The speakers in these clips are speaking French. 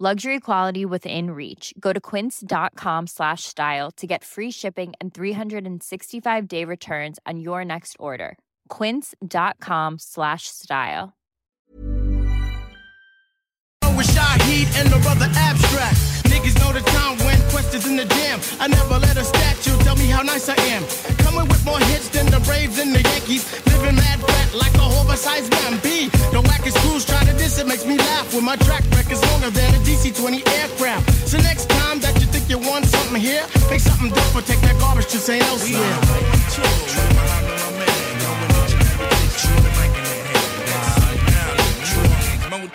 Luxury quality within reach. Go to quince.com slash style to get free shipping and 365 day returns on your next order. Quince.com slash style. with Shaheed and the brother Abstract. Niggas know the time in the jam. I never let a statue tell me how nice I am. Coming with more hits than the Braves and the Yankees. Living mad fat like a oversized man. B. The wackest crews trying to diss it makes me laugh. When my track record's longer than a DC-20 aircraft. So next time that you think you want something here, make something different. Take that garbage to St. Elsewhere.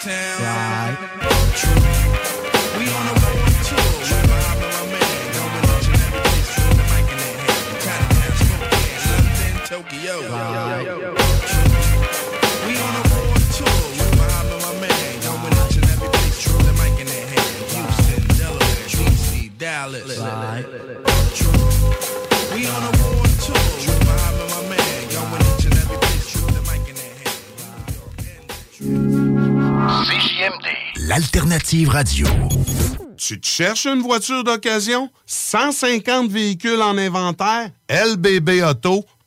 Right. Tokyo. We on the road tour. With my my man, going each and every place, through the mic in their hand. Houston, Delaware, DC, Dallas. We on the road tour. With my my man, going each and every place, through the mic in their hand. CJMD, l'alternative radio. Tu te cherches une voiture d'occasion? 150 véhicules en inventaire? LBBauto.com.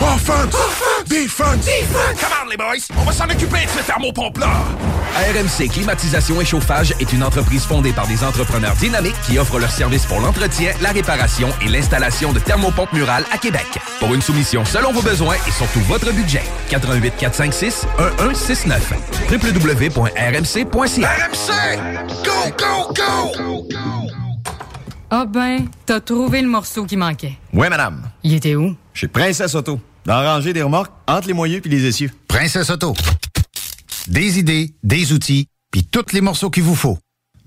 Offense! Defense! Come on, les boys! On va s'en occuper de ce thermopompe-là! RMC Climatisation et Chauffage est une entreprise fondée par des entrepreneurs dynamiques qui offrent leurs services pour l'entretien, la réparation et l'installation de thermopompes murales à Québec. Pour une soumission selon vos besoins et surtout votre budget. 88 456 1169 www.rmc.ca RMC! Go, go, go! Ah ben, t'as trouvé le morceau qui manquait. Oui, madame. Il était où? Chez Princesse Auto. Dans la rangée des remorques, entre les moyeux puis les essieux. Princesse Auto. Des idées, des outils, puis tous les morceaux qu'il vous faut.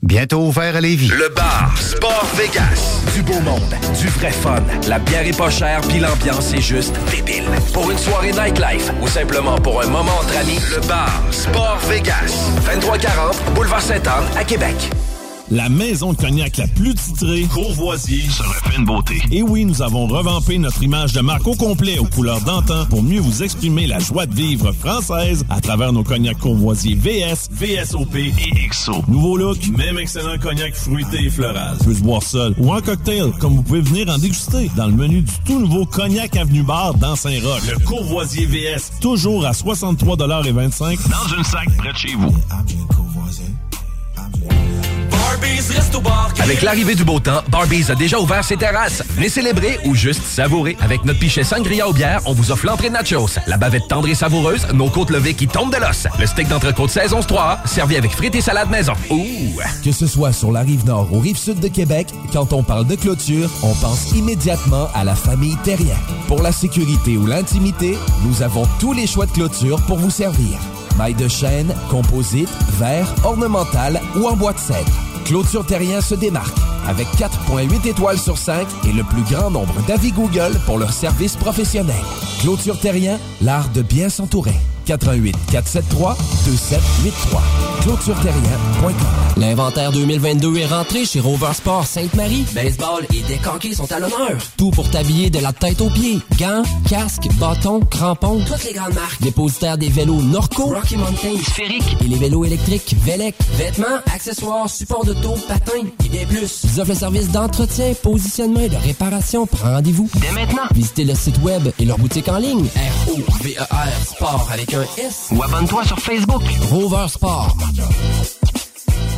Bientôt ouvert à Lévis. Le bar Sport Vegas. Du beau monde, du vrai fun. La bière est pas chère, puis l'ambiance est juste débile. Pour une soirée nightlife ou simplement pour un moment entre amis, le bar Sport Vegas. 2340 Boulevard Sainte-Anne à Québec. La maison de cognac la plus titrée, Courvoisier, se refait une beauté. Et oui, nous avons revampé notre image de marque au complet aux couleurs d'antan pour mieux vous exprimer la joie de vivre française à travers nos cognacs Courvoisier VS, VSOP et XO. Nouveau look, même excellent cognac fruité et floral. Peut se boire seul ou en cocktail, comme vous pouvez venir en déguster dans le menu du tout nouveau Cognac Avenue Bar dans Saint-Roch. Le Courvoisier VS, toujours à 63,25 dans une sac près de chez vous. Barbies Resto Bar. Avec l'arrivée du beau temps, Barbies a déjà ouvert ses terrasses. Venez célébrer ou juste savourer. Avec notre pichet sangria aux bières, on vous offre l'entrée de nachos, la bavette tendre et savoureuse, nos côtes levées qui tombent de l'os, le steak d'entrecôte saison 3, servi avec frites et salade maison. Ouh! Que ce soit sur la rive nord ou rive sud de Québec, quand on parle de clôture, on pense immédiatement à la famille Terrien. Pour la sécurité ou l'intimité, nous avons tous les choix de clôture pour vous servir. Maille de chêne, composite, verre, ornemental ou en bois de cèdre. Clôture Terrien se démarque avec 4.8 étoiles sur 5 et le plus grand nombre d'avis Google pour leur service professionnel. Clôture Terrien, l'art de bien s'entourer. 88 473 2783. ClôtureTerrien.com L'inventaire 2022 est rentré chez Rover Sport Sainte-Marie. Baseball et décanqués sont à l'honneur. Tout pour t'habiller de la tête aux pieds. Gants, casques, bâtons, crampons. Toutes les grandes marques. Dépositaire des vélos Norco, Rocky Mountain, Sphérique et les vélos électriques Velec. Vêtements, accessoires, supports de taux, patins et des plus. Ils offrent le service d'entretien, positionnement et de réparation. Prends rendez-vous dès maintenant. Visitez le site web et leur boutique en ligne. R-O-V-E-R Sport avec un S. Ou abonne-toi sur Facebook. Rover Sport.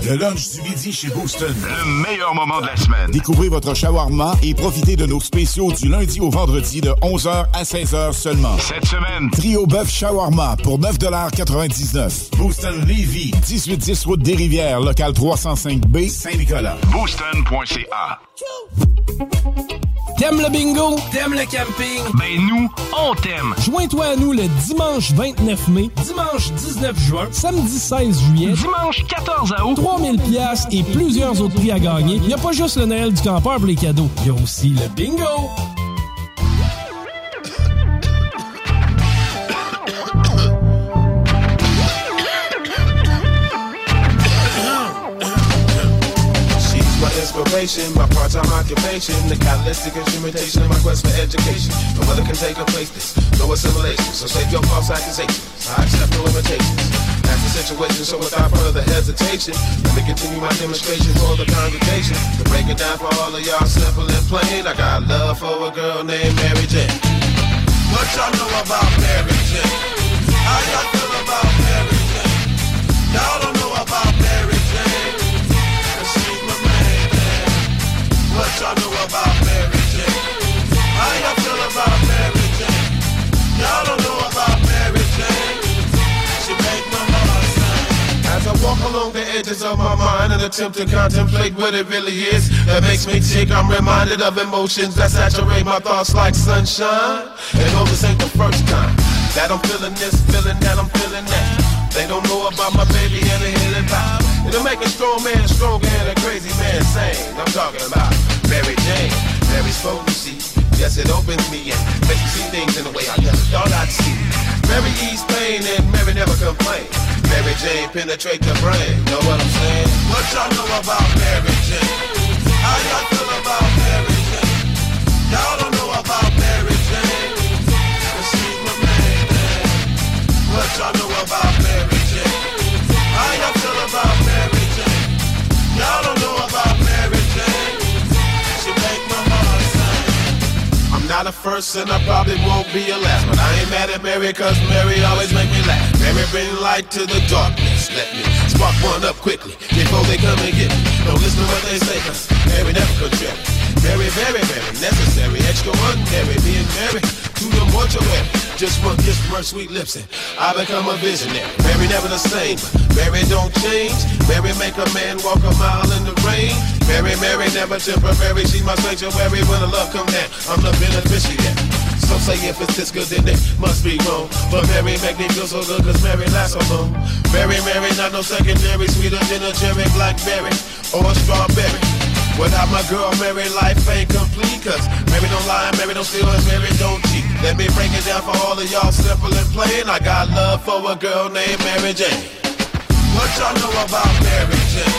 Le lunch du midi chez Booston. Le meilleur moment de la semaine. Découvrez votre shawarma et profitez de nos spéciaux du lundi au vendredi de 11h à 16h seulement. Cette semaine, Trio bœuf shawarma pour 9,99 Booston Levy, 1810 route des Rivières, local 305B, Saint-Nicolas. Booston.ca. T'aimes le bingo? T'aimes le camping? Ben nous, on t'aime. Joins-toi à nous le dimanche 29 mai, dimanche 19 juin, samedi 16 juillet, dimanche 14 août, 3000 pièces et plusieurs autres prix à gagner. Il n'y a pas juste le Noël du campeur pour les cadeaux, il y a aussi le bingo. My part-time occupation, the catalytic instrumentation of my quest for education. No other can take a place, this no assimilation. So save your false accusations. I accept no limitations. That's the situation, so without further hesitation, let me continue my demonstration for the congregation. To break it down for all of y'all, simple and plain. I got love for a girl named Mary Jane. What y'all know about Mary Jane? How y'all feel about Mary Jane? Y'all don't know What y'all know about Mary Jane? How y'all feel about Mary Jane? Y'all don't know about Mary Jane. She make my heart sing. As I walk along the edges of my mind and attempt to contemplate what it really is that makes me tick, I'm reminded of emotions that saturate my thoughts like sunshine. And no, this ain't the first time that I'm feeling this, feeling that I'm feeling that. They don't know about my baby and the hidden pop. It'll make a strong man stronger and a crazy man sane. I'm talking about Mary Jane, Mary's potency. Yes, it opens me and makes me see things in a way I never thought I'd see. Mary ease pain and Mary never complain. Mary Jane penetrate the brain. Know what I'm saying? What y'all know about Mary Jane? How y'all feel about Mary Jane? Y'all don't know about Mary Jane. 'cause she's my man. What y'all know about Don't know about Mary Jane. She my heart sing. I'm not a first and I probably won't be a last. But I ain't mad at Mary cause Mary always make me laugh. Mary bring light to the darkness. Let me spark one up quickly before they come and get me. Don't listen to what they say cause Mary never could trip. Very, very, very necessary. Extraordinary. Being married to the mortuary. Just one kiss from her sweet lips and I become a visionary. Mary never the same. Mary don't change. Mary make a man walk a mile in the rain. Mary, Mary never temporary. She's my sanctuary when the love come down. I'm the beneficiary. Some say if it's this good, then it must be wrong. But Mary make me feel so good, cause Mary lasts so long. Mary, Mary, not no secondary, sweeter than a cherry blackberry or a strawberry. Without my girl, Mary, life ain't complete. Cause Mary don't lie, Mary don't steal, and Mary don't cheat. Let me break it down for all of y'all, simple and plain. I got love for a girl named Mary Jane. What y'all know about Mary Jane?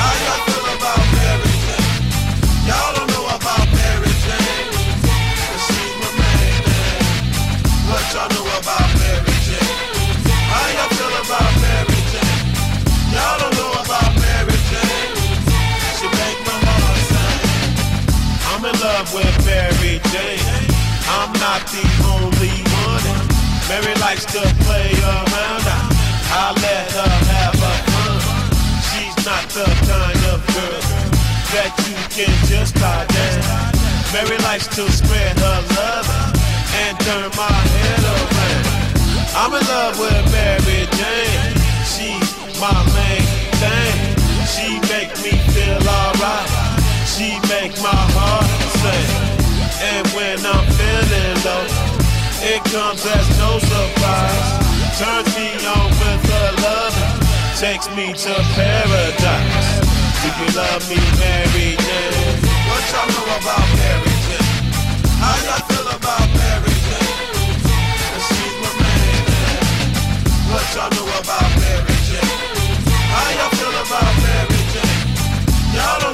How y'all feel about Mary Jane? Y'all love with Mary Jane. I'm not the only one. Mary likes to play around. I, I let her have her fun. She's not the kind of girl that you can just tie down. Mary likes to spread her love and turn my head around. I'm in love with Mary Jane. She's my main thing. She make me feel alright. She make my heart sing. And when I'm feeling low, it comes as no surprise. Turns me on with her love, takes me to paradise. Do you love me, Mary Jane? What y'all know about Mary Jane? How y'all feel about Mary Jane? 'Cause she's my man. What y'all know about Mary Jane? How y'all feel about Mary Jane? Y'all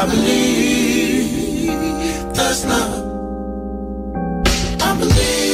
I believe that's love. I believe.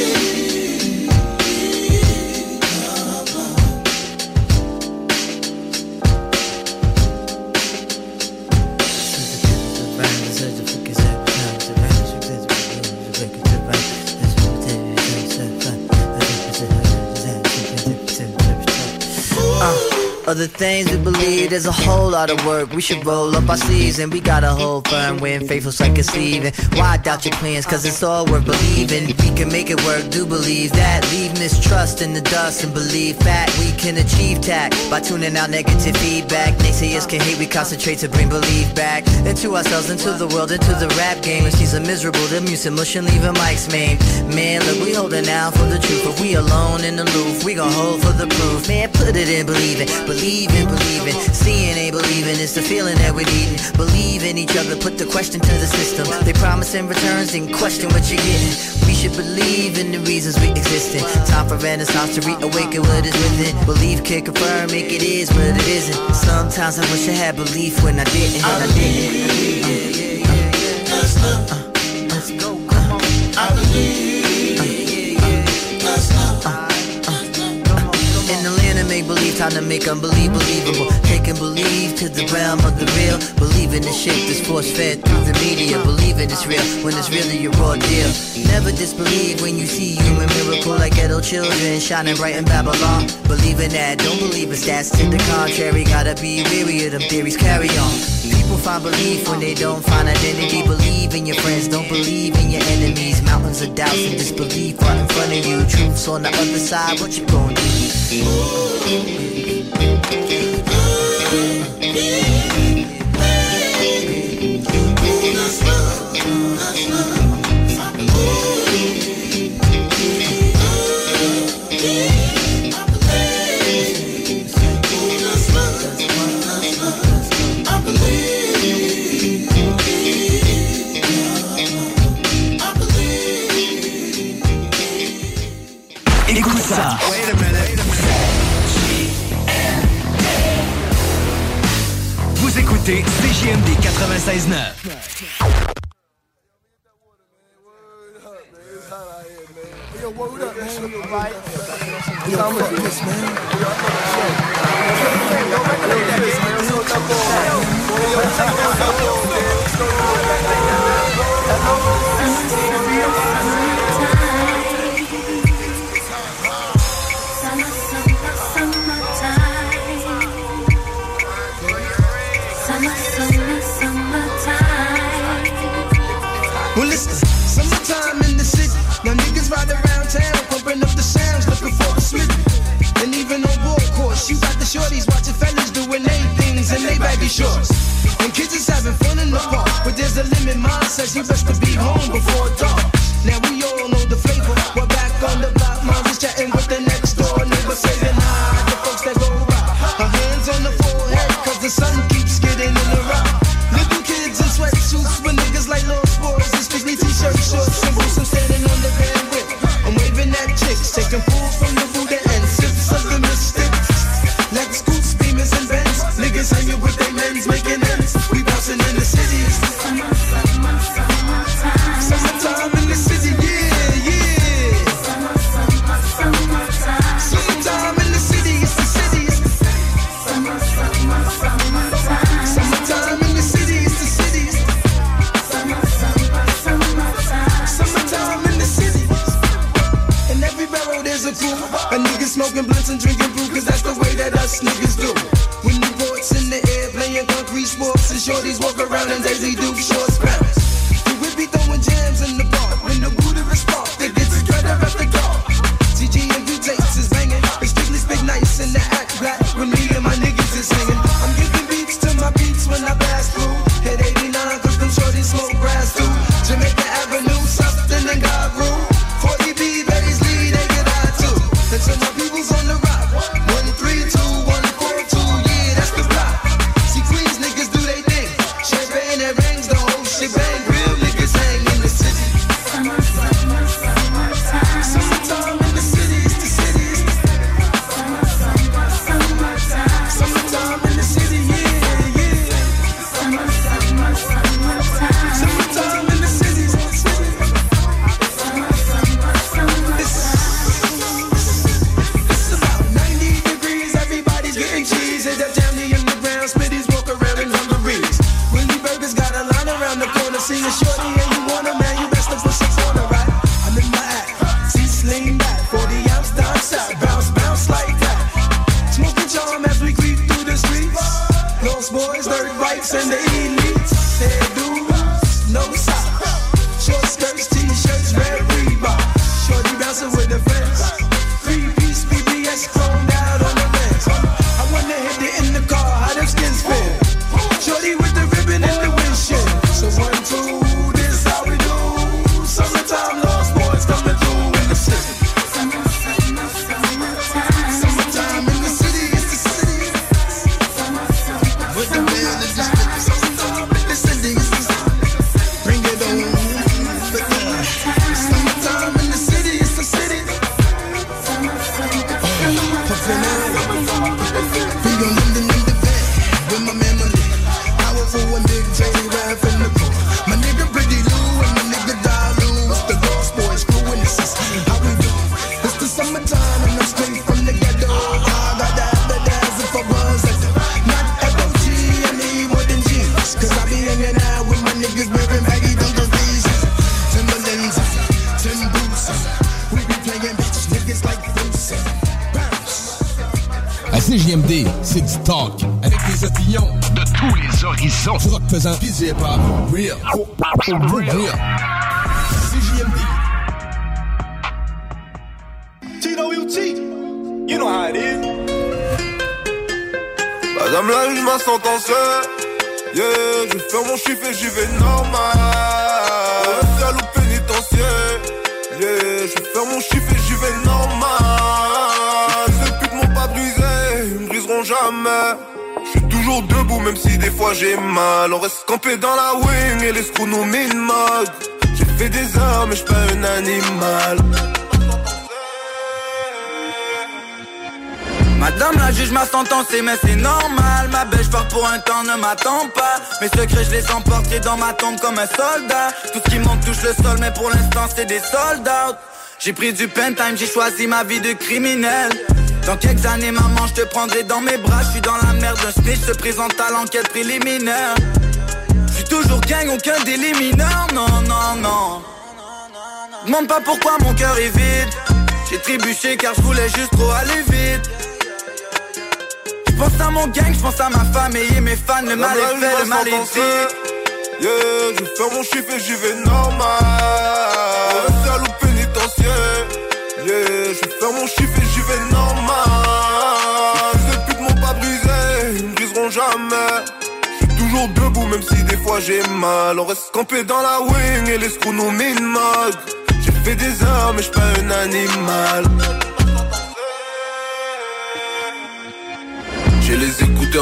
Other things we believe there's a whole lot of work. We should roll up our sleeves and we gotta hold firm when faithful's like. And why doubt your plans? Cause it's all worth believing. We can make it work, do believe that. Leave mistrust in the dust and believe that we can achieve tact by tuning out negative feedback. Naysayers can hate, we concentrate to bring belief back into ourselves, into the world, into the rap game. And she's a miserable, the music and leaving mics main. Man, look, we holding out for the truth. If we alone in the aloof, we gon' hold for the proof. Man, put it in, believe it. Believe in, believe in. Seeing ain't believing, it's the feeling that we're needing. Believe in each other, put the question to the system. They promise in returns, and question what you're getting. We should believe in the reasons we exist in. Time for renaissance to reawaken what is within. Belief can confirm, make it is what it isn't. Sometimes I wish I had belief when I didn't, and I didn't. Let's go, come on. I believe that's love. Believe, time to make unbelieve believable. Taking believe to the realm of the real. Believing the shit that's force fed through the media. Believing it's real when it's really a raw deal. Never disbelieve when you see human miracle like ghetto children shining bright in Babylon. Believing that, don't believe in stats to the contrary. Gotta be weary of them theories, carry on. People find belief when they don't find identity. Believe in your friends, don't believe in your enemies. Mountains of doubts and disbelief right in front of you. Truth's on the other side, what you gonna do? Ooh. Écoutez CJMD 96.9. Yo, word up, man? Right? Yo, fuck this, man? shorties watching fellas doing they things and they baggy shorts. And kids is having fun in the park, but there's a limit. Mom says you best to be home before dark. Now we all know the flavor. We're back on the block, mom is chatting with the. passe c'est mais c'est normal. Ma bêche part pour un temps, ne m'attends pas. Mes secrets, je les emporte dans ma tombe comme un soldat. Tout ce qui monte touche le sol, mais pour l'instant, c'est des soldats. J'ai pris du pentime, j'ai choisi ma vie de criminel. Dans quelques années, maman, je te prendrai dans mes bras. Je suis dans la merde, d'un snitch se présente à l'enquête préliminaire. Je suis toujours gang, aucun délit mineur. Non, non, non. Demande pas pourquoi mon cœur est vide. J'ai trébuché car je voulais juste trop aller vite. Je pense à mon gang, je pense à ma famille et mes fans, le mal est fait, le mal est dit. Yeah, je fais mon chiffre et j'y vais normal. Seul ou pénitentiaire. Yeah, je fais mon chiffre et j'y vais normal. Ces putes m'ont pas brisé, ils me briseront jamais. Je suis toujours debout, même si des fois j'ai mal. On reste campé dans la wing et les screws nous minent J'ai fait des armes et je pas un animal.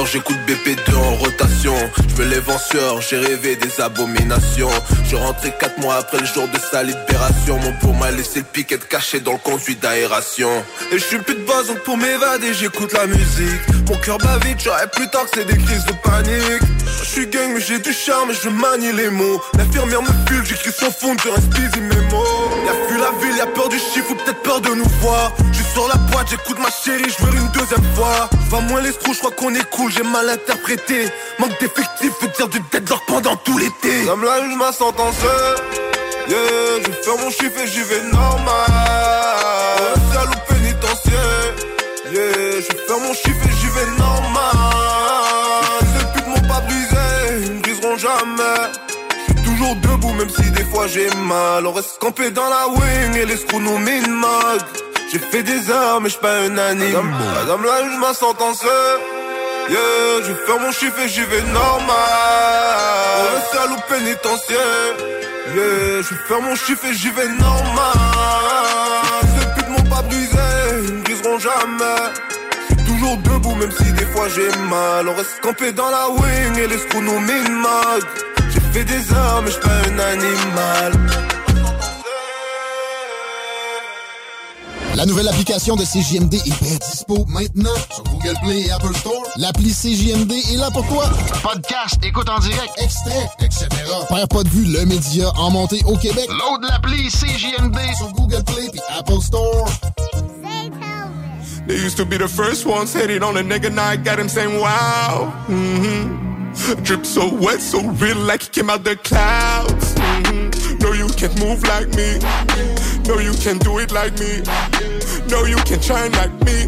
J'écoute BP2 en rotation. Je veux les venceurs, j'ai rêvé des abominations. Je rentré 4 mois après le jour de sa libération. Mon pour m'a laissé le piquet caché dans le conduit d'aération. Et je suis plus de base, donc pour m'évader, j'écoute la musique. Mon cœur bat vite, j'aurais plus tard que c'est des crises de panique. Je suis gang, mais j'ai du charme et je manie les mots. L'infirmière me file, j'écris sans fond sur un speedy mémo. Y'a vu la ville, y'a peur du chiffre ou peut-être peur de nous voir. J'suis sur la boîte, j'écoute ma chérie, je veux une deuxième fois. Va moins les je crois qu'on est cool, j'ai mal interprété. Manque d'effectifs, veut dire du deadlock pendant tout l'été. Comme là, je ma sentence. Yeah, je vais faire mon chiffre et j'y vais normal. Salut pénitentiaire. Yeah, je vais faire mon chiffre et j'y vais normal. Ces putes m'ont pas brisé, ils me briseront jamais. Je suis toujours debout, même si des fois j'ai mal. On reste campé dans la wing et les screws nous minent J'ai fait des heures, mais j'suis pas un animal. Madame, là, je ma sentence. Yeah, je vais faire mon chiffre et j'y vais normal. On reste à l'eau pénitentiaire. Yeah, je vais faire mon chiffre et j'y vais normal. Ces putes m'ont pas brisé, ils me briseront jamais. Toujours debout, même si des fois j'ai mal. On reste campé dans la wing et les screws nous minent J'ai fait des heures, mais j'suis pas un animal. La nouvelle application de CJMD est bien dispo maintenant sur Google Play et Apple Store. L'appli CJMD est là pour toi. Podcast, écoute en direct, extrait, etc. Père pas de vue, le média en montée au Québec. Load l'appli CJMD sur Google Play et Apple Store. They used to be the first ones hitting on a nigga, now I got him saying wow. Mm-hmm. Drip so wet, so real, like he came out the clouds. Mm-hmm. No, you can't move like me. No, you can't do it like me. No, you can't shine like me.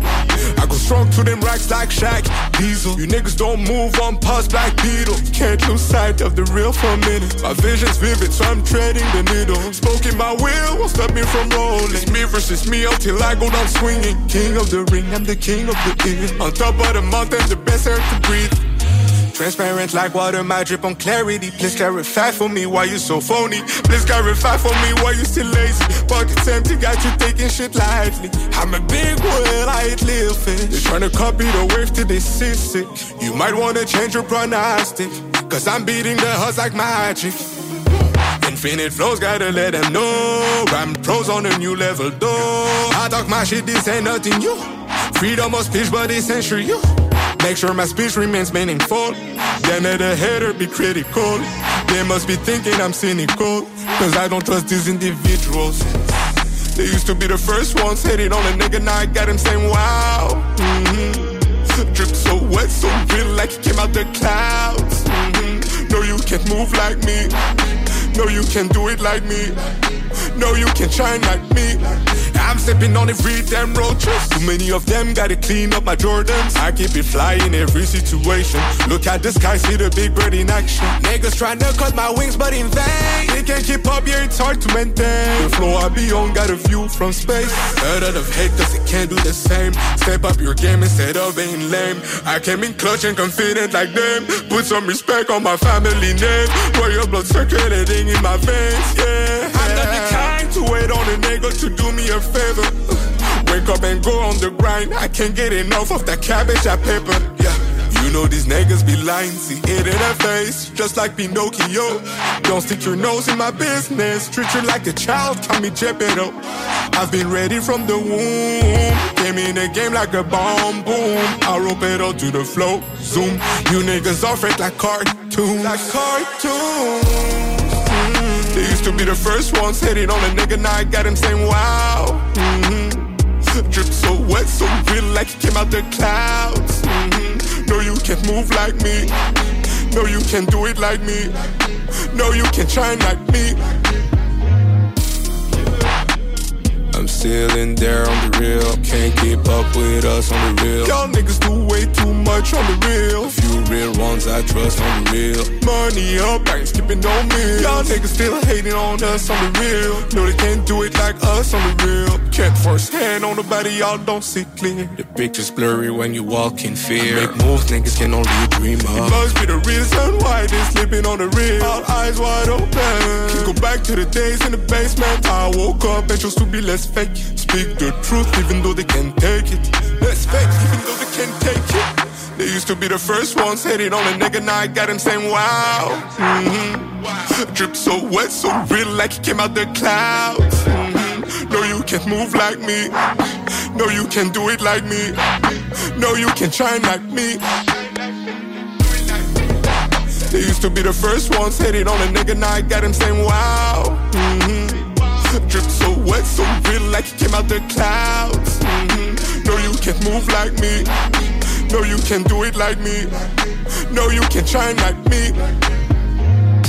I go strong to them racks like Shaq Diesel. You niggas don't move on past Black Beetle. Can't lose sight of the real for a minute. My vision's vivid, so I'm treading the needle. Smoking my will won't stop me from rolling. It's me versus me until I go down swinging. King of the ring, I'm the king of the king. On top of the mountain, the best air to breathe. Transparent like water, my drip on clarity. Please clarify for me why you so phony. Please clarify for me why you still lazy. Pockets empty, got you taking shit lightly. I'm a big whale, I eat little fish. They're trying to copy the wave till they see sick. You might wanna change your pronostic. Cause I'm beating the huss like magic. Infinite flows, gotta let them know. I'm pros on a new level, though. I talk my shit, this ain't nothing new. Freedom of speech, but it's censure you. Make sure my speech remains meaningful. Then let a hater be critical. They must be thinking I'm cynical. Cause I don't trust these individuals. They used to be the first ones hitting on a nigga, now I got him saying wow. Mm-hmm. Drip so wet, so real, like he came out the clouds. Mm-hmm. No, you can't move like me. No, you can't do it like me. No, you can't shine like me. I'm stepping on every damn road trip. Too many of them gotta clean up my Jordans. I keep it fly in every situation. Look at the sky, see the big bird in action. Niggas trying to cut my wings, but in vain. They can't keep up, yeah, it's hard to maintain. The flow I be on got a view from space. Heard of hate, cause it can't do the same. Step up your game instead of being lame. I came in clutch and confident like them. Put some respect on my family name. Royal blood circulating in my veins, yeah. Kind to wait on a nigga to do me a favor. Wake up and go on the grind. I can't get enough of that cabbage I pepper. Yeah. You know these niggas be lying, see it in their face, just like Pinocchio. Don't stick your nose in my business, treat you like a child, call me Geppetto. I've been ready from the womb, came in the game like a bomb, boom. I rope it all to the flow, zoom. You niggas all fake like cartoons, like cartoons. They used to be the first ones hitting on a nigga, now I got him saying wow. Mm-hmm. Drip so wet, so real, like he came out the clouds. Mm-hmm. No, you can't move like me. No, you can't do it like me. No, you can't shine like me. I'm still in there on the real. Can't keep up with us on the real. Y'all niggas do way too much on the real. Few real ones I trust on the real. Money up, I ain't skipping no meal. Y'all niggas still hating on us on the real. No, they can't do it like us on the real. Can't first hand on the body, y'all don't see clear. The picture's blurry when you walk in fear. I make moves niggas can only dream of. It must be the reason why they slipping on the real. All eyes wide open. Can't go back to the days in the basement. I woke up and chose to be fake. Speak the truth even though they can't take it. Less fake even though they can't take it. They used to be the first ones hitting on a nigga, now I got him saying wow. Mm-hmm. Drip so wet, so real, like he came out the clouds. Mm-hmm. No, you can't move like me. No, you can't do it like me. No, you can't shine like me. They used to be the first ones hitting on a nigga, now I got him saying wow. Drip so wet, so real, like he came out the clouds. Mm-hmm. No, you can't move like me. No, you can't do it like me. No, you can't shine like me.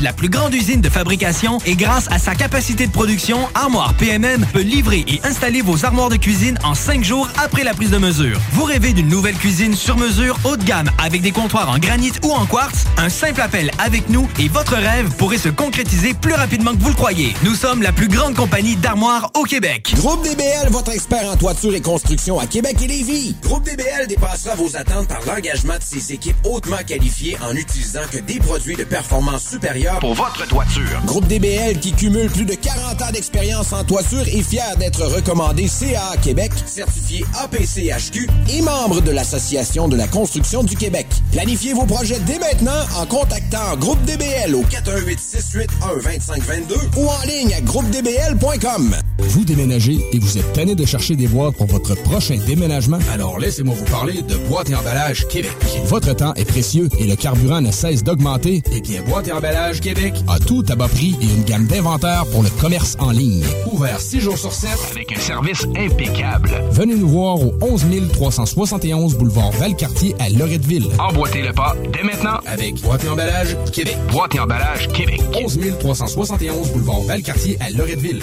la plus grande usine de fabrication et grâce à sa capacité de production, Armoire PMM peut livrer et installer vos armoires de cuisine en cinq jours après la prise de mesure. Vous rêvez d'une nouvelle cuisine sur mesure haut de gamme avec des comptoirs en granit ou en quartz? Un simple appel avec nous et votre rêve pourrait se concrétiser plus rapidement que vous le croyez. Nous sommes la plus grande compagnie d'armoires au Québec. Groupe DBL, votre expert en toiture et construction à Québec et Lévis. Groupe DBL dépassera vos attentes par l'engagement de ses équipes hautement qualifiées en utilisant que des produits de performance supérieure Pour votre toiture. Groupe DBL qui cumule plus de 40 ans d'expérience en toiture est fier d'être recommandé CA Québec, certifié APCHQ et membre de l'Association de la construction du Québec. Planifiez vos projets dès maintenant en contactant Groupe DBL au 418 681 2522 ou en ligne à groupedbl.com. Vous déménagez et vous êtes tanné de chercher des boîtes pour votre prochain déménagement? Alors laissez-moi vous parler de Boîte et Emballage Québec. Votre temps est précieux et le carburant ne cesse d'augmenter. Eh bien, Boîte et Emballage Québec a tout à bas prix et une gamme d'inventaires pour le commerce en ligne. Ouvert 6 jours sur 7 Avec un service impeccable. Venez nous voir au 11 371 boulevard Valcartier à Loretteville. Emboîtez le pas dès maintenant avec Boîte et Emballage Québec. Boîte et emballage Québec. 11 371 boulevard Valcartier à Loretteville.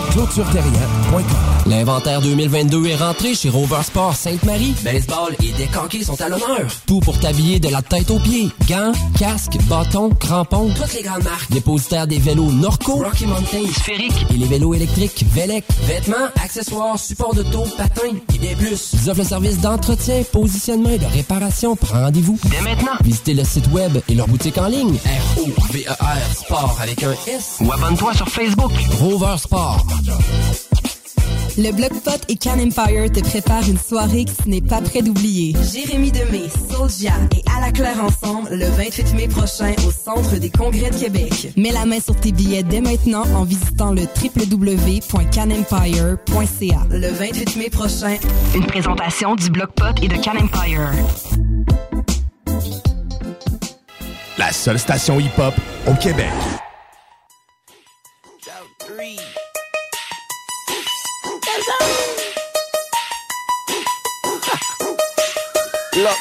ClôtureTerrien.com L'inventaire 2022 est rentré chez Rover Sport Sainte-Marie. Baseball et décanqués sont à l'honneur. Tout pour t'habiller de la tête aux pieds. Gants, casques, bâtons, crampons. Toutes les grandes marques. Dépositaire des vélos Norco, Rocky Mountain, Sphérique et les vélos électriques Velec. Vêtements, accessoires, supports de dos, patins et bien plus. Ils offrent le service d'entretien, positionnement et de réparation. Prends rendez-vous dès maintenant. Visitez le site web et leur boutique en ligne. R-O-V-E-R Sport avec un S. Ou abonne-toi sur Facebook. Rover Sport. Le Blockpot et Can Empire te préparent une soirée que tu n'es pas prêt d'oublier. Jérémy Demé, Soulja et À la Claire ensemble le 28 mai prochain au Centre des Congrès de Québec. Mets la main sur tes billets dès maintenant en visitant le www.canempire.ca. Le 28 mai prochain, Une présentation du Blockpot et de Can Empire. La seule station hip-hop au Québec. Look,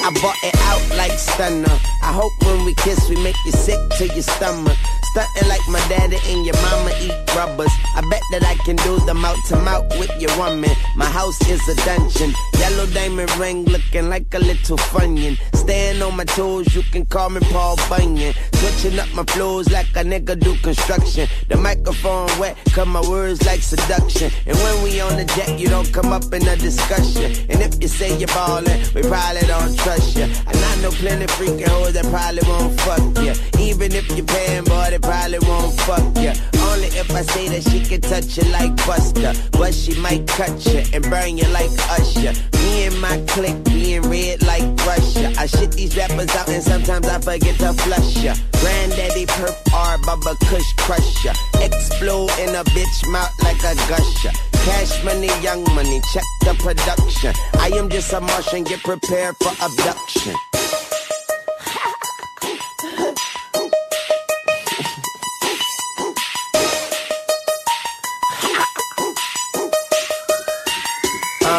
I bought it out like stunner. I hope when we kiss, we make you sick to your stomach. Stunting like my daddy and your mama eat rubbers. I bet that I can do the mouth to mouth with your woman. My house is a dungeon. Yellow diamond ring looking like a little funyun. Staying on my toes, you can call me Paul Bunyan. Switching up my flows like a nigga do construction. The microphone wet, cut my words like seduction. And when we on the jet, you don't come up in a discussion. And if you say you're ballin', we probably don't trust you. And I know plenty freaking hoes that probably won't fuck you. Even if you're paying, boy, they probably won't fuck you. Only if I say that she can touch you like Buster. But she might cut you and burn you like Usher. Me and my clique being red like Russia. I shit these rappers out and sometimes I forget to flush ya. Granddaddy perp R, Bubba Kush crusher. Explode in a bitch mouth like a gusher. Cash money, young money, check the production. I am just a Martian, get prepared for abduction.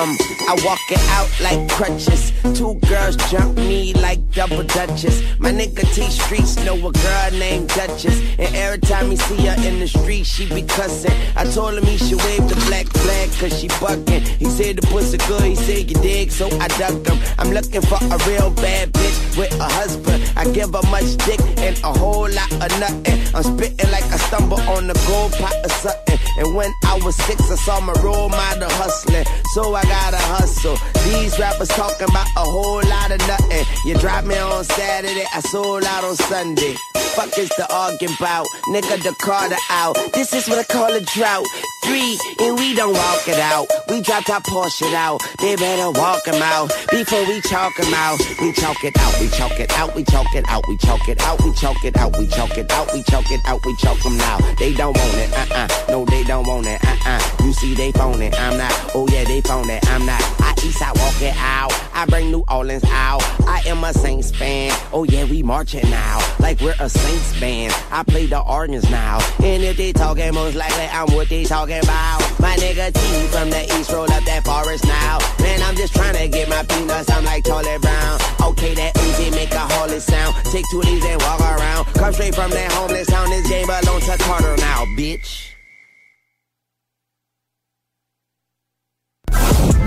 come. I walk it out like crutches. Two girls jump me like double dutches. My nigga T Streets know a girl named Duchess. And every time he see her in the street, she be cussing. I told him he should wave the black flag cause she bucking. He said the pussy good, he said you dig, so I ducked him. I'm looking for a real bad bitch with a husband. I give her much dick and a whole lot of nothing. I'm spitting like I stumble on the gold pot or something. And when I was six, I saw my role model hustling. So I gotta hustle. These rappers talking about a whole lot of nothing. You drop me on Saturday, I sold out on Sunday. Fuck is the argument about? Nigga, the Carter out. This is what I call a drought. Three, and we don't walk it out. We dropped our Porsche out. They better walk 'em out before we chalk 'em out. We chalk it out, we chalk it out, we chalk it out, we chalk it out, we chalk it out, we chalk it out, we chalk it out, we chalk 'em now. They don't want it, uh-uh. No, they don't want it, uh-uh. You see, they phone it, I'm not. Oh yeah, they phone it, I'm not. I east side walk it out. I bring New Orleans out. I am a Saints fan. Oh yeah, we marching now. Like we're a Saints band. I play the organs now. And if they talking, most likely I'm what they talking about. My nigga T from the east roll up that forest now. Man, I'm just trying to get my peanuts. I'm like Charlie Brown. Okay, that Uzi make a holy sound. Take two of these and walk around. Come straight from that homeless town. This game belongs to Carter now, bitch.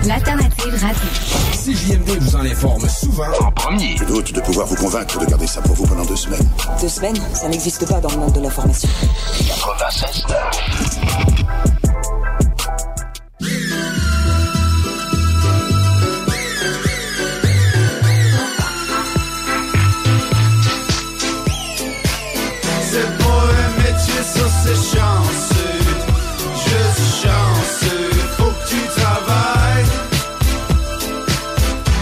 L'alternative radio. CJMD vous en informe souvent en premier. Je doute de pouvoir vous convaincre de garder ça pour vous pendant deux semaines. Deux semaines, ça n'existe pas dans le monde de l'information. 96 ça c'est chanceux. Suis chanceux, faut que tu travailles.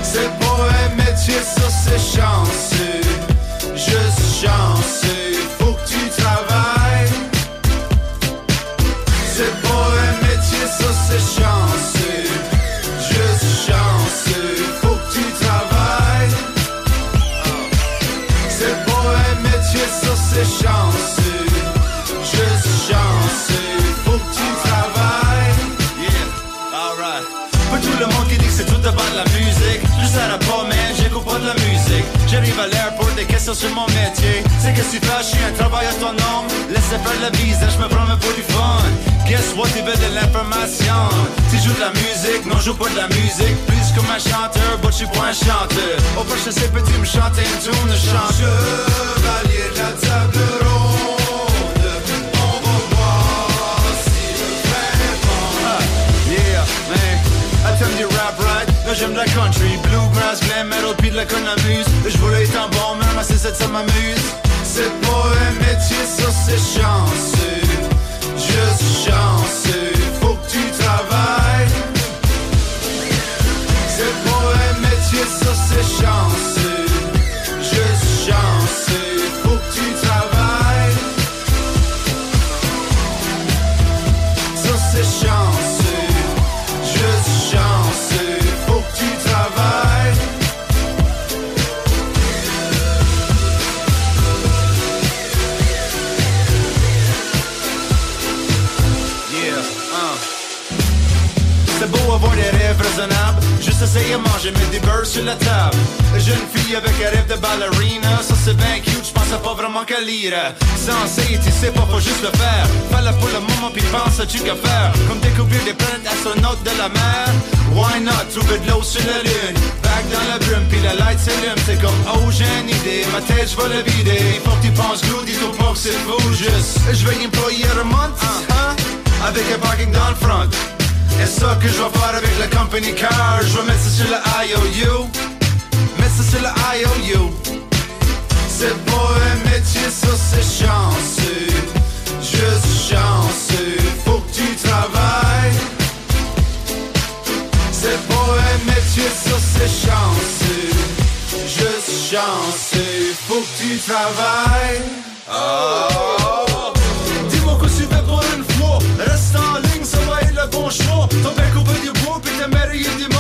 C'est pas un métier, ça c'est chanceux. Suis chanceux, faut que tu travailles. C'est pas un métier, ça c'est chanceux. Suis chanceux, faut que tu travailles. C'est pas un métier, ça c'est chanceux. J'arrive à l'air pour des questions sur mon métier. C'est que tu fais, je suis un travailleur autonome. Laissez faire la bise, je me promets pour du fun. Guess what, tu veux de l'information. Tu joues de la musique, non, je joue pas de la musique. Plus comme un chanteur, but je suis pas un chanteur. Au prochain, c'est peux-tu me chanter une tune de chant? Chevalier de la table ronde, on va si le fait bon. Yeah, man. I tell you rap j'aime la country, bluegrass, glam metal, pis de la cornemuse. Je voulais être un bon man, mais c'est ça, m'amuse. C'est pas un métier, ça c'est chanceux. Je suis chanceux, faut que tu travailles. C'est pas un métier, ça c'est chanceux. Juste essayer de manger, mettre des beurres sur la table. Jeune fille avec un rêve de ballerina, ça c'est bien cute, j'pensais pas vraiment qu'à lire. Sensé, tu sais pas, faut juste le faire. Fais-le pour le moment, puis pense à tu qu'à faire. Comme découvrir des planètes astronautes de la mer. Why not, trouver de l'eau sur la lune. Back dans la brume, puis la light s'allume. C'est comme, oh j'ai une idée, ma tête j'vais la vider. Faut que tu penses good, dis-toi pas que c'est fou, juste. Je vais employer un month, hein, avec un parking dans le front. Et ça que je vais faire avec la company car. Je vais mettre ça sur le IOU Mettre ça sur le IOU C'est pas un métier, ça c'est chanceux. Juste chanceux. Faut que tu travailles. C'est pas un métier, ça c'est chanceux. Juste chanceux. Faut que tu travailles. Oh. shumë Të beku për një bupit e mere jë një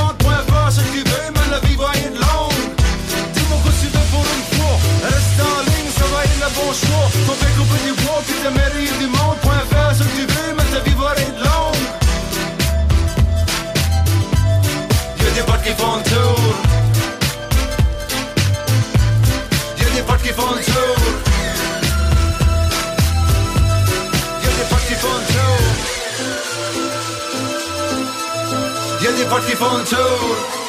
folk ifrån Tor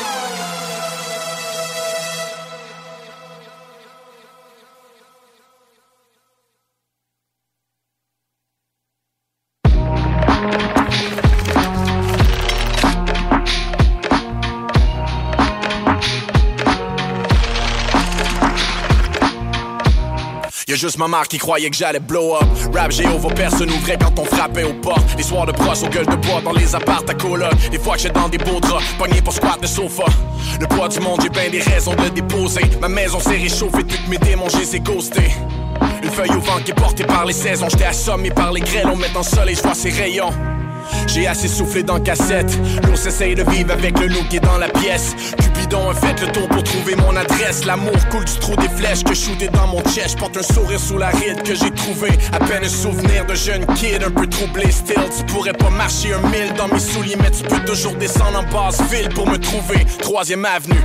juste ma mère qui croyait que j'allais blow up. Rap Jéhovah, personne ouvrait quand on frappait aux portes. Les soirs de brosse aux gueules de bois dans les appartes à coloc. Des fois que j'étais dans des beaux draps, pogné pour squat de sofa. Le poids du monde, j'ai bien des raisons de déposer. Ma maison s'est réchauffée, toutes mes démons, j'ai les ghostés. Une feuille au vent qui est portée par les saisons. J'étais assommé par les grêles, on met en soleil, je vois ses rayons. J'ai assez soufflé dans cassette. L'ours essaye de vivre avec le loup qui est dans la pièce. Cupidon a fait le tour pour trouver mon adresse. L'amour coule du trou des flèches que shooté dans mon chest. Porte un sourire sous la ride que j'ai trouvé. À peine un souvenir de jeune kid un peu troublé. Still, tu pourrais pas marcher un mille dans mes souliers, mais tu peux toujours descendre en basse ville pour me trouver. Troisième avenue.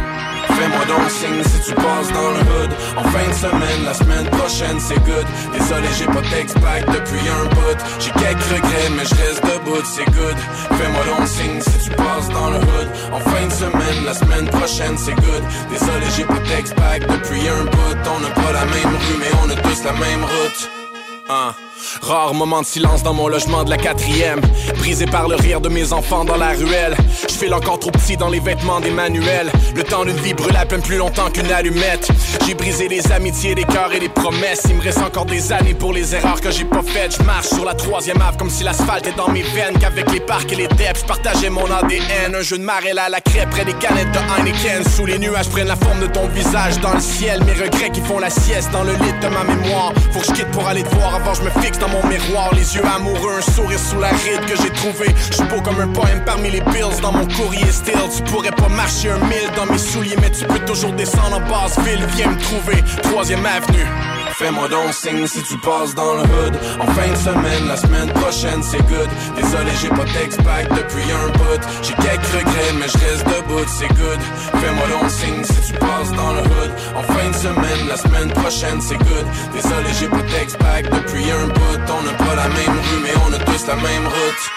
Fais-moi donc signe si tu passes dans le hood En fin de semaine, la semaine prochaine c'est good Désolé j'ai pas d'ex-pack depuis un bout J'ai quelques regrets mais je reste debout c'est good. Fais-moi donc signe si tu passes dans le hood. En fin de semaine, la semaine prochaine c'est good. Désolé j'ai pas d'ex-pack depuis un bout. On n'a pas la même rue mais on a tous la même route. Hein. Rare moment de silence dans mon logement de la quatrième. Brisé par le rire de mes enfants dans la ruelle. Je file encore trop petit dans les vêtements d'Emmanuel Le temps d'une vie brûle à peine plus longtemps qu'une allumette. J'ai brisé les amitiés, les cœurs et les promesses. Il me reste encore des années pour les erreurs que j'ai pas faites. Je marche sur la troisième ave comme si l'asphalte est dans mes veines. Qu'avec les parcs et les depths, je partageais mon ADN Un jeu de marelle à la crêpe près des canettes de Heineken. Sous les nuages prennent la forme de ton visage dans le ciel. Mes regrets qui font la sieste dans le lit de ma mémoire. Faut que je quitte pour aller te voir avant je me fixe dans mon miroir Les yeux amoureux, un sourire sous la ride que j'ai trouvé. Je suis beau comme un poème parmi les bills dans mon courrier still. Tu pourrais pas marcher un mille dans mes souliers Mais tu peux toujours descendre en basse ville. Viens me trouver, troisième avenue Fais-moi donc signe si tu passes dans le hood. En fin de semaine, la semaine prochaine c'est good. Désolé j'ai pas d'ex-pack depuis un bout. J'ai quelques regrets mais je reste debout c'est good. Fais-moi donc signe si tu passes dans le hood. En fin de semaine, la semaine prochaine c'est good. Désolé j'ai pas d'ex-pack depuis un bout. On n'a pas la même rue mais on a tous la même route.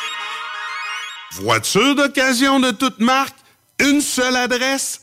Voiture d'occasion de toute marque, une seule adresse,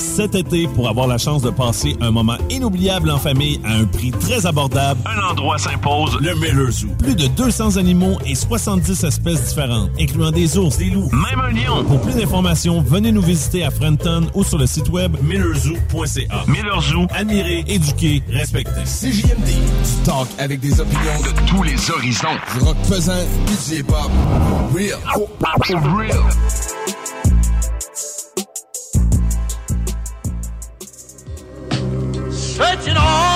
Cet été, pour avoir la chance de passer un moment inoubliable en famille à un prix très abordable, Un endroit s'impose, le Miller Zoo. Plus de 200 animaux et 70 espèces différentes, incluant des ours, des loups, même un lion. Pour plus d'informations, venez nous visiter à Frenton ou sur le site web millerzoo.ca. Miller Zoo. Admirer, éduquer, respecter. CJMD, du talk avec des opinions de tous les horizons. Du rock pesant, du hip-hop. Real. Real. touching all.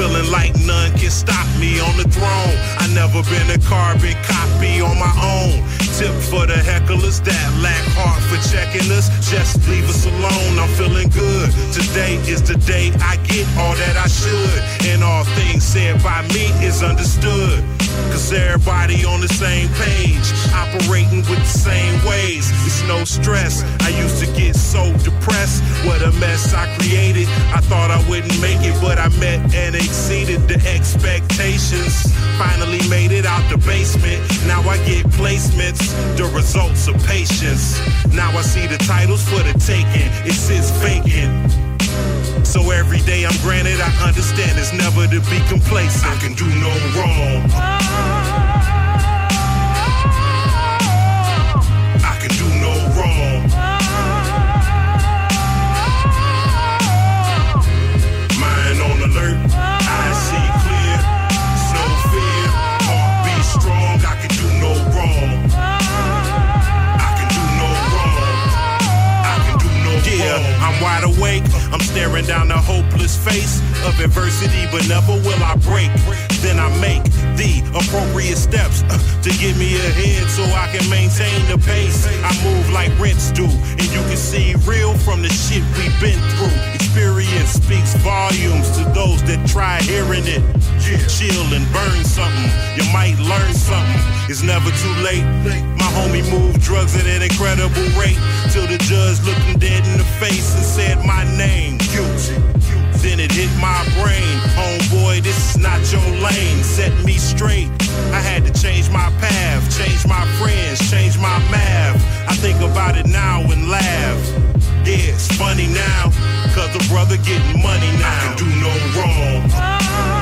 Feeling like none can stop me on the throne. I never been a carbon copy on my own. Tip for the hecklers that lack heart for checking us. Just leave us alone. I'm feeling good. Today is the day I get all that I should. And all things said by me is understood. Cause everybody on the same page, operating with the same ways. It's no stress. I used to get so depressed. What a mess I created. I thought I wouldn't make it, but I met and exceeded the expectations. Finally made it out the basement. Now I get placements, the results of patience. Now I see the titles for the taking. It sits vacant. So every day I'm granted, I understand it's never to be complacent. I can do no wrong. Staring down the hopeless face of adversity, but never will I break. Then I make the appropriate steps uh, to get me ahead so I can maintain the pace. I move like rents do, and you can see real from the shit we've been through. Experience speaks volumes to those that try hearing it. Yeah. Chill and burn something, you might learn something. It's never too late. My homie moved drugs at an incredible rate till the judge looked him dead in the face and said my name, guilty. Then it hit my brain. Homeboy, this is not your lane. Set me straight. I had to change my path, change my friends, change my math. I think about it now and laugh. Yeah, it's funny now, cause the brother getting money now. I can do no wrong. Oh.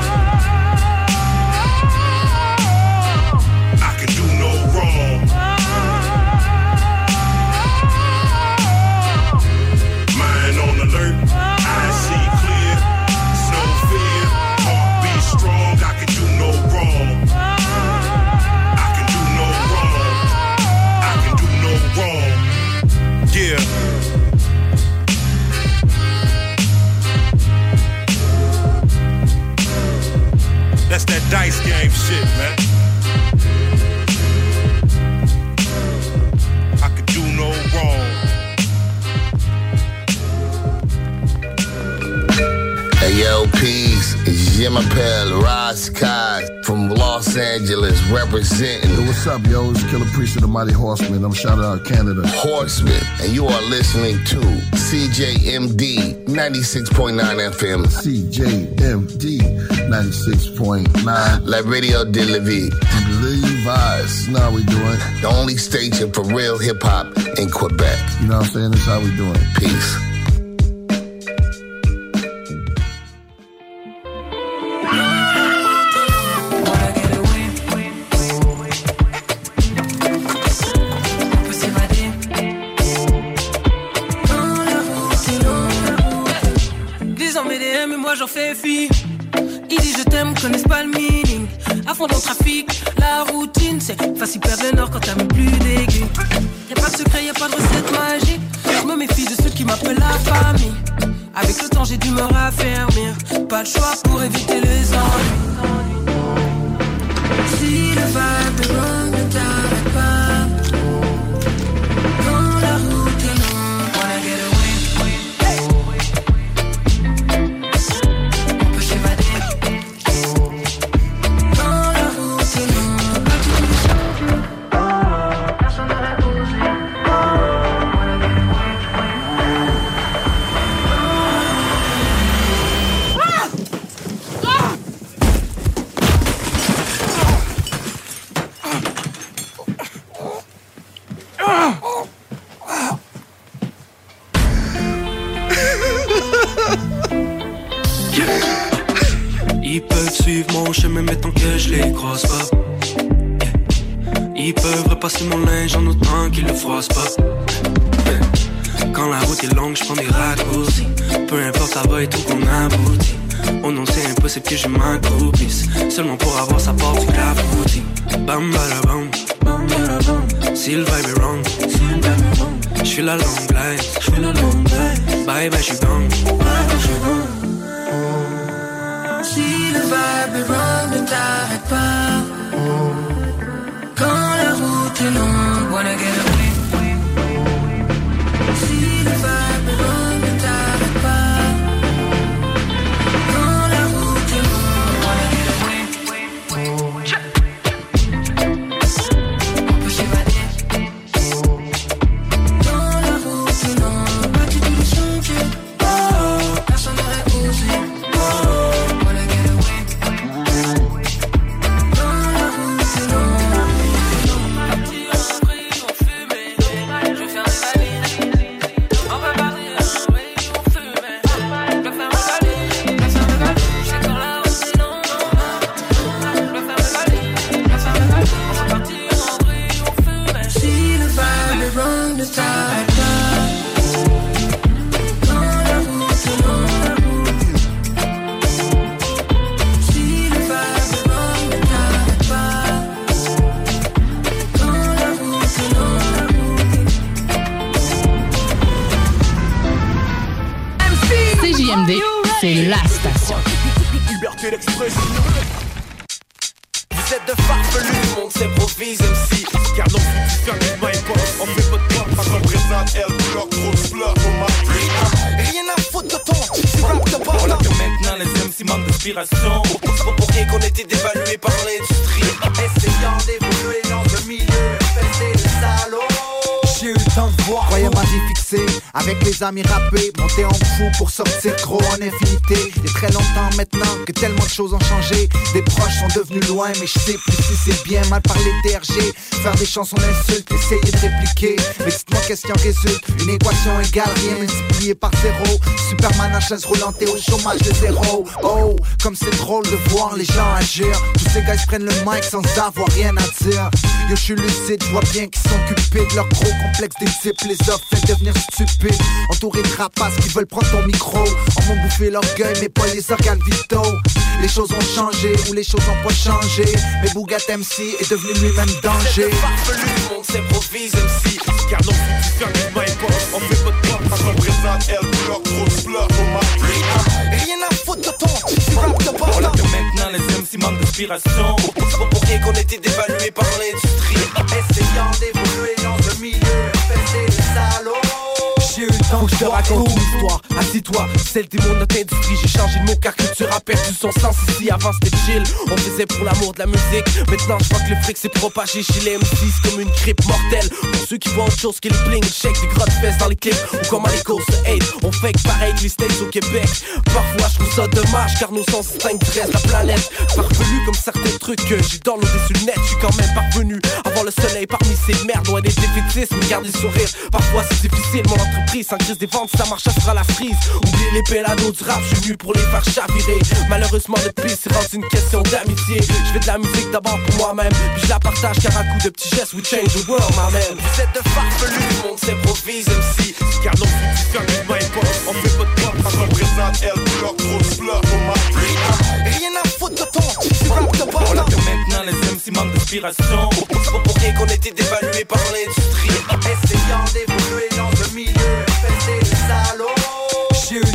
Priest of the Mighty Horseman. I'm shouting out Canada. Horseman, and you are listening to CJMD 96.9 FM. CJMD 96.9. La Radio de la Vie. Levi's. Now we doing. The only station for real hip hop in Quebec. You know what I'm saying? That's how we doing. Peace. Mais je sais plus si c'est bien Mal parler DRG, faire des chansons d'insultes Essayer de répliquer, mais dites-moi qu'est-ce qui en résulte. Une équation égale, rien multiplié par zéro. Superman à chaise roulante et au chômage de zéro. Oh, comme c'est drôle de voir les gens agir. Tous ces gars ils prennent le mic sans avoir rien à dire. Yo je suis lucide, je vois bien qu'ils sont occupés de leur gros complexe des types Les offres fait devenir stupides. Entourés de rapaces qui veulent prendre ton micro. En m'ont bouffé l'orgueil mais pas les organes vitaux Les choses ont changé ou les choses ont pas changé. Mais Bougat MC est devenu lui-même danger. Farfelu, le monde s'improvise MC Car non, tu fais du main On fait pas de pop, parce qu'on présente elle bloc, gros bloc au Rien à foutre de ton, tu rap de bord Voilà que maintenant les MC manquent d'inspiration. C'est pas pour rien qu'on était dévalué par l'industrie. Essayant d'évoluer dans le milieu Faites des salauds que je te raconte une histoire. Assis-toi, celle des mots de notre J'ai changé de mot car culture a perdu son sens. Ici Avant c'était chill, on faisait pour l'amour de la musique. Maintenant je vois que le fric s'est propagé chez les M6 Comme une grippe mortelle. Pour ceux qui voient autre chose que les bling Check des grottes fesses dans les clips. Ou comme à l'écho se hate. On que pareil que les States au Québec. Parfois je trouve ça dommage Car nos sens reste de la planète. Parvenu comme certains trucs que j'ai downloadé sur le net Je suis quand même parvenu Avoir le soleil parmi ces merdes. Loin des défaitismes, garder le sourire. Parfois c'est difficile mon entreprise crise des ventes, ça marche, ça fera la frise. Oubliez les pélados du rap, je suis venu pour les faire chavirer. Malheureusement, piste c'est rendu une question d'amitié. Je fais de la musique d'abord pour moi-même, puis je la partage car à coup de petits gestes, we change the world, my man. Vous êtes de farfelus, le monde s'improvise MC. Car non, fais du main On fait pas de pop, parce qu'on présente elle bloc, bloc au marché. Rien à foutre de ton, tu rap de bord maintenant les MC manquent d'inspiration. C'est pas pour rien qu'on était dévalué par l'industrie. Essayant d'évoluer dans le milieu Faites des salauds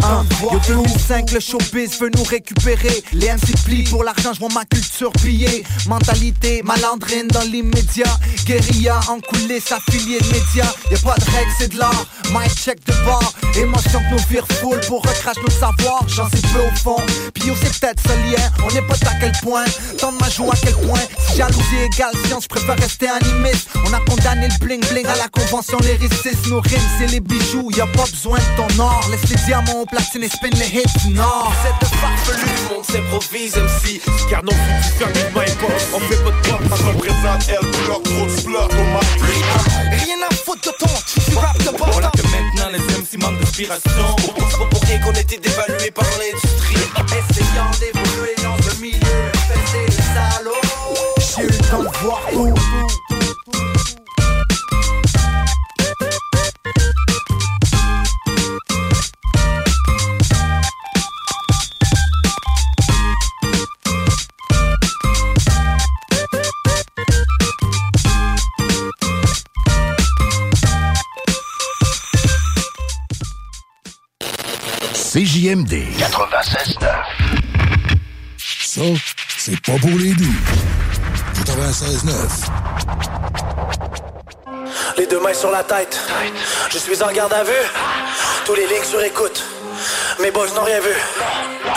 j'ai eu le temps de voir. Yo 2005, le showbiz veut nous récupérer. Les MC plient pour l'argent, je vois ma culture pillée. Mentalité malandrine dans l'immédiat. Guérilla en coulisses, affilié de médias. Y'a pas de règles, c'est de l'art. My check de bord. Émotion que nous vire full pour recracher nos savoirs. J'en sais peu au fond. Puis yo, c'est peut-être ce lien. On n'est pas à quel point. Tant de ma joue à quel point. Si jalousie égale science, je préfère rester animiste. On a condamné le bling bling à la convention. Les récits, nos rimes, c'est les bijoux. Y'a pas besoin de ton or. Laisse les diamants platine et spin les hits. Vous êtes de farfelus, le monde s'improvise MC. Car non, tu fais du main On fait pas de pop, parce qu'on présente elle bloc, gros bloc au marché. Rien à foutre de ton, tu rap de bord. Voilà que maintenant les MC manquent d'inspiration. C'est pour rien qu'on était dévalué par l'industrie. Essayant d'évoluer dans le milieu, faites des salauds. J'ai eu le temps de voir tout. CJMD 96.9. Ça, c'est pas pour les doux. 96.9. Les deux mains sur la tête. Je suis en garde à vue. Tous les lignes sur écoute. Mes boys n'ont rien vu.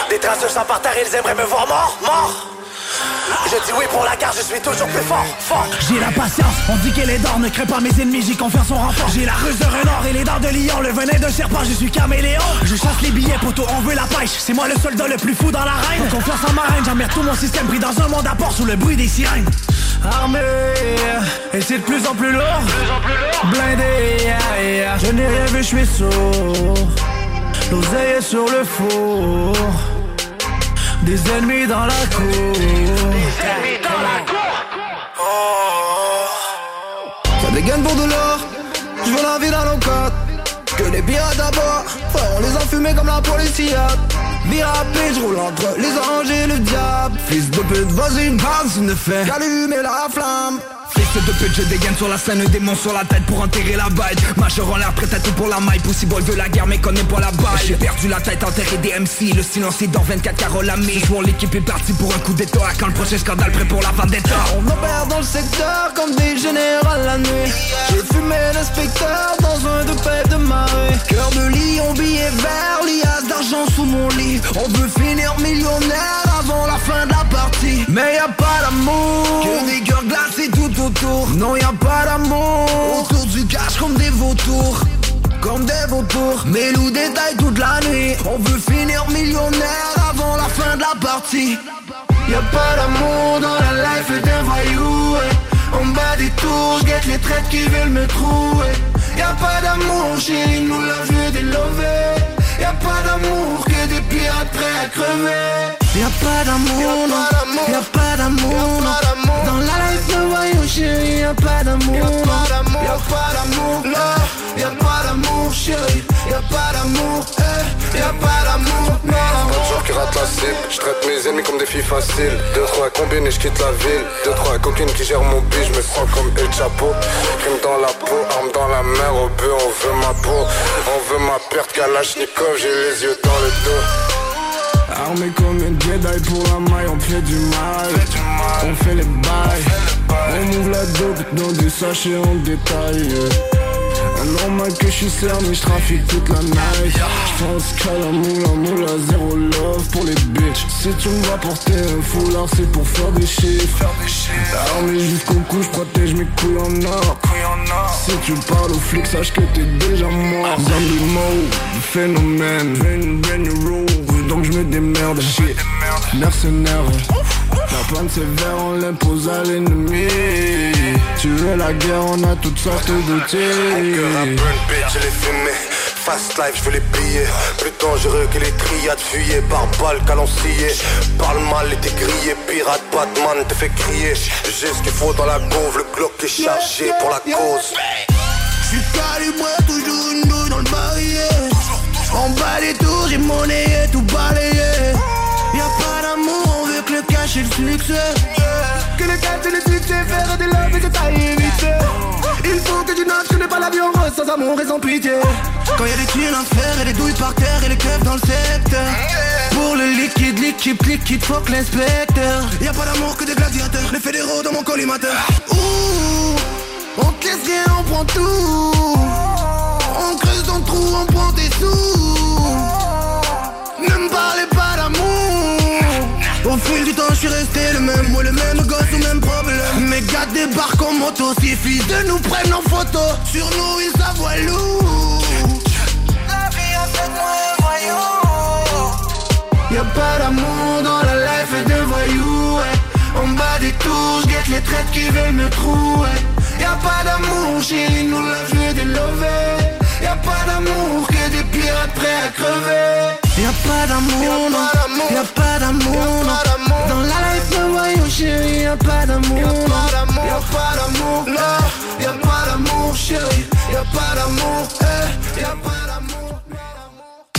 Des traces de sang par terre, ils aimeraient me voir mort, mort. Je dis oui pour la carte, je suis toujours plus fort, fort. J'ai la patience, on dit qu'elle est d'or, ne crée pas mes ennemis, j'ai confiance en renfort. J'ai la ruse de renard et les dents de lion, le venin de serpent, je suis caméléon. Je chasse les billets, poteau, on veut la pêche. C'est moi le soldat le plus fou dans l'arène. Confiance en ma reine, j'emmerde tout mon système pris dans un monde à port sous le bruit des sirènes. Armé, et c'est de plus en plus lourd. Blindé, yeah, yeah. je n'ai rien vu, je suis sourd. L'oseille est sur le four. Des ennemis dans la cour. Ennemis dans la cour. Ça dégaine pour de l'or. Je veux la vie dans nos. Que les pirates d'abord. Frère, on les a comme la police. Vie rapide, je roule entre les anges et le diable. Fils de pute, vas-y, base, ne fait qu'allumer la flamme. Fils de pute, je dégaine sur la scène, démon sur la tête pour enterrer la balle. Major en l'air, prêt à tout pour la maille. Possible veut la guerre, mais connaît pas la balle. J'ai perdu la tête, enterré des MC. Le silence est dans 24 caroles à mi. Mon l'équipe est partie pour un coup d'état. Quand le prochain scandale, prêt pour la vendetta. On opère dans le secteur comme des générales la nuit. J'ai fumé l'inspecteur dans un de paix de marée. Cœur de lion, billet vert, liasse d'argent sous mon lit. On veut finir millionnaire avant la fin de la partie. Mais y a pas d'amour. Que des cœurs glacés tout. Non, y a pas d'amour. Autour du cash comme des vautours. comme des vautours. Mais nous détaille toute la nuit. On veut finir millionnaire avant la fin de la partie. Y'a pas d'amour dans la life d'un voyou ouais. En bas des tours, guette les traites qui veulent me trouver Y'a pas d'amour, chérie, nous la veux des lovés Y'a pas d'amour que des pirates prêts à crever Y'a pas d'amour, non. Y'a pas d'amour, non. Dans la life d'un voyou, chérie, y'a pas d'amour Y'a pas d'amour, Y'a pas d'amour, chérie. Y'a pas d'amour, eh. Y'a pas d'amour, non. Toujours qui rate la cible, je traite mes ennemis comme des filles faciles. Deux, trois combines et je quitte la ville. Deux, trois coquines qui gèrent mon bille, je me sens comme El Chapeau. Crime dans la peau, arme dans la mer, au bœuf, on veut ma peau. On veut ma perte, Kalachnikov, j'ai les yeux dans le dos. Armé comme un Jedi pour la maille, on fait du mal. On fait les bails. On ouvre la dope dans des sachets en détail. Normal que je suis cerné, je trafique toute la night J'pense qu'à la moula moula, zéro love pour les bitches Si tu me vois porter un foulard, c'est pour faire des chiffres Armé jusqu'au cou, j'protège mes couilles en or Si tu parles aux flics, sache que t'es déjà mort Zombie mode, phénomène, rules Donc j'me démerde, shit, mercenaire la panne sévère, on l'impose à l'ennemi. Tu veux la guerre, on a toutes sortes de tirs Cœur à burn, bitch, je l'ai fumé. Fast life, je veux les billets Plus dangereux que les triades Fuyés par balles, calancillés Parle mal et t'es grillé Pirate, Batman te fait crier. J'ai ce qu'il faut dans la gauve Le Glock est chargé pour la cause. J'suis calibré, toujours une douille dans le barillet. En bas les tours, j'ai monnayé, tout que le succès Que le cash et le succès, faire des loves et que t'as évité Il faut que tu notes, je n'ai pas la en rose sans amour et sans pitié. Quand y'a des thunes à faire et des douilles par terre et les keufs dans le secteur. Pour le liquide, liquide, liquide, fuck l'inspecteur. Y'a pas d'amour que des gladiateurs, les fédéraux dans mon collimateur. Ouh, on te laisse on prend tout. On creuse le trou, on prend des sous. Ne me parlez Au fil du temps je suis resté le même. Moi le même gosse au même problème. Mes gars débarquent en moto. Suffit de nous prendre en photo. Sur nous ils s'avoient lourd La vie a fait moi un voyou. Y'a pas d'amour dans la life de voyou. En bas des tours j'guette les traites qui veulent me trouver Y'a pas d'amour chérie nous la veux des lovés Y'a pas d'amour que des pirates prêts à crever. Y'a pas d'amour, Y'a pas d'amour, Dans la life de voyou chérie Y'a pas d'amour, Y'a pas d'amour, non Y'a pas d'amour chérie. Y'a pas d'amour, eh. Y'a pas d'amour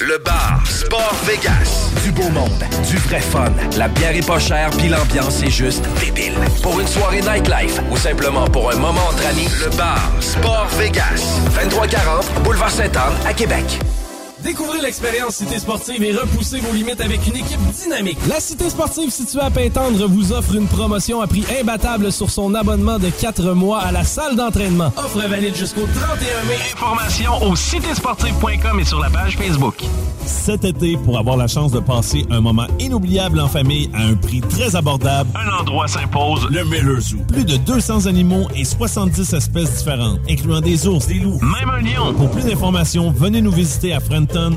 Le bar Sport Vegas. Du beau monde, du vrai fun. La bière est pas chère, puis l'ambiance est juste débile. Pour une soirée nightlife ou simplement pour un moment entre amis, le bar Sport Vegas. 2340 Boulevard Sainte-Anne à Québec. Découvrez l'expérience Cité Sportive et repoussez vos limites avec une équipe dynamique. La Cité Sportive située à Pintendre vous offre une promotion à prix imbattable sur son abonnement de 4 mois à la salle d'entraînement. Offre valide jusqu'au 31 mai. Informations au citésportive.com et sur la page Facebook. Cet été, pour avoir la chance de passer un moment inoubliable en famille à un prix très abordable, Un endroit s'impose, le Miller Zoo. Plus de 200 animaux et 70 espèces différentes, incluant des ours, des loups, même un lion. Pour plus d'informations, venez nous visiter à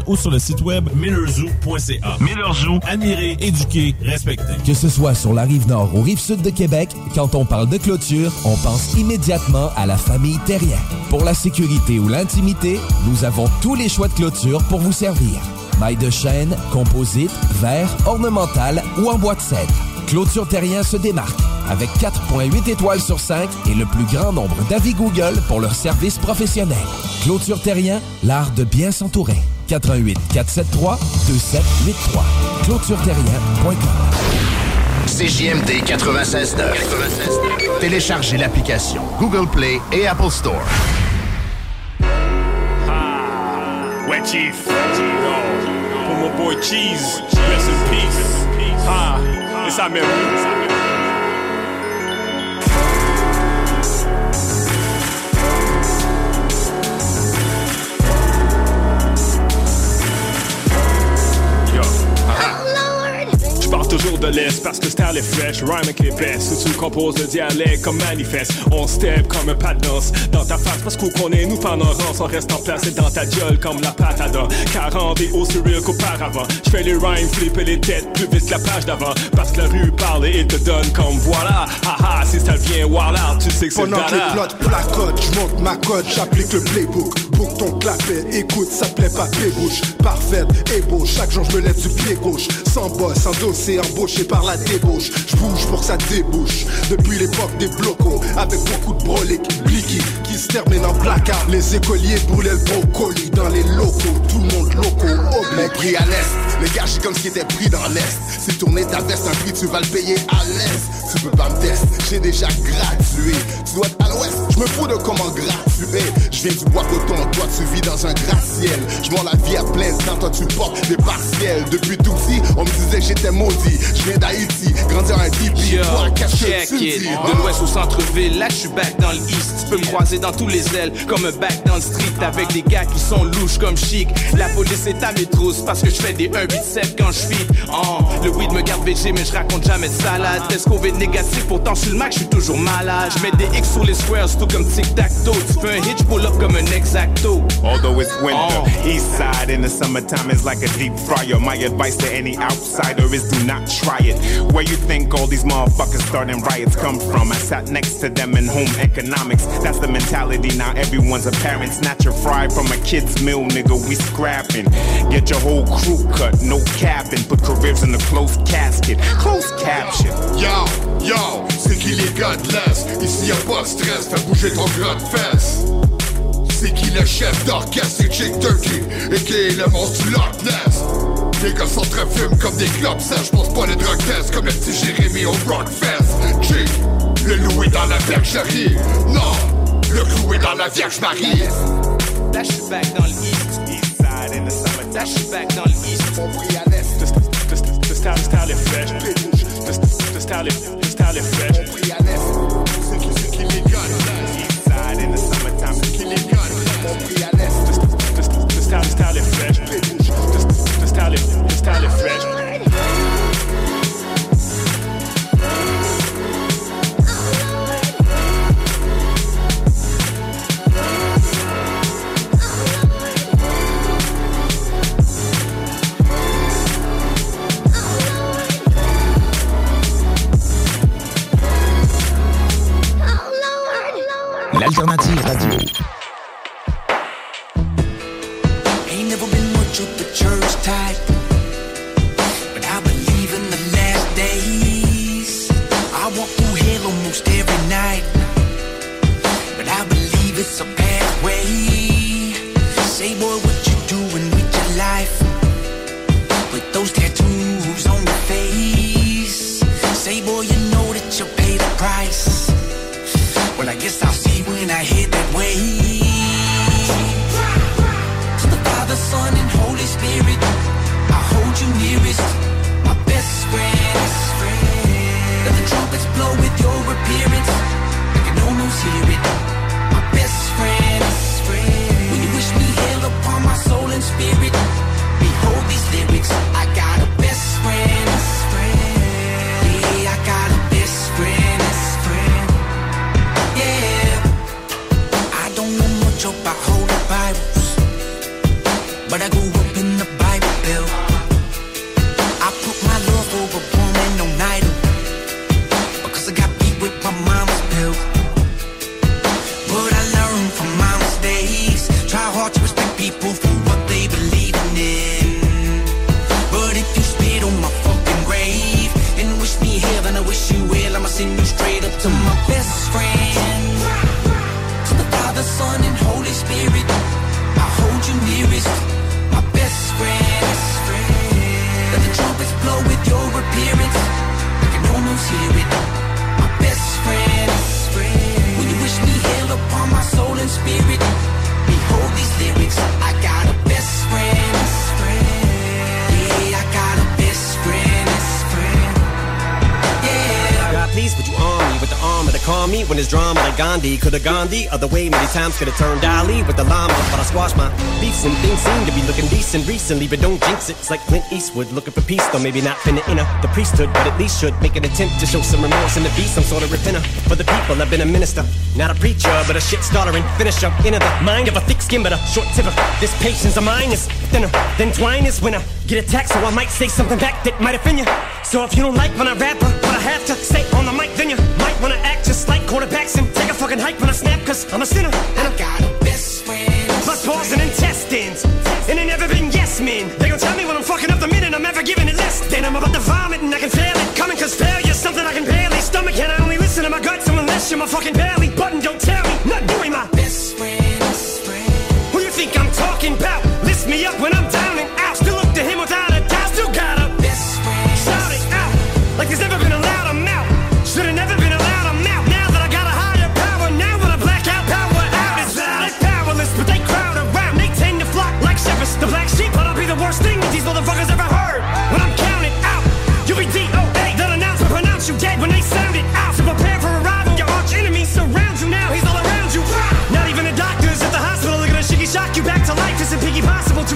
Ou sur le site web millerzoo.ca. Miller Zoo. Admirer, éduquer, respecter. Que ce soit sur la rive nord ou rive sud de Québec, quand on parle de clôture, on pense immédiatement à la famille Terrien. Pour la sécurité ou l'intimité, nous avons tous les choix de clôture pour vous servir. Maille de chêne, composite, verre, ornemental ou en bois de cèdre. Clôture Terrien se démarque avec 4.8 étoiles sur 5 et le plus grand nombre d'avis Google pour leur service professionnel. Clôture Terrien, l'art de bien s'entourer. 88 473 2783. ClôtureTerrien.com. CJMD 96.9. Téléchargez l'application Google Play et Apple Store. Wet Chief. For my boy Cheese. Rest in peace. Ah, it's our memory. Parce que style est fresh, rhyme est best. Si tu composes le dialecte comme manifeste, on step comme un pas de danse dans ta face parce qu'on connaît nous pendant rance, on reste en place et dans ta gueule comme la patada. 40 et aussi real qu'auparavant. Je fais les rhymes, flipper les têtes plus vite que la page d'avant. Parce que la rue parle et il te donne comme voilà. Haha, si ça vient voilà, tu sais que c'est Pendant que les plots placotent, je monte ma cote, j'applique le playbook. Book ton clapet, écoute, ça plaît pas bouche Parfaite, ébauche, chaque jour je me lève du pied gauche. Sans boss, endossé, embauché par la débauche. Je bouge pour que ça débouche. Depuis l'époque des blocos, avec beaucoup de broliques, blicky, qui se terminent en placard. Les écoliers brûlaient le brocoli dans les locaux. Tout le monde loco, Mon prix à l'est, le gars, j'ai comme qui était pris dans l'est. C'est tourner ta veste, un prix, tu vas le payer à l'est. Tu peux pas me tester, j'ai déjà gradué. Tu dois être à l'ouest, je me fous de comment gratuer. Je viens du bois coton, toi tu vis dans un gratte-ciel. Je la vie à plein temps, toi tu portes des partiels. Depuis tout petit, on me disait j'étais maudit. Je viens d'Haïti, grandir un tipi. Yo, Toi, check tu it. dis? De l'ouest au centre-ville, là je suis back dans l'east. Tu peux me croiser dans tous les ailes, comme un back dans le street, avec des gars qui sont louches comme chic. La police est à mes trousses parce que je fais des 1-8-7 quand je suis. Oh, le weed me garde végé, mais je raconte jamais de salade. Test Covid négatif, pourtant sur le Mac, je suis toujours malade. Je mets des X sur les squares, tout comme tic-tac-toe. Tu fais un hitch pull-up comme un exacto. Although it's winter, east side in the summertime is like a deep fryer. My advice to any outsider is do not try it. Where you think all these motherfuckers starting riots come from? I sat next to them in home economics. That's the mentality now. Everyone's a parent. Snatch a fry from a kid's meal, nigga. We scrapping. Get your whole crew cut, no capping. Put careers in a closed casket. Closed caption. Yo, yo, c'est qui les gars de l'Est Ici y'a pas de stress, fais bouger ton gras de fesses C'est qui le chef d'orchestre, c'est Chick Turkey Et qui est le monstre du Loch Ness Les gars sont très fumes comme des clubs sèches Pense pas les drug tests comme le petit Jérémy au Rockfest Chick, le loup est dans la bergerie Non, le clou est dans la Vierge Marie je suis back dans l'east. East side in the summertime. Là je suis back dans l'east. The, the, the, the style, the style is fresh. The, the, the style is, the style is fresh. East side in the summertime. The, the, the style, the style is fresh style est. L'alternative radio. Hell almost every night, but I believe it's a pathway. Say, boy, what you doing with your life? With those tattoos on your face. Say, boy, you know that you pay the price. Well, I guess I'll see when I hit that way. To the Father, Son, and Holy Spirit, I hold you nearest, appearance, like an almost hear it. My best friend. When you wish me hell upon my soul and spirit, when it's drama like Gandhi could have gone the other way. Many times could have turned Ali with the llama but I squashed my beefs and things seem to be looking decent recently but don't jinx it. It's like Clint Eastwood looking for peace though maybe not finna enter the priesthood but at least should make an attempt to show some remorse and to be some sort of repenter. For the people I've been a minister not a preacher but a shit starter and finisher. Into the mind of a thick skin but a short tipper this patience of mine is thinner than twine is when I get attacked so I might say something back that might offend you so if you don't like when I rap what I have to say on the mic then you might wanna act just like quarterbacks and take a fucking hike when I snap cause I'm a sinner. And I got a best friend. Plus balls and intestines and they never been yes men. They gon' tell me when I'm fucking up the minute I'm ever giving it less then I'm about to vomit and I can feel it coming cause failure's something I can barely stomach. And I only listen to my guts unless you're my fucking belly button don't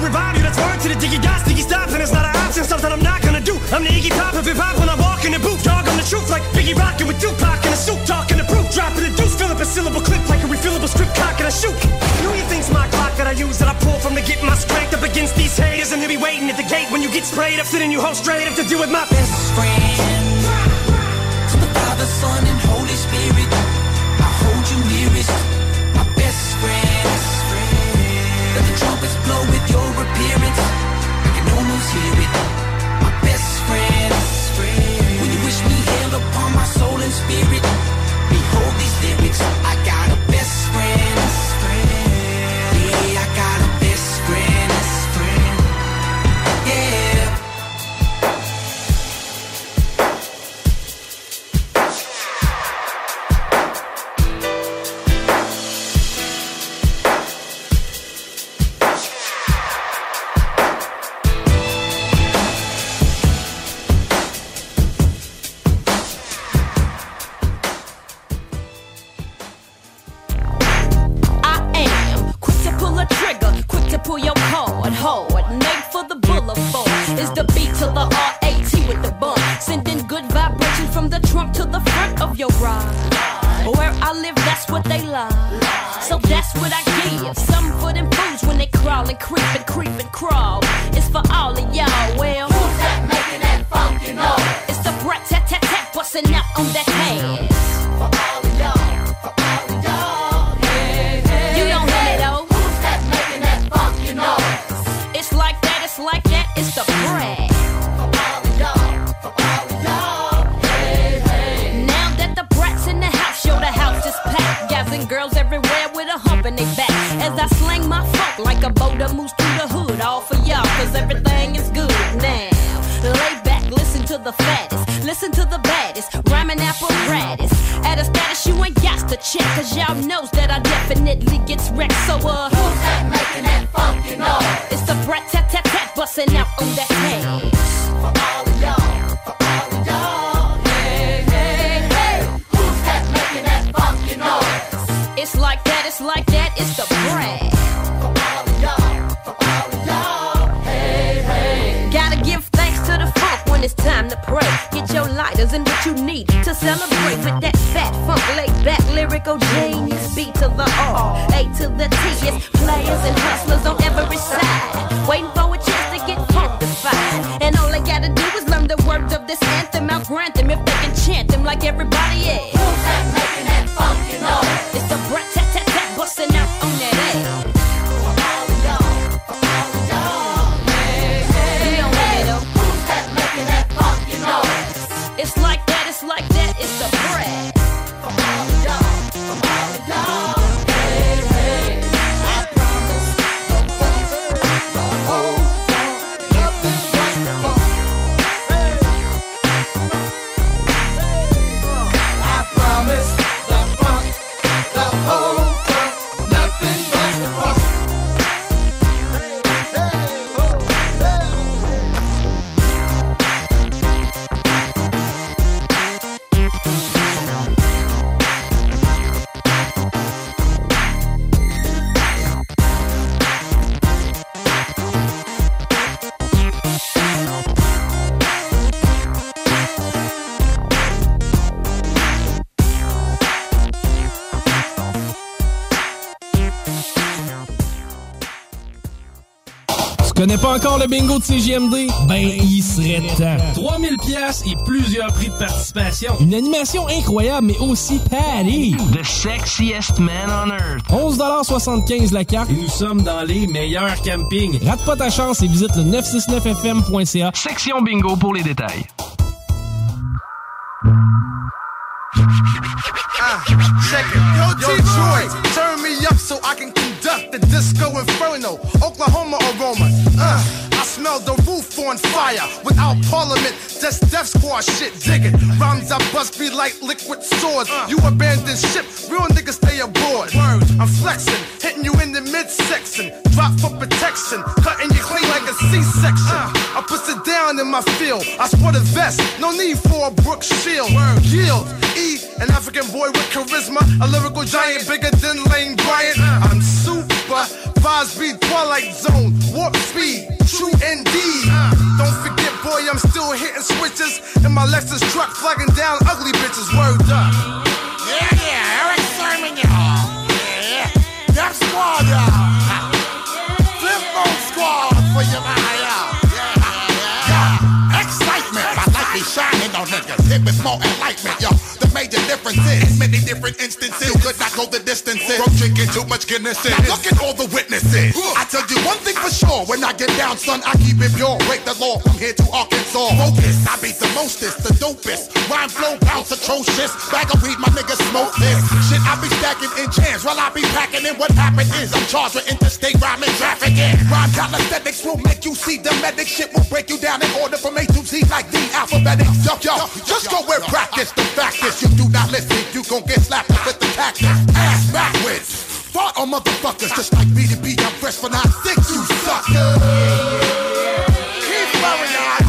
revive you that's word to the diggy got sticky stop and it's not an option. Something I'm not gonna do. I'm the Iggy Pop of hip hop when I walk in the booth. Dog I'm the truth like Biggie rockin' with Tupac in a suit. Talking the proof dropping the deuce. Fill up a syllable clip like a refillable script cock and I shoot. Who you think's my clock that I use that I pull from to get my strength up against these haters. And they'll be waiting at the gate when you get sprayed up sitting you hold straight up to deal with my best friend. To the Father, Son, and I can almost hear it, my best you wish me upon my soul and spirit, connais pas encore le bingo de CGMD? Ben, il serait temps. 3000 pièces et plusieurs prix de participation. Une animation incroyable, mais aussi patty. The sexiest man on earth. 11,75 la carte et nous sommes dans les meilleurs campings. Rate pas ta chance et visite le 969fm.ca. Section bingo pour les détails. Ah, check it. Yo, Detroit, turn me up so I can conduct the disco inferno. Oklahoma aroma. Uh, I smell the roof on fire. Without parliament, that's death squad shit. Dig it. Rhymes I bust be like liquid swords. You abandon ship, real niggas stay aboard. I'm flexing, hitting you in the midsection. Drop for protection, cutting you clean like a C-section. I put it down in my field. I sport a vest, no need for a Brooks shield. Yield, E, an African boy with charisma, a lyrical giant bigger than Lane Bryant. I'm super, vibes be Twilight Zone, warp speed, true indeed. Don't forget, boy, I'm still hitting switches in my Lexus truck, flagging down ugly bitches. Word up. Yeah, yeah, Eric Sermon, y'all. Yeah, yeah. Death Squad, y'all. Squad for y'all. Yeah, yeah. Excitement, my light be shining on niggas. Hit with more enlightenment, yo. The major difference is, in many different instances, you could not go the distances. From drinking too much Guinness. Look at all the witnesses. I tell you one thing for sure, when I get down, son, I keep it pure. Break the law from here to Arkansas. Focus, I be the mostest, the dopest. Rhyme flow bounce atrocious. Bag of weed, my niggas smoke this. Shit, I be stacking in chance while I be packing in. What happened is I'm charged with interstate rhyming trafficking. Rhyme calisthenics will make you see the medic. Shit will break you down in order from A to Z like the alphabetic. Yo, yo, just go and practice. The fact is, you do not listen, you gon' get slapped with the tactics. Ass backwards. On motherfuckers just like me to be. I'm fresh for six, you sucker. Keep flowing on.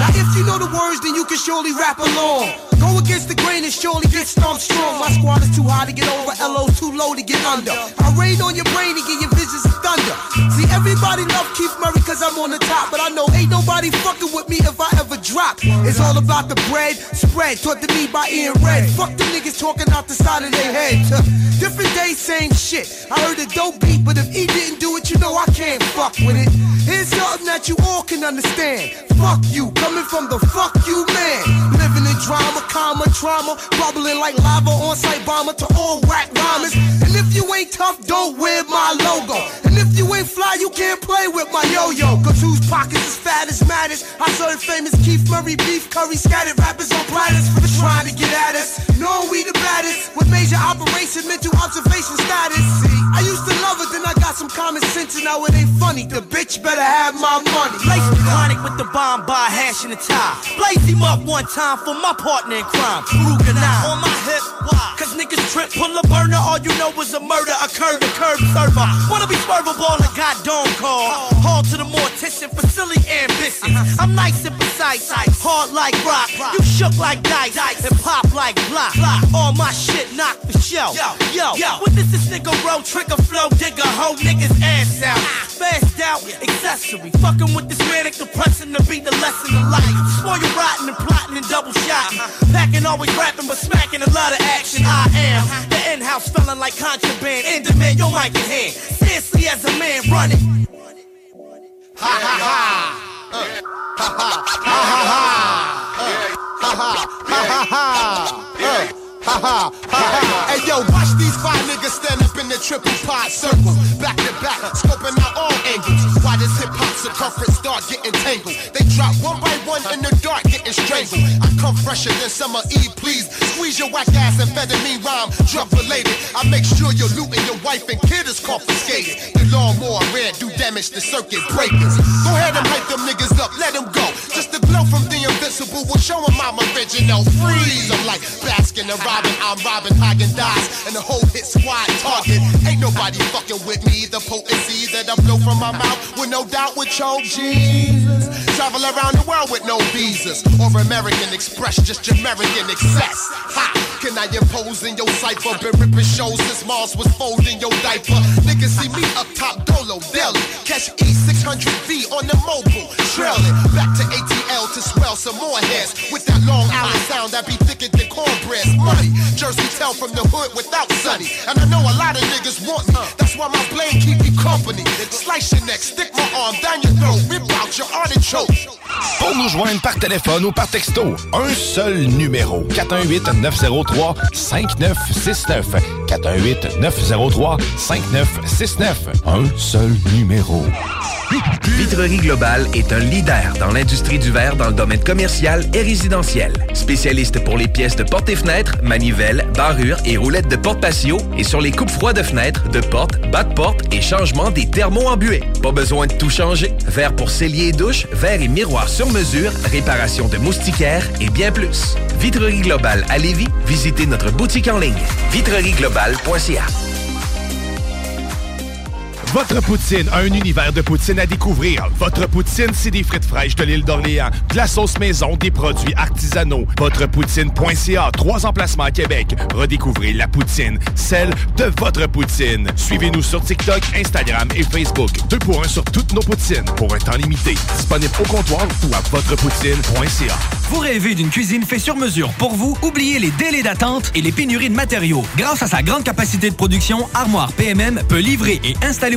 Now if you know the words, then you can surely rap along. Go against the grain and surely get stomped strong. My squad is too high to get over, LO's too low to get under. I rain on your brain and give you visions thunder. See, everybody love Keith Murray cause I'm on the top, but I know ain't nobody fucking with me if I ever drop. It's all about the bread, spread, taught to me by Ian Red. Fuck the niggas talking out the side of their head. Different day, same shit. I heard a dope beat, but if he didn't do it, you know I can't fuck with it. Here's something that you all can understand. Fuck you, coming from the fuck you man. Living in drama, comma, trauma, bubbling like lava on site bomber to all whack rhymers. And if you ain't tough, don't wear my logo. And if you ain't fly, you can't play with my yo-yo. Cause whose pockets is fat as matters. I serve famous Keith Murray beef curry scattered rappers on platters for the trying to get at us. Knowing we the baddest with major operation, mental observation status. See, I used to love it, then I got some common sense and now it ain't funny. The bitch better have my money. Lace the chronic with the bomb by hash and the tie. Blaze him up one time for my partner in crime. Nine. On my hip, why? Cause niggas trip, pull a burner, all you know is a murder occurred, a curb server. Wanna be swervable and got dome call. Haul to the mortician for silly ambitions. Uh-huh. I'm nice and precise, hard like rock. You shook like dice and pop like block. All my shit knock for show. Yo, yo, what this is nigga roll, trigger flow, digger, hoe niggas ass out. Ah. Fast out, accessory. Fucking with this manic depression to be the lesson of life. Spoil you rotten and plotting and double shot. Uh-huh. Packing always rapping but smacking a lot of action. I am uh-huh. the in-house feeling like contraband. In demand, your mic in hand. Seriously as a man running. Ha ha ha. Uh, Ha ha ha ha ha. Ha ha ha ha ha. Uh, Ha ha ha ha. Hey yo, watch these five niggas stand up the triple pod circle, back to back, scoping out all angles. Why does hip hop circumference start getting tangled? They drop one by one in the dark, getting strangled. I come fresher than summer Eve, please. Squeeze your whack ass and feather me rhyme, drug related. I make sure your loot and your wife and kid is confiscated. The lawnmower red do damage to circuit breakers. Go ahead and hype them niggas up, let them go. Just the glow from the invincible will show them I'm original. Freeze, I'm like Baskin and Robin, I'm Robin Hagen Dazs, and the whole hit squad target. Ain't nobody fucking with me. The potency that I blow from my mouth with no doubt would choke Jesus. Travel around the world with no visas or American Express, just American excess. Ha! Can I impose in your cipher? Been ripping shows since Mars was folding your diaper. Niggas see me up top, Dolo, Deli. Catch E600V on the mobile, trailing back to ATL to swell some more heads with that Long Island sound that be thicker than cornbread. Money, Jersey tell from the hood without Sunny. And I know a lot of niggas want me. That's why my blade keep me company. Slice your neck, stick my arm down your throat, rip out your artichoke. Pour nous joindre par téléphone ou par texto, un seul numéro. 418-903-5969. 418-903-5969. Un seul numéro. Vitrerie Globale est un leader dans l'industrie du verre dans le domaine commercial et résidentiel. Spécialiste pour les pièces de portes et fenêtres, manivelles, barrures et roulettes de porte patio et sur les coupes froides de fenêtres, de portes, bas de porte et changement des thermos embués. Pas besoin de tout changer. Verre pour cellier et douche, verre et miroir sur mesure, réparation de moustiquaires et bien plus. Vitrerie Globale à Lévis, visitez notre boutique en ligne vitrerieglobale.ca. Votre poutine, un univers de poutine à découvrir. Votre poutine, c'est des frites fraîches de l'île d'Orléans, de la sauce maison, des produits artisanaux. Votrepoutine.ca, trois emplacements à Québec. Redécouvrez la poutine, celle de votre poutine. Suivez-nous sur TikTok, Instagram et Facebook. Deux pour un sur toutes nos poutines, pour un temps limité. Disponible au comptoir ou à votrepoutine.ca. Vous rêvez d'une cuisine faite sur mesure pour vous? Oubliez les délais d'attente et les pénuries de matériaux. Grâce à sa grande capacité de production, Armoire PMM peut livrer et installer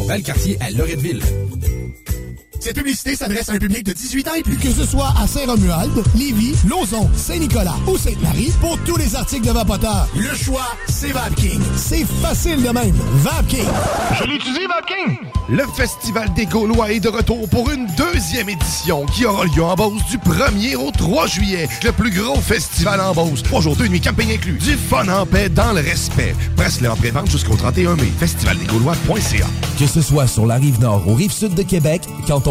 Valcartier à Loretteville. Cette publicité s'adresse à un public de 18 ans et plus. Que ce soit à Saint-Romuald, Lévis, Lauson, Saint-Nicolas ou Sainte-Marie, pour tous les articles de Vapoteur, le choix, c'est VapKing. C'est facile de même. VapKing. Je l'utilise, VapKing! Le Festival des Gaulois est de retour pour une deuxième édition qui aura lieu en Beauce du 1er au 3 juillet. Le plus gros festival en Beauce. Trois jours, deux nuits, camping inclus. Du fun en paix dans le respect. Presse-le en pré-vente jusqu'au 31 mai. Festivaldesgaulois.ca Que ce soit sur la rive nord ou rive sud de Québec, quand on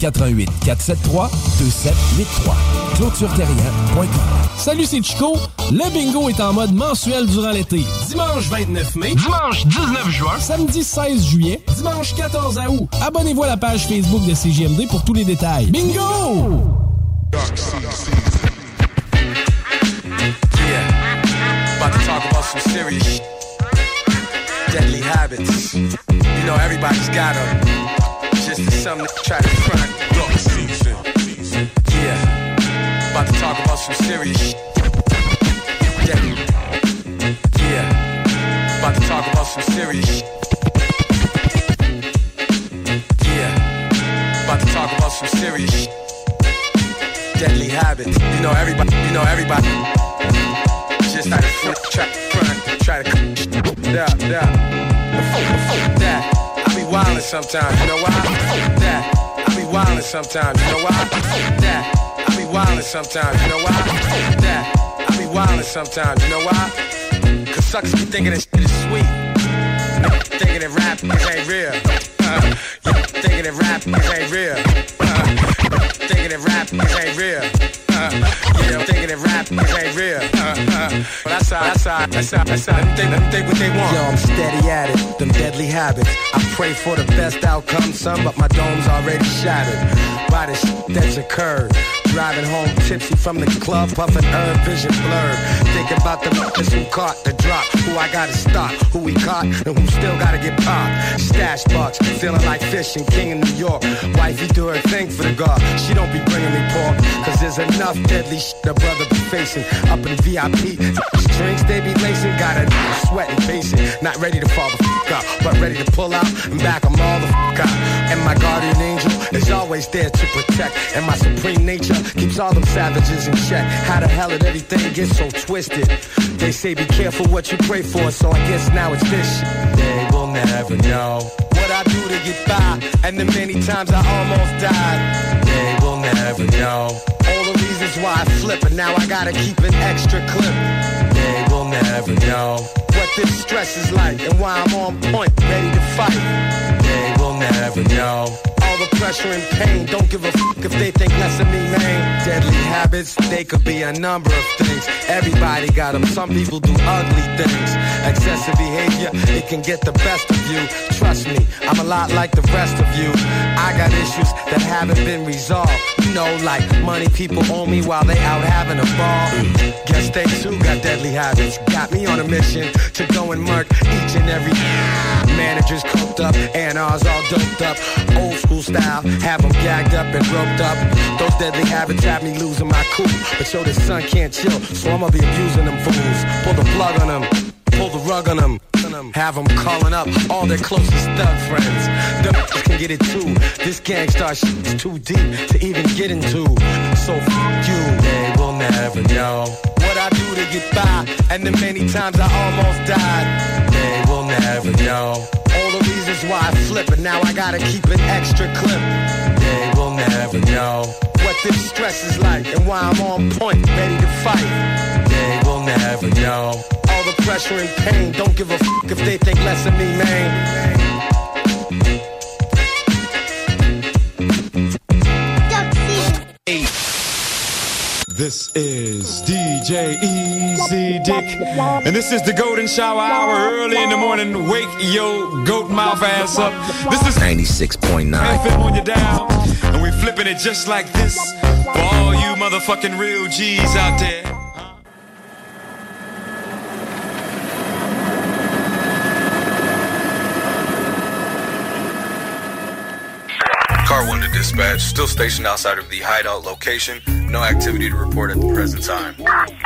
88 473 2783. ClôtureTerrien.com. Salut, c'est Chico. Le bingo est en mode mensuel durant l'été. Dimanche 29 mai. Dimanche 19 juin. Samedi 16 juillet. Dimanche 14 août. Abonnez-vous à la page Facebook de CGMD pour tous les détails. Bingo! Yeah, about to talk about some serious sh- deadly habits. You know, everybody's got them. Just something to try to front. Yeah, about to talk about some serious deadly. Yeah, about to talk about some serious Yeah, about to talk about some serious deadly habits. You know, everybody, you know, everybody. Just try to flip, try to front, try to. Yeah, yeah. That. Wildin' sometimes, you know why? That. I be wildin' sometimes, you know why? That. I be wildin' sometimes, you know why? That. I be wildin' sometimes, you know why? Cause suckers be thinking this shit is sweet. Thinking that rap is ain't real. Uh, thinking that rap is ain't real. Uh, thinking that rap is ain't real. Uh, yeah, thinking that rap is ain't real. Uh, uh, that's how, that's how, that's how, that's how them think, them think what they want. Yo, I'm steady at it, them deadly habits. I pray for the best outcome, son, but my dome's already shattered by the shit that's occurred. Driving home tipsy from the club, puffing herb, vision blurred. Thinking about the niggas who caught the drop, who I gotta stop, who we caught, and who still gotta get popped. Stash bucks, feeling like fishing, king in New York. Wifey do her thing for the guard. She don't be bringing me pork, cause there's enough deadly shit a brother be facing. Up in VIP, strings they be lacing, got a sweating, pacing. Not ready to fall the fuck up, but ready to pull out and back 'em all the fuck out. And my guardian angel is always there to protect. And my supreme nature keeps all them savages in check. How the hell did everything get so twisted? They say be careful what you pray for, so I guess now it's this. They will never know what I do to get by, and the many times I almost died. They will never know all the reasons why I flip, and now I gotta keep an extra clip. They will never know what this stress is like, and why I'm on point, ready to fight. They will never know. All the pressure and pain, don't give a fuck if they think less of me, man. Deadly habits, they could be a number of things. Everybody got them, some people do ugly things. Excessive behavior, it can get the best of you. Trust me, I'm a lot like the rest of you. I got issues that haven't been resolved. You know, like money people owe me while they out having a ball. Guess they too got deadly habits. Got me on a mission to go and murk each and every managers cooked up, and ours all doped up. Old school style, have them gagged up and roped up. Those deadly habits have me losing my cool. But yo, the sun can't chill, so I'ma be abusing them fools. Pull the plug on them, pull the rug on them. Have them calling up all their closest thug friends. Them can get it too. This gangstar shit's too deep to even get into. So f you, they will never know what I do to get by, and the many times I almost died. They will never know all the reasons why I flip, and now I gotta keep an extra clip. They will never know what this stress is like, and why I'm on point, ready to fight. They will never know all the pressure and pain. Don't give a fuck if they think less of me, man. This is DJ Easy Dick, and this is the Golden Shower Hour. Early in the morning, wake yo goat mouth ass up. This is 96.9. FM on your dial, and we flipping it just like this for all you motherfucking real G's out there. Car 1 to dispatch, still stationed outside of the hideout location. No activity to report at the present time.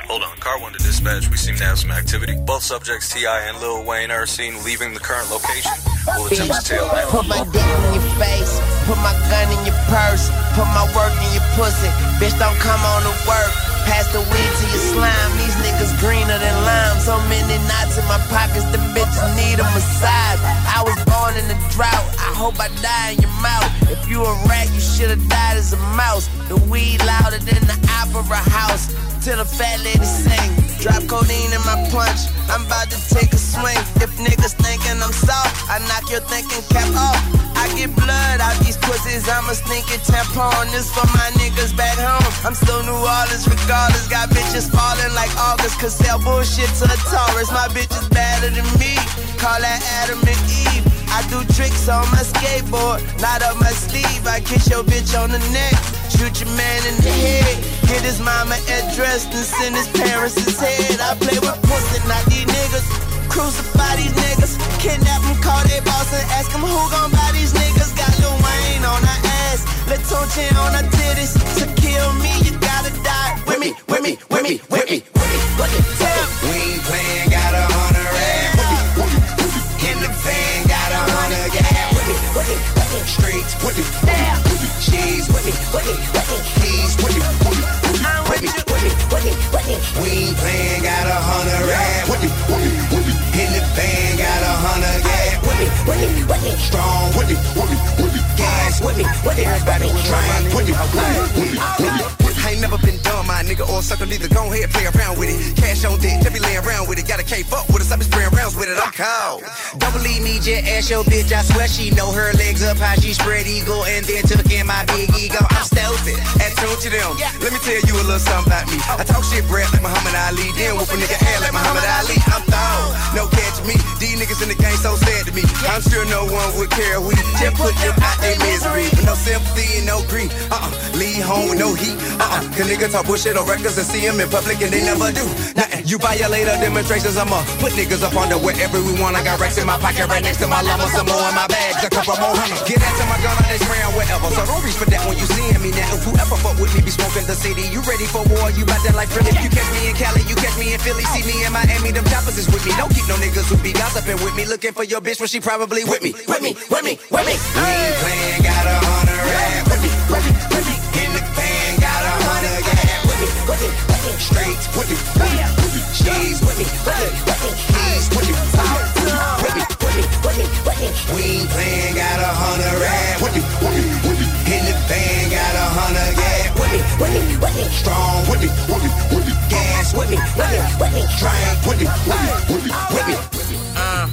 Hold on, car 1 to dispatch. We seem to have some activity. Both subjects, T.I. and Lil Wayne, are seen leaving the current location. We'll attempt to tail them. Put my dick in your face, put my gun in your purse, put my work in your pussy. Bitch, don't come on to work. Pass the weed to your slime. These niggas greener than lime. So many knots in my pockets, the bitches need a massage. I was born in the drought. I hope I die in your mouth. If you a rat, you should've died as a mouse. The weed louder than the opera house. Till the fat lady sing. Drop codeine in my punch. I'm about to take a swing. If niggas thinking I'm soft, I knock your thinking cap off. I get blood out these pussies. I'm a sneaky tampon. This for my niggas back home. I'm still New Orleans regardless. Got bitches falling like August. Cause sell bullshit to the Taurus. My bitch is better than me. Call that Adam and Eve. I do tricks on my skateboard, not up my sleeve. I kiss your bitch on the neck, shoot your man in the head. Get his mama address and send his parents his head. I play with pussy, not these niggas. Crucify these niggas, kidnap them, call their boss and ask them who gon' buy these niggas. Got Lil Wayne on her ass, Latonche on her titties. To kill me, you gotta die with me, with me, with me, with me, with me, with me. Tell We ain't playing, got a hundred rap. In the van, got a hundred gas. Streets with me, cheese with me, keys with me, with me, with me. We ain't playing, got a hundred rap. In the van, got a hundred gas with me, with me, with me. Strong with me, with me, with me. Gas with me, with me, with me. Train with me, with me, with me, with me ain't never been dumb, my nigga, or sucker neither. Go ahead, play around with it. Cash on deck, just be laying around with it. Got a K fuck with us, I be spraying rounds with it. I'm cold. Don't believe me, just ask your bitch. I swear she know her legs up high. She spread eagle and then took in my big ego. I'm stealthy, attune to them. Let me tell you a little something about me. I talk shit breath like Muhammad Ali, then whoop a nigga ass like Muhammad Ali. I'm thawed, no catch me. These niggas in the game so sad to me. I'm sure no one would care. We just put them out their misery. With no sympathy and no grief. Uh-uh, leave home with no heat. Uh-uh, cause niggas talk bullshit on records and see them in public and they never do. Nothing. You violate our demonstrations, I'ma put niggas up under wherever we want. I got racks in my pocket right next to my llama. Some more in my bags, a couple more hundred. Get that to my gun on this round, whatever. So don't reach for that when you seeing me now. If whoever fuck with me be smoking the city. You ready for war? You bout that like Philly? You catch me in Cali, you catch me in Philly. See me in Miami, them choppers is with me. Don't keep no niggas who be gossiping with me. Looking for your bitch when she probably with me. With me, with me, with me. We ain't playing, got a hundred rap. With me, with me, With me, with me, with me. Straight with me, with me, with me. Cheese with me, with me, with me. Keys with me, with me, with me, with me, with me, with me. We ain't playing, got a hundred rap. With me, with me, with me. In the van, got a hundred gas. With me, with me, with me. Strong with me, with me, with me. Gas with me, with me, with me. Drink with me, with me, with me, with me. Uh,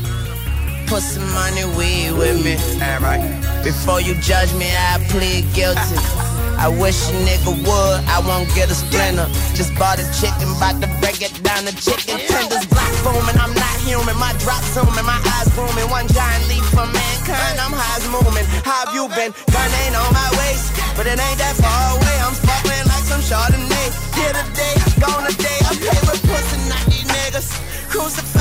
put some money weed with me. Alright. Before you judge me, I plead guilty. I wish a nigga would, I won't get a splinter. Just bought a chicken, bout to break it down to chicken tenders. Block booming, I'm not human. My drop zooming, my eyes booming. One giant leap for mankind, I'm high as moving. How have you been? Gun ain't on my waist, but it ain't that far away. I'm sparkling like some Chardonnay. Here today, gone today. I play with pussy, not these niggas. Crucify these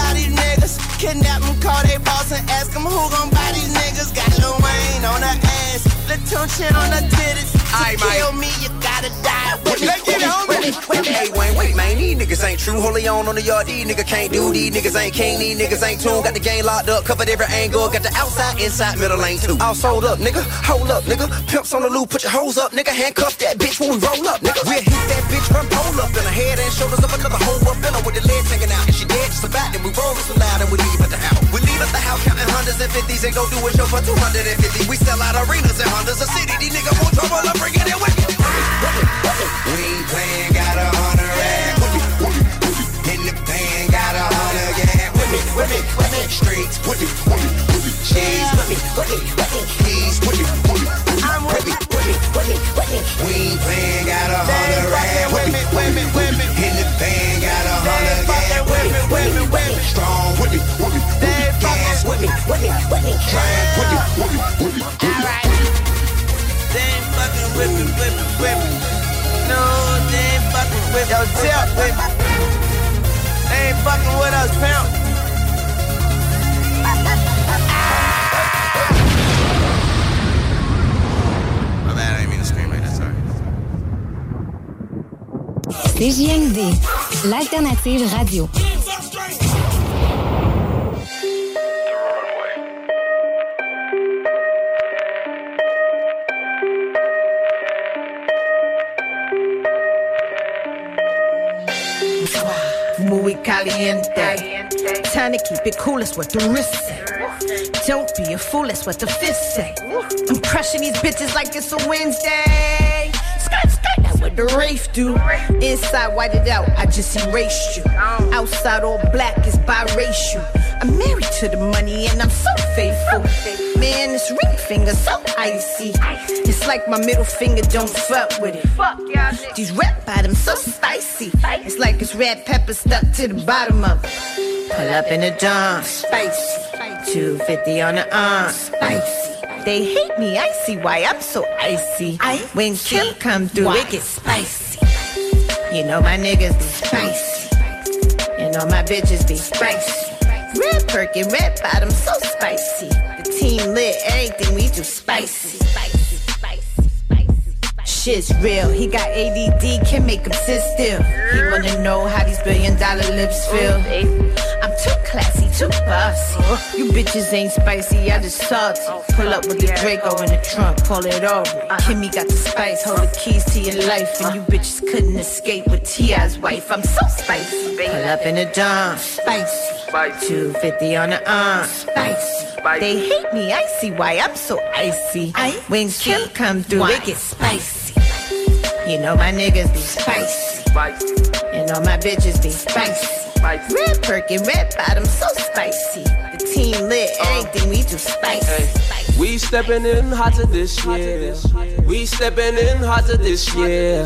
niggas. Kidnap them, call they boss and ask them who gon' buy these niggas. Got Lil Wayne on her ass, Latunche on her titties. To Aye, mate. kill me, you gotta die with me. Let's get it, homie. Hey, Wayne, wait, man. These niggas ain't true. Holy on on the yard. These niggas can't do. These niggas ain't king. These niggas ain't tuned. Got the game locked up. Covered every angle. Got the outside, inside, middle lane too. All sold up, nigga. Hold up, nigga. Pimps on the loop. Put your hoes up, nigga. Handcuff that bitch when we roll up, nigga. We'll hit that bitch from pole up. In her head and shoulders of another hoe up in her with the legs hanging out. And she dead just about. Then we roll this loud and we leave at the house. We leave at the house counting hundreds and fifties and go do a show for 250. We sell out arenas and Hondas a city. These niggas want trouble. I'm bringing it with me. We ain't playing, got a hundred rap. In the van, got a hundred gas. With me, with me, with me. Streets, with me, with me, with me. Cheese, with me, with me, with me. Keys, with me, with me, I'm with me, with me, with me, with me. We ain't playing, got a hundred rap. With me, with me, with me. In the van, got a hundred gas. They ain't fucking with me, with me, with me. No, they ain't fucking with me. Yo, tip with me. They ain't fucking with us, pimp. CJMD, l'alternative radio. Muy caliente. Time to keep it cool, what the wrist say. Don't be a fool, that's what the fist say. I'm crushing these bitches like it's a Wednesday. What the Wraith do. Inside, white it out, I just erased you. Outside, all black is biracial. I'm married to the money and I'm so faithful. Man, this ring finger so icy. It's like my middle finger don't fuck with it. These rap bottoms so spicy. It's like it's red pepper stuck to the bottom of it. Pull up in a John, spicy. 250 on the arm, spicy. They hate me, I see why I'm so icy. When Kim come through, it gets spicy. You know my niggas be spicy. You know my bitches be spicy. Red Perkin, red bottom, so spicy. The team lit, everything we do spicy. Shit's real, he got ADD, can make him sit still. He wanna know how these billion dollar lips feel. I'm too classy, too bossy. You bitches ain't spicy, I just salty. Pull up with the Draco in the trunk, pull it over. Kimmy got the spice, hold the keys to your life. And you bitches couldn't escape with T.I.'s wife. I'm so spicy. Pull up in a John, spicy. 250 on the arm, spicy. They hate me, I see why I'm so icy. When Kim come through, make it gets spicy. You know my niggas be spicy. You know my bitches be spicy. Red Perkin, red bottom, so spicy. The team lit, uh. everything we do spicy. We stepping in hotter this year. We stepping in hotter this year.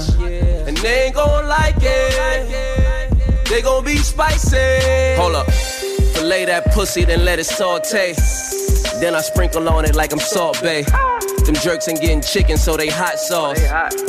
And they ain't gon' like it. They gon' be spicy. Hold up. Fillet that pussy, then let it saute. Then I sprinkle on it like I'm Salt Bay. Them jerks ain't getting chicken, so they hot sauce.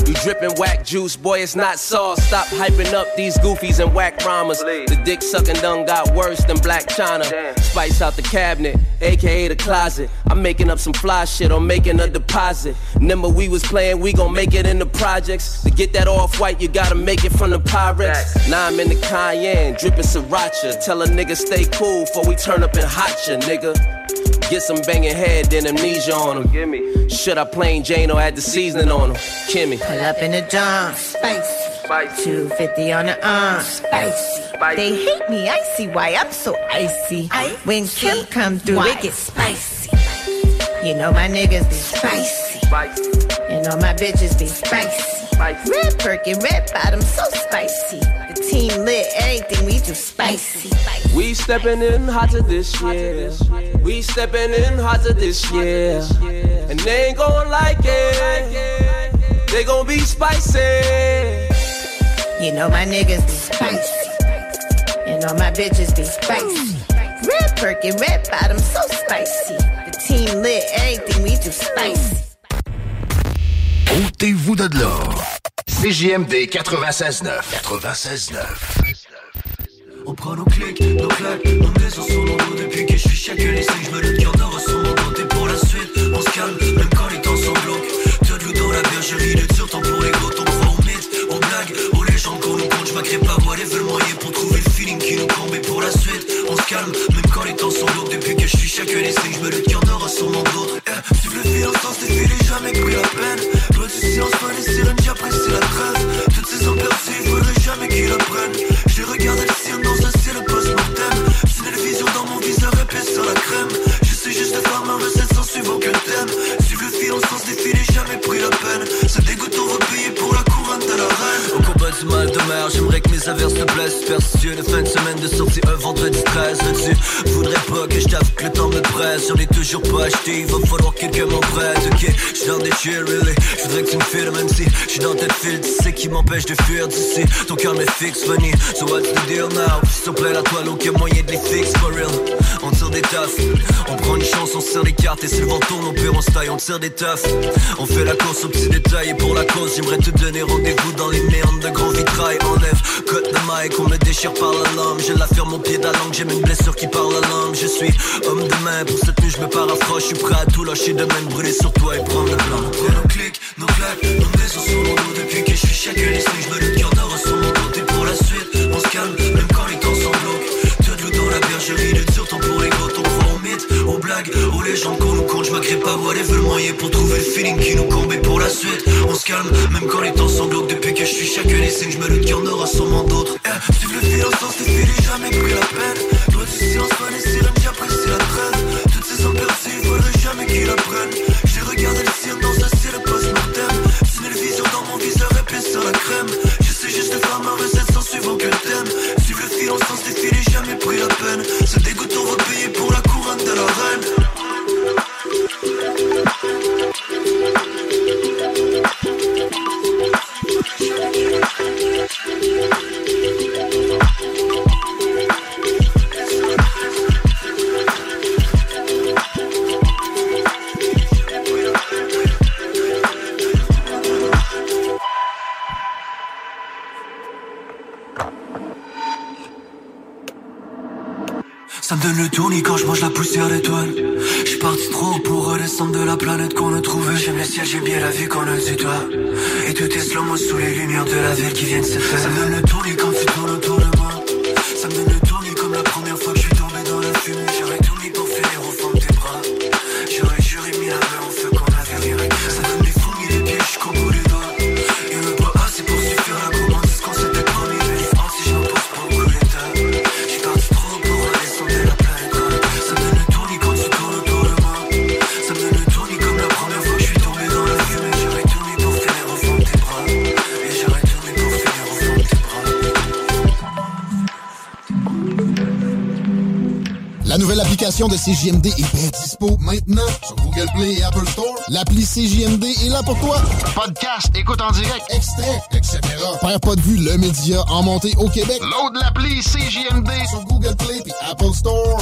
You dripping whack juice, boy, it's not sauce. Stop hyping up these goofies and whack rhymes. The dick sucking done got worse than Black China. Spice out the cabinet, aka the closet. I'm making up some fly shit or making a deposit. Remember we was playing, we gon' make it in the projects. To get that off white, you gotta make it from the Pyrex. Now I'm in the Cayenne, dripping sriracha. Tell a nigga stay cool before we turn up and hot ya, nigga. Get some banging head, then amnesia on him. Give me. Should I plain Jane or add the seasoning on him? Kimmy. Pull up in a John, spicy. 250 on the uh, arm, spicy. They hate me, I see why I'm so icy. When Kim come through, it gets spicy. You know my niggas be spicy. You know my bitches be spicy. Red Perkin, red bottom, so spicy. The team lit, everything we do spicy. We stepping in hotter this year. We stepping in hotter this year. And they ain't gonna like it. They gonna be spicy. You know my niggas be spicy. And all my bitches be spicy. Red Perkin, red bottom, so spicy. The team lit, everything we do spicy. Ôtez-vous de là. CJMD 96.9. 96.9. On prend nos clics, nos claques, on descend sur mon dos depuis que je suis chaque laissé. Je me le cœur d'or sur mon. Et pour la suite, on se calme, même quand les temps sont glauques. T'as de l'eau dans la bergerie, d'être sur temps pour les gouttes. On croit aux mythes, aux blagues, aux légendes qu'on nous compte. Je m'agrée pas, moi, les veulent moyen pour trouver le feeling qui nous combe. Et pour la suite, on même quand les temps sont glauques. Depuis que je suis chaque laissé, je me le d'or sur mon dos. Eh, le fil sens, défilé, jamais pris la peine. Du silence, les sirènes, j'apprécie la trêve. Toutes ces hommes perçus, faudrait jamais qu'ils apprennent. J'ai regardé le ciel dans un ciel post-mortem. C'est la vision dans mon viseur épais sur la crème. Je sais juste faire ma recette sans suivre aucun thème. Suivre le fil en sens défilé, jamais pris la peine. Ce dégoût, on va payer pour la couronne de la reine. Au combat du mal de mer, j'aimerais que mes averses te blessent. Superstitieux, de fin de semaine de sortie, un vendredi 13. Tu voudrais pas que je que le temps me presse. J'en ai toujours pas acheté, il va falloir que quelqu'un m'en prête. Ok, j'suis dans des chill, really. J'voudrais que tu me files, même si j'suis dans tête file. Tu sais qui m'empêche de fuir d'ici. Ton cœur m'est fixe, funny. So what's the deal now? S'il te plaît, la toile, aucun moyen de les fixe, for real. On tire des taffes, on prend une chance, on serre les cartes. Si le vent tourne, on on se taille, on tire des tafs. On fait la course aux petits détails et pour la cause, j'aimerais te donner rendez-vous dans les méandres de gros vitrail. Enlève, cut de mic, on me déchire par la lame. J'ai la ferme au pied de la langue, j'ai une blessure qui parle la langue. Je suis homme de main, pour cette nuit, je me paraphrase. Je suis prêt à tout lâcher de même, brûler sur toi et prendre le plan. Nos nos clics, nos claques, nos maisons sur mon dos. Depuis que je suis chaque ici, je me le cœur d'or sur mon côté pour la suite. On se calme, même quand les temps sont bloqués. Deux de loup dans la bergerie, le dur temps pour les gros aux blagues, aux légendes qu'on nous compte. Je m'agrée pas, whatever le moyen pour trouver le feeling qui nous combat pour la suite. On se calme, même quand les temps sont. Depuis que je suis chacun les signes, je me doute qu'il y en aura sûrement d'autres. Eh, suivre le philosophe, c'est jamais de CJMD est bien dispo maintenant sur Google Play et Apple Store. L'appli CJMD est là pour toi. Podcast, écoute en direct, extrait, etc. Faire pas de vue, le média en montée au Québec. Load l'appli CJMD sur Google Play et Apple Store.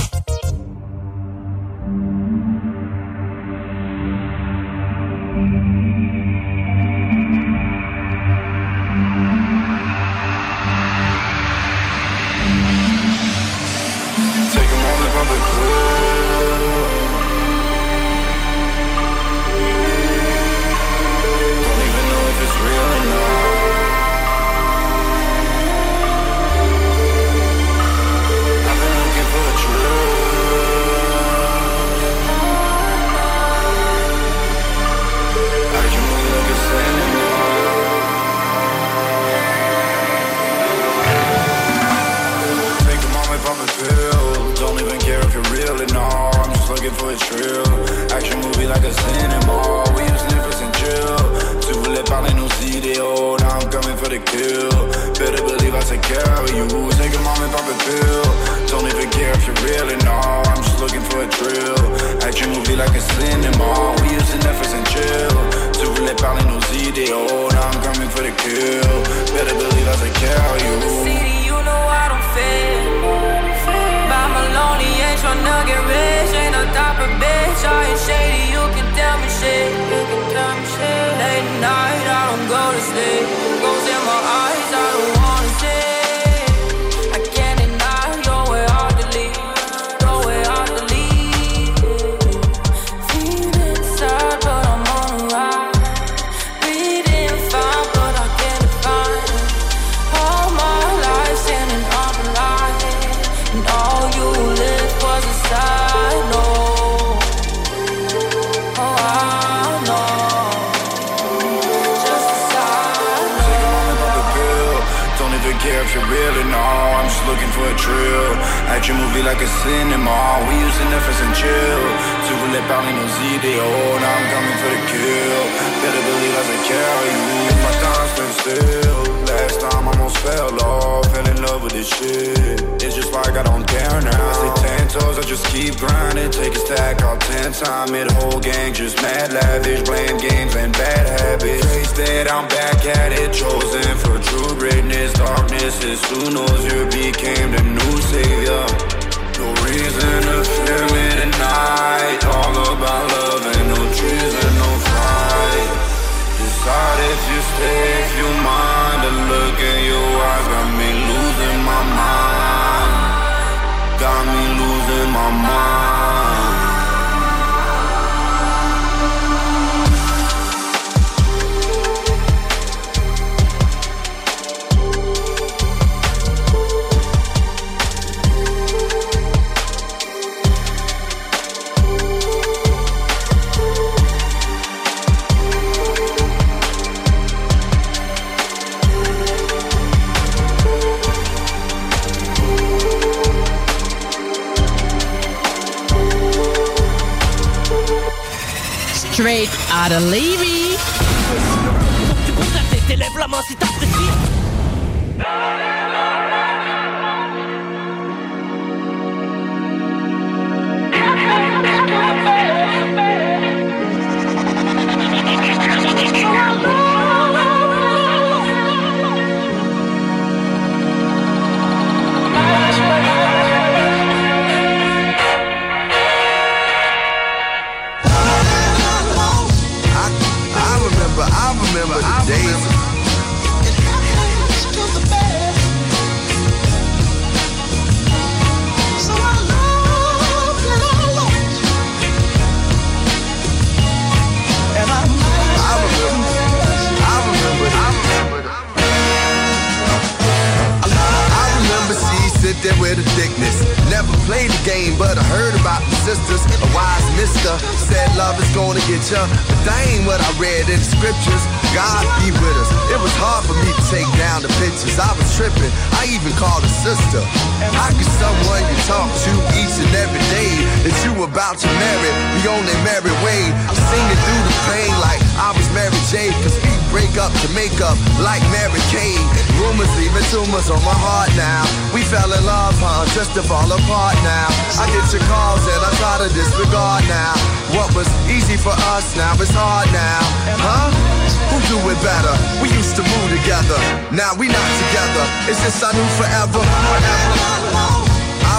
Just I knew forever. I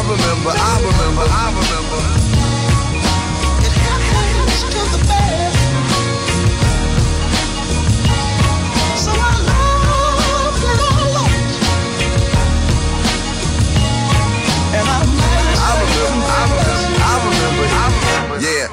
remember, I remember, I remember. I remember, I remember, I remember, I remember. Yeah.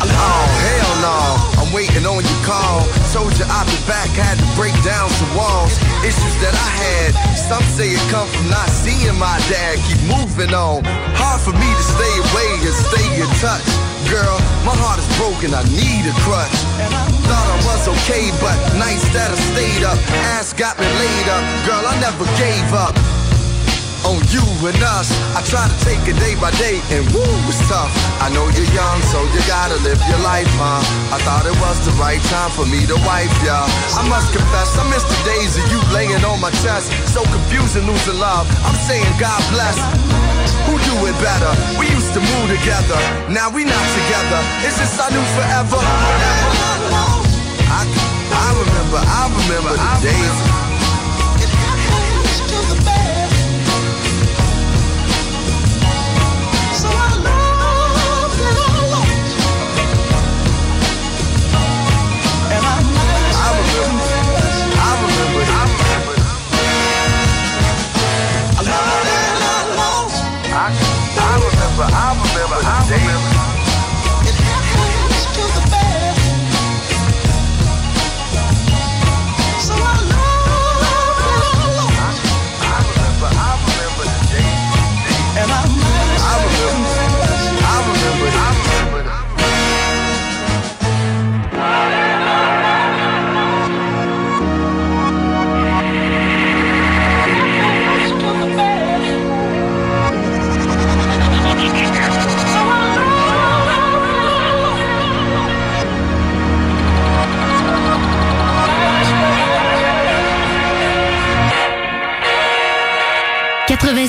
Oh, hell no. I'm waiting on your call. Told you I'd be back, had to break down some walls. Issues that I had. Some say it come from not seeing my dad. Keep moving on. Hard for me to stay away and stay in touch. Girl, my heart is broken, I need a crutch. Thought I was okay, but nights that I stayed up, ass got me laid up. Girl, I never gave up on you and us. I try to take it day by day, and woo, it's tough. I know you're young, so you gotta live your life, huh? I thought it was the right time for me to wipe ya. I must confess, I miss the days of you laying on my chest. So confusing, losing love. I'm saying God bless. Who do it better? We used to move together. Now we not together. It's just I knew forever. I, I remember, I remember the days. I remember, I remember, I remember.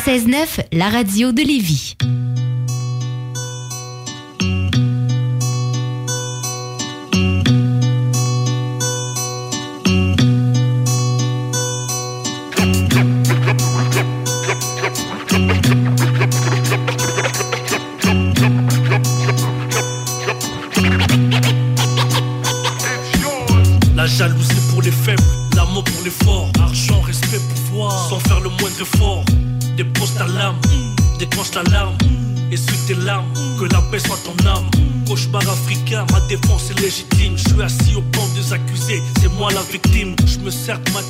96.9, la radio de Lévis.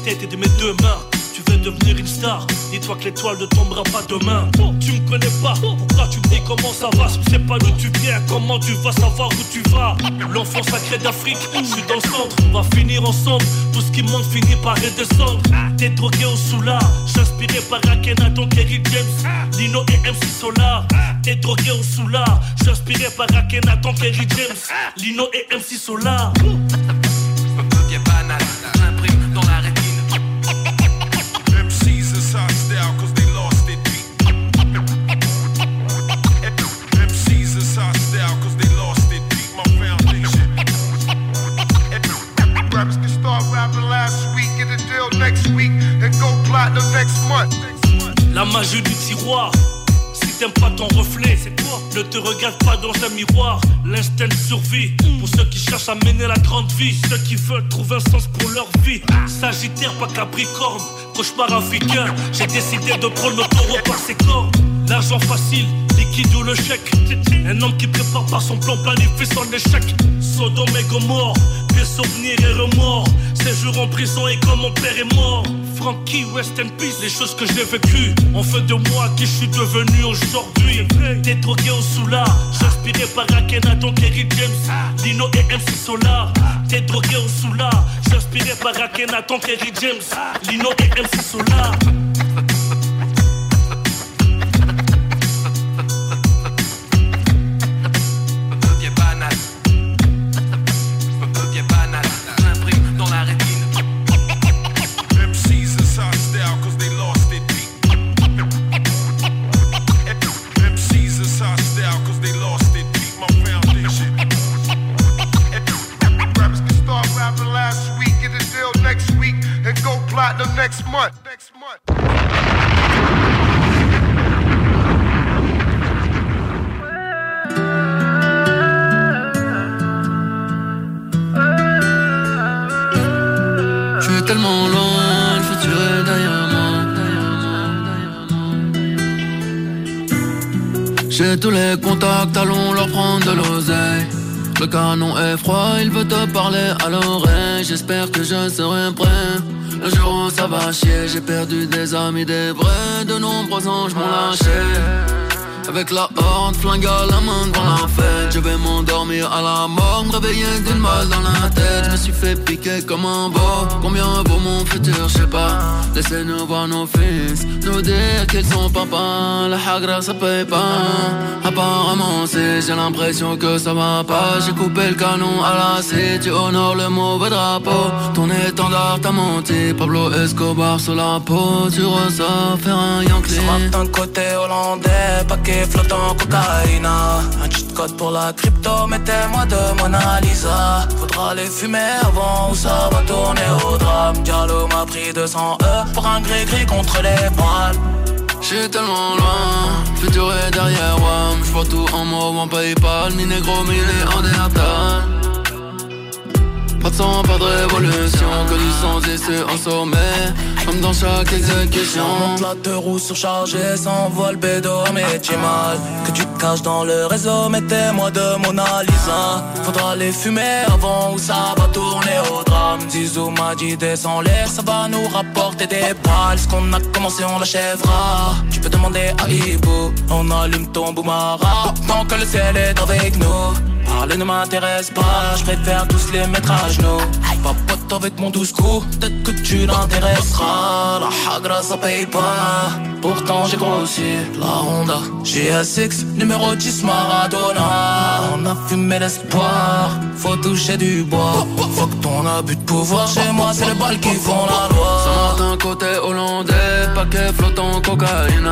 Tête de mes deux mains. tu veux devenir une star. Dis-toi que l'étoile ne tombera pas demain. Tu me connais pas, pourquoi tu me dis comment ça va? Je sais pas d'où tu viens, comment tu vas savoir où tu vas? L'enfant sacré d'Afrique, je suis dans le centre, on va finir ensemble. Tout ce qui monte finit par redescendre. T'es drogué au soula, j'inspiré par Akhenaton, Kerry James, Lino et MC Solar. T'es drogué au soula, j'inspiré par Akhenaton, Kerry James, Lino et MC Solar. Ceux qui veulent trouver un sens pour leur vie. Sagittaire, pas Capricorne. Cauchemar africain. J'ai décidé de prendre le taureau par ses cornes. L'argent facile, liquide ou le chèque. Un homme qui prépare par son plan planifie son échec. Sodome et Gomorre, des souvenirs et remords. Séjour en prison et comme mon père est mort. Frankie, West and Peace, les choses que j'ai vécues. En fait de moi qui je suis devenu aujourd'hui. T'es drogué au soula, j'inspiré par Akhenaton, Kerry James, Lino et MC Solar. T'es drogué au soula, j'inspiré par Akhenaton, Kerry James, Lino et MC Solar. Le canon est froid, il veut te parler à l'oreille. J'espère que je serai prêt. Le jour où ça va chier, j'ai perdu des amis, des vrais. De nombreux anges m'ont lâché. Avec la horde, flingue à la main devant la fête Je vais m'endormir à la mort, me réveiller d'une balle dans la tête Je me suis fait piquer comme un beau Combien vaut mon futur, je sais pas Laissez-nous voir nos fils. Nous dire qu'ils sont papa La hagra ça paye pas Apparemment c'est, j'ai l'impression que ça va pas. J'ai coupé le canon à la C Tu honores le mauvais drapeau. Ton étendard t'a menti. Pablo Escobar sur la peau. Tu ressors faire un Yankee. D'un côté hollandais, paquet flottant cocaïna. Code pour la crypto, mettez-moi de Mona Lisa. Faudra les fumer avant ou ça va tourner au drame. Diallo m'a pris 200 E pour un gris-gris contre les balles. J'suis tellement loin, futur est derrière moi. J'vois tout en mauve, en Paypal, mi négro, mi néandertal. Pas de sang, pas de révolution, que du sang et en sommet. Comme dans chaque exécution. Monte la deux roues surchargées, s'envole bédo à métier mal. Que tu te caches dans le réseau, mettez-moi de Mona Lisa. Faudra les fumer avant ou ça va tourner au drame. Zizou m'a dit descends l'air, ça va nous rapporter des balles. Ce qu'on a commencé, on l'achèvera. Tu peux demander à Ibo, on allume ton boumara. Tant que le ciel est avec nous. Parler ne m'intéresse pas, je préfère tous les mettre à genoux. Papote avec mon douce coup, peut-être que tu l'intéresseras. La hagra ça paye pas, pourtant j'ai grossi. La Honda, GSX, numéro 10 Maradona. On a fumé l'espoir, faut toucher du bois. Faut que ton abus de pouvoir chez moi, c'est les balles qui font la loi. D'un côté hollandais, paquet flottant cocaïne.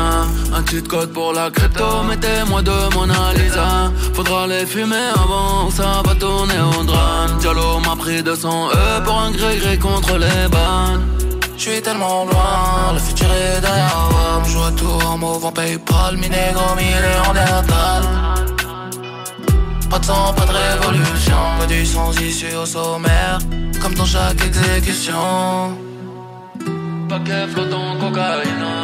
Un cheat code pour la crypto, mettez-moi de Mona Lisa. Faudra les fumer avant, ça va tourner au drame. Diallo m'a pris 200 E pour un gré-gré contre les bannes. Je suis tellement loin, le futur est derrière moi. Je à tout en mauve en Paypal, mi négro, mi néandertal. Pas de sang, pas de révolution, pas du sans issue au sommaire, comme dans chaque exécution. Paquet flottant cocaïne.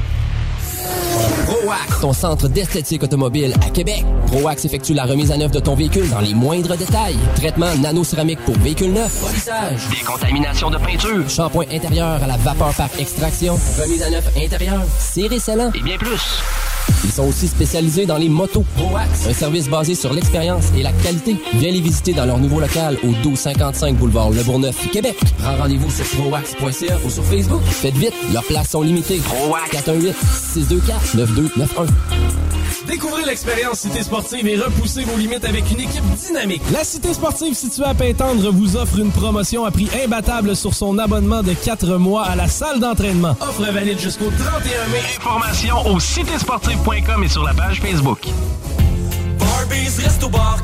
ProAx, ton centre d'esthétique automobile à Québec. ProAx effectue la remise à neuf de ton véhicule dans les moindres détails. Traitement nano-céramique pour véhicule neuf, polissage, décontamination de peinture, shampoing intérieur à la vapeur par extraction, remise à neuf intérieure, serré scellant et bien plus. Ils sont aussi spécialisés dans les motos. Un service basé sur l'expérience et la qualité. Viens les visiter dans leur nouveau local au 1255 boulevard Le Bourgneuf, Québec. Prends rendez-vous sur proax.ca ou sur Facebook. Faites vite, leurs places sont limitées. ProAx 418 624 9291. Découvrez l'expérience Cité Sportive et repoussez vos limites avec une équipe dynamique. La Cité Sportive située à Pintendre vous offre une promotion à prix imbattable sur son abonnement de 4 mois à la salle d'entraînement. Offre valide jusqu'au 31 mai. Informations au citésportive.com et sur la page Facebook.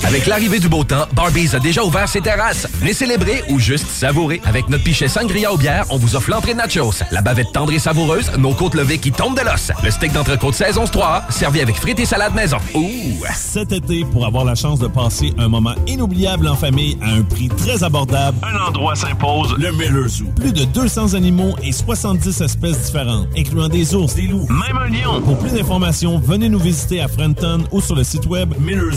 Avec l'arrivée du beau temps, Barbies a déjà ouvert ses terrasses. Venez célébrer ou juste savourer. Avec notre pichet sangria aux bières, on vous offre l'entrée de nachos, la bavette tendre et savoureuse, nos côtes levées qui tombent de l'os, le steak d'entrecôte saison 3 servi avec frites et salade maison. Ouh! Cet été, pour avoir la chance de passer un moment inoubliable en famille à un prix très abordable, un endroit s'impose, le Miller Zoo. Plus de 200 animaux et 70 espèces différentes, incluant des ours, des loups, même un lion. Pour plus d'informations, venez nous visiter à Frenton ou sur le site web millerzoo.ca.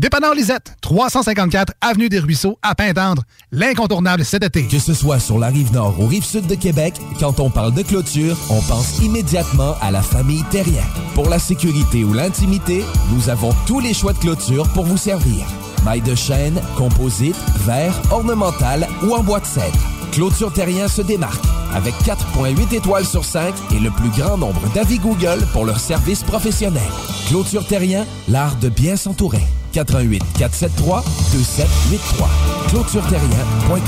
Dépanneur Lisette, 354 Avenue des Ruisseaux, à Pintendre. L'incontournable cet été. Que ce soit sur la rive nord ou rive sud de Québec, quand on parle de clôture, on pense immédiatement à la famille Terrien. Pour la sécurité ou l'intimité, nous avons tous les choix de clôture pour vous servir. Maille de chêne, composite, verre, ornemental ou en bois de cèdre. Clôture Terrien se démarque avec 4.8 étoiles sur 5 et le plus grand nombre d'avis Google pour leur service professionnel. Clôture Terrien, l'art de bien s'entourer. 88 473 2783. ClôtureTerrien.com.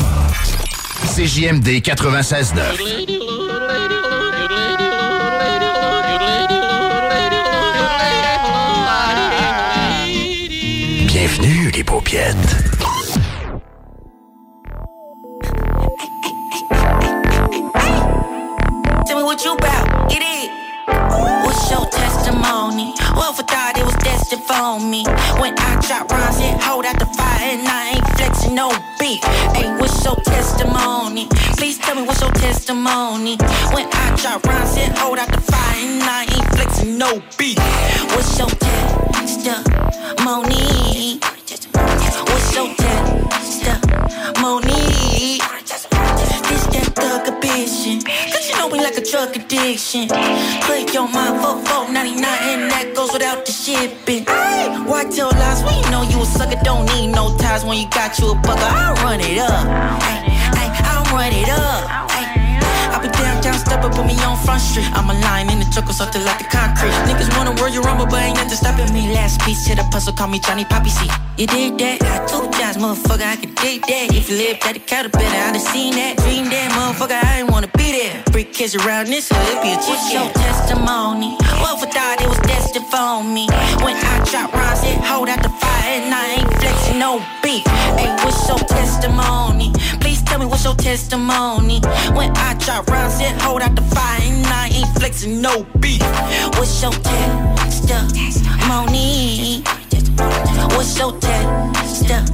CJMD 96.9. destined for me. When I drop rhymes it hold out the fire, and I ain't flexing no beat. Hey, what's your testimony? Please tell me what's your testimony? When I drop rhymes it hold out the fire, and I ain't flexing no beat. What's your testimony? What's your testimony? This that thug ambition. Cause you know we like a drug addiction. Put your mind for 499 and that goes without the shipping. Why tell lies you know you a sucker? Don't need no ties when you got you a bucker. I'll run it up. Ay, ay, I'll run it up. Be step up, put me on front street. I'm a lion in the jungle, something like the concrete. Niggas wanna where you rumble, but ain't nothing stopping me. Last piece to the puzzle, call me Johnny Poppy C. You did that, I told you, motherfucker, I could dig that. If you lived at the caterpillar, I'd have seen that. Dream that, motherfucker, I ain't wanna be there. Brick kids around this hood, be a What's your testimony? What for thought it was destined for me? When I drop rhymes, it hold out the fire, and I ain't flexing no beat. Hey, what's your testimony? Please tell me what's your testimony? When I drop rhymes, it hold out the fire, and I ain't flexing no beat. What's your testimony? What's your testimony?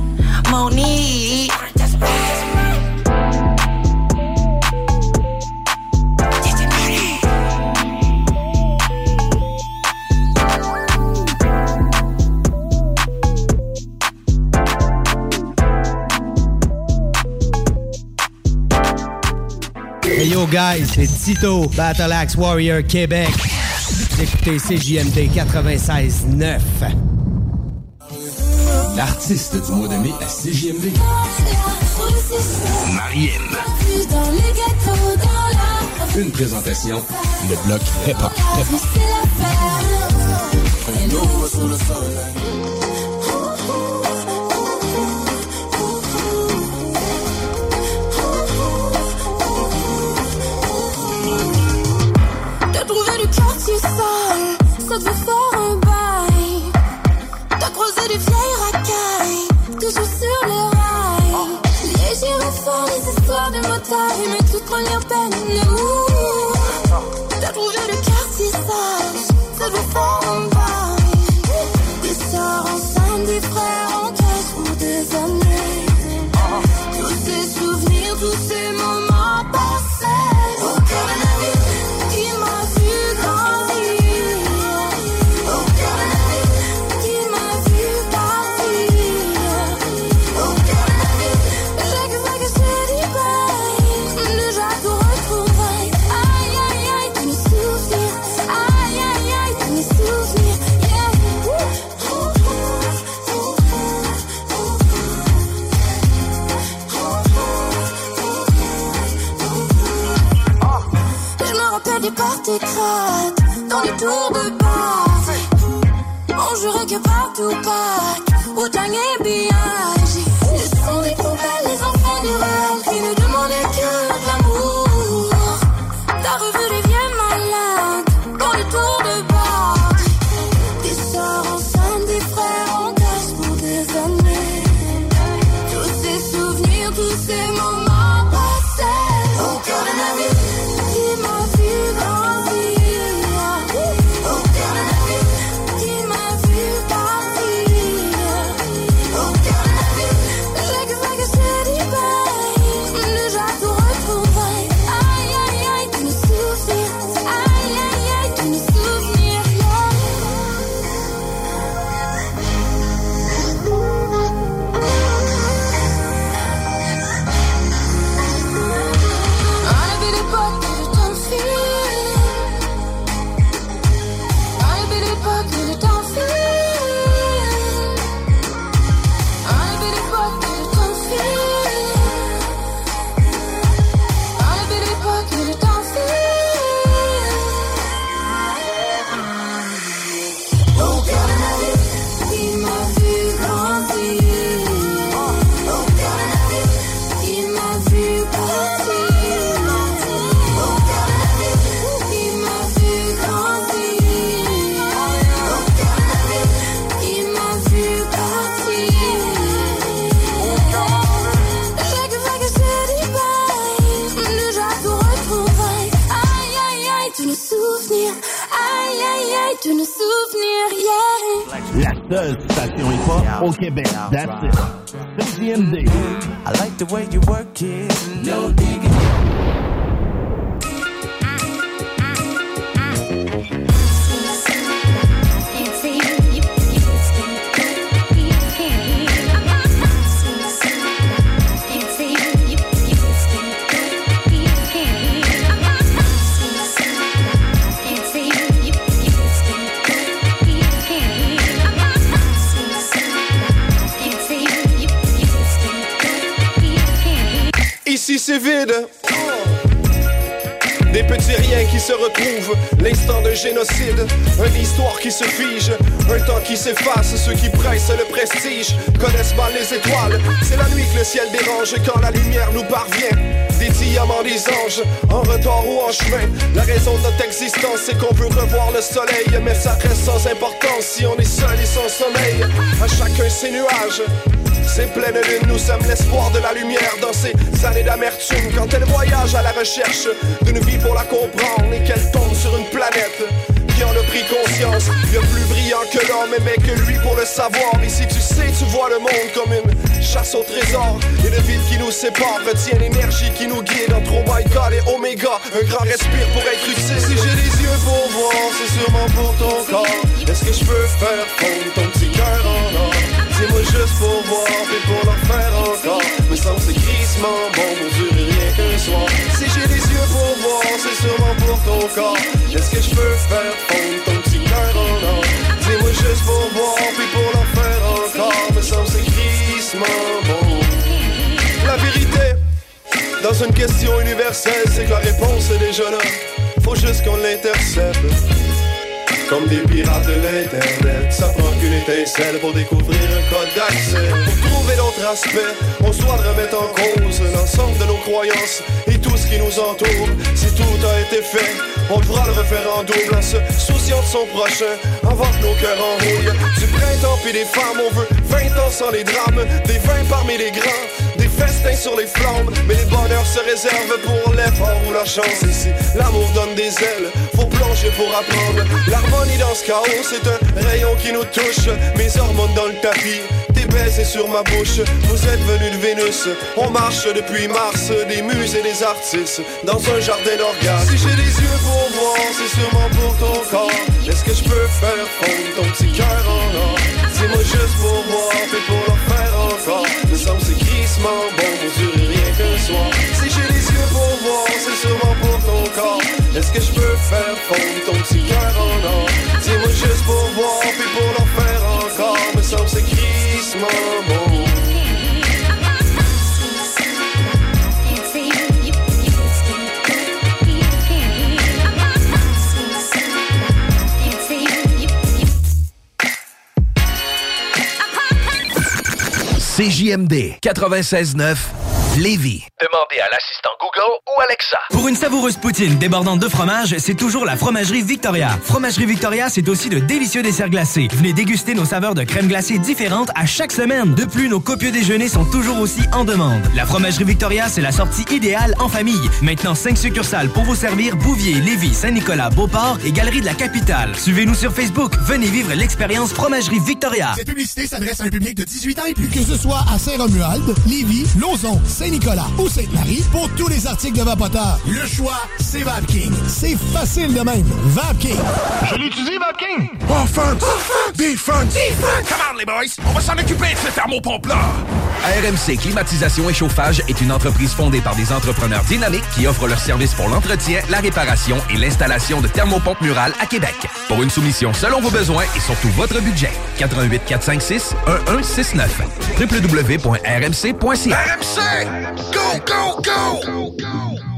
Hey yo guys, c'est Tito, Battle Axe Warrior Québec. Vous écoutez CJMD 96.9. L'artiste du mois de mai à CJMD. Mariem. Une présentation, le bloc hip-hop. Quartier sale, ça te fait faire un bail. T'as croisé des vieilles racailles, toujours sur les rails. Les gyrophares, les histoires de motards, mais toute première peine, dans les tours de base. On jurait que partout Pâques, Québec. That's it. CJMD. I like the way you work it. Des petits riens qui se retrouvent, l'instant d'un génocide, une histoire qui se fige, un temps qui s'efface. Ceux qui pressent le prestige connaissent mal les étoiles. C'est la nuit que le ciel dérange quand la lumière nous parvient. Des diamants, des anges, en retard ou en chemin. La raison de notre existence, c'est qu'on veut revoir le soleil, mais ça reste sans importance si on est seul et sans sommeil. À chacun ses nuages. Ces pleines lunes, nous sommes l'espoir de la lumière dans ces années d'amertume. Quand elle voyage à la recherche d'une vie pour la comprendre et qu'elle tombe sur une planète qui en a pris conscience. Bien plus brillant que l'homme, mais que lui pour le savoir. Et si tu sais, tu vois le monde comme une chasse au trésor. Et le vide qui nous sépare retient l'énergie qui nous guide entre Oh et Omega. Un grand respire pour être utile. Si j'ai les yeux pour voir, c'est sûrement pour ton corps. Est-ce que je peux faire fondre ton petit cœur en or? Dis-moi juste pour voir, puis pour leur faire encore. Me semble c'est crissement bon, ne durer rien qu'un soir. Si j'ai les yeux pour voir, c'est sûrement pour ton corps. Est-ce que je peux faire fondre ton petit cœur en or? Dis-moi juste pour voir, puis pour leur faire encore. Me semble c'est crissement bon. La vérité, dans une question universelle, c'est que la réponse est déjà là. Faut juste qu'on l'intercepte. Comme des pirates de l'internet. Ça prend qu'une étincelle pour découvrir un code d'accès. Pour trouver d'autres aspects On se doit de remettre en cause. L'ensemble de nos croyances Et tout ce qui nous entoure. Si tout a été fait On pourra le refaire en double. En se souciant de son prochain Avant que nos cœurs enrouillent Du printemps puis des femmes On veut 20 ans sans les drames. Des vins parmi les grands Sur les flammes. Mais les bonheurs se réservent pour l'effort ou la chance. Ici l'amour donne des ailes Faut plonger pour apprendre. L'harmonie dans ce chaos c'est un rayon qui nous touche. Mes hormones dans le tapis Tes baisers sur ma bouche. Vous êtes venus de Vénus On marche depuis mars. Des muses et des artistes Dans un jardin d'orgasme Si j'ai les yeux pour voir C'est sûrement pour ton corps. Est-ce que je peux faire fondre ton petit cœur en Dis-moi juste pour voir Puis pour leur faire encore Me semble c'est crissement bon Pour durer rien qu'un soir. Si j'ai les yeux pour voir C'est sûrement pour ton corps. Est-ce que je peux faire fondre ton petit cœur en or? Dis-moi juste pour voir Puis pour leur faire encore. Me semble c'est crissement CJMD 96.9 Lévis. Demandez à l'assistant Google ou Alexa. Pour une savoureuse poutine débordante de fromage, c'est toujours la Fromagerie Victoria. Fromagerie Victoria, c'est aussi de délicieux desserts glacés. Venez déguster nos saveurs de crème glacée différentes à chaque semaine. De plus, nos copieux déjeuners sont toujours aussi en demande. La Fromagerie Victoria, c'est la sortie idéale en famille. Maintenant, 5 succursales pour vous servir Bouvier, Lévis, Saint-Nicolas, Beauport et Galerie de la Capitale. Suivez-nous sur Facebook. Venez vivre l'expérience Fromagerie Victoria. Cette publicité s'adresse à un public de 18 ans et plus. Que ce soit à Saint-Romuald, Lévis, Lauson, Saint-Nicolas ou Sainte-Marie, pour tous les articles de Vapoteur, le choix, c'est VapKing. C'est facile de même. VapKing. Je l'utilise, Vapking! Offense! Defense! Come on, les boys! On va s'en occuper de ce thermopompe-là! RMC Climatisation et Chauffage est une entreprise fondée par des entrepreneurs dynamiques qui offrent leurs services pour l'entretien, la réparation et l'installation de thermopompes murales à Québec. Pour une soumission selon vos besoins et surtout votre budget, 88 456 1169 www.rmc.ca RMC! Go, go, go!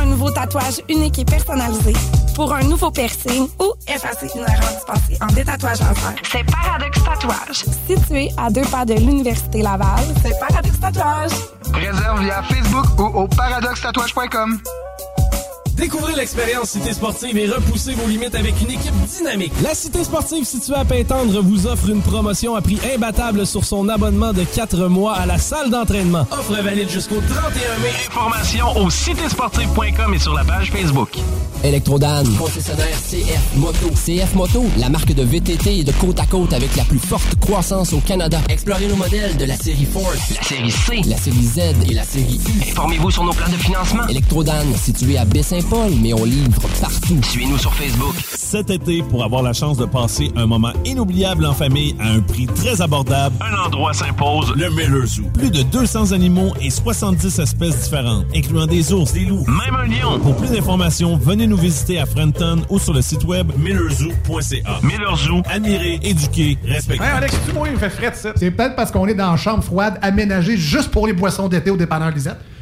Un nouveau tatouage unique et personnalisé, pour un nouveau piercing ou effacer une erreur dispensée en détatouage laser, c'est Paradox Tatouage. Situé à deux pas de l'Université Laval, c'est Paradox Tatouage. Réserve via Facebook ou au paradoxtatouage.com. Découvrez l'expérience Cité Sportive et repoussez vos limites avec une équipe dynamique. La Cité Sportive située à Pintendre vous offre une promotion à prix imbattable sur son abonnement de 4 mois à la salle d'entraînement. Offre valide jusqu'au 31 mai. Informations au citésportive.com et sur la page Facebook. Electrodan, concessionnaire CF Moto. CF Moto, la marque de VTT et de côte à côte avec la plus forte croissance au Canada. Explorez nos modèles de la série Force, la série C, la série Z et la série U. Informez-vous sur nos plans de financement. Electrodan, situé à Mais on livre partout. Suivez-nous sur Facebook. Cet été, pour avoir la chance de passer un moment inoubliable en famille à un prix très abordable, un endroit s'impose, le Miller Zoo. Plus de 200 animaux et 70 espèces différentes, incluant des ours, des loups, même un lion. Pour plus d'informations, venez nous visiter à Frenton ou sur le site web millerzoo.ca. Miller Zoo, admirer, éduquer, respecter. Hey Alex, tu moi, il me fait frais ça. C'est peut-être parce qu'on est dans une chambre froide aménagée juste pour les boissons d'été au dépanneur Lisette?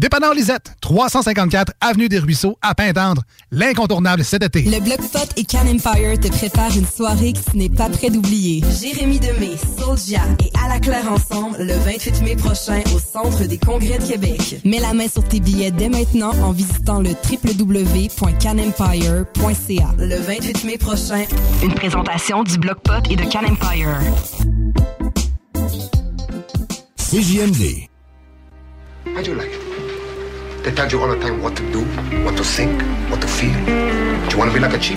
Dépanneur Lisette, 354 Avenue des Ruisseaux, à Pintendre. L'incontournable cet été. Le Blockspot et Can Empire te préparent une soirée que tu n'es pas prêt d'oublier. Jérémy Demé, Soulja et À la Claire ensemble le 28 mai prochain au Centre des Congrès de Québec. Mets la main sur tes billets dès maintenant en visitant le www.canempire.ca. Le 28 mai prochain, Une présentation du Blockpot et de Can Empire. CJMD. How do you like it? They tell you all the time what to do, what to think, what to feel. Do you want to be like a cheap?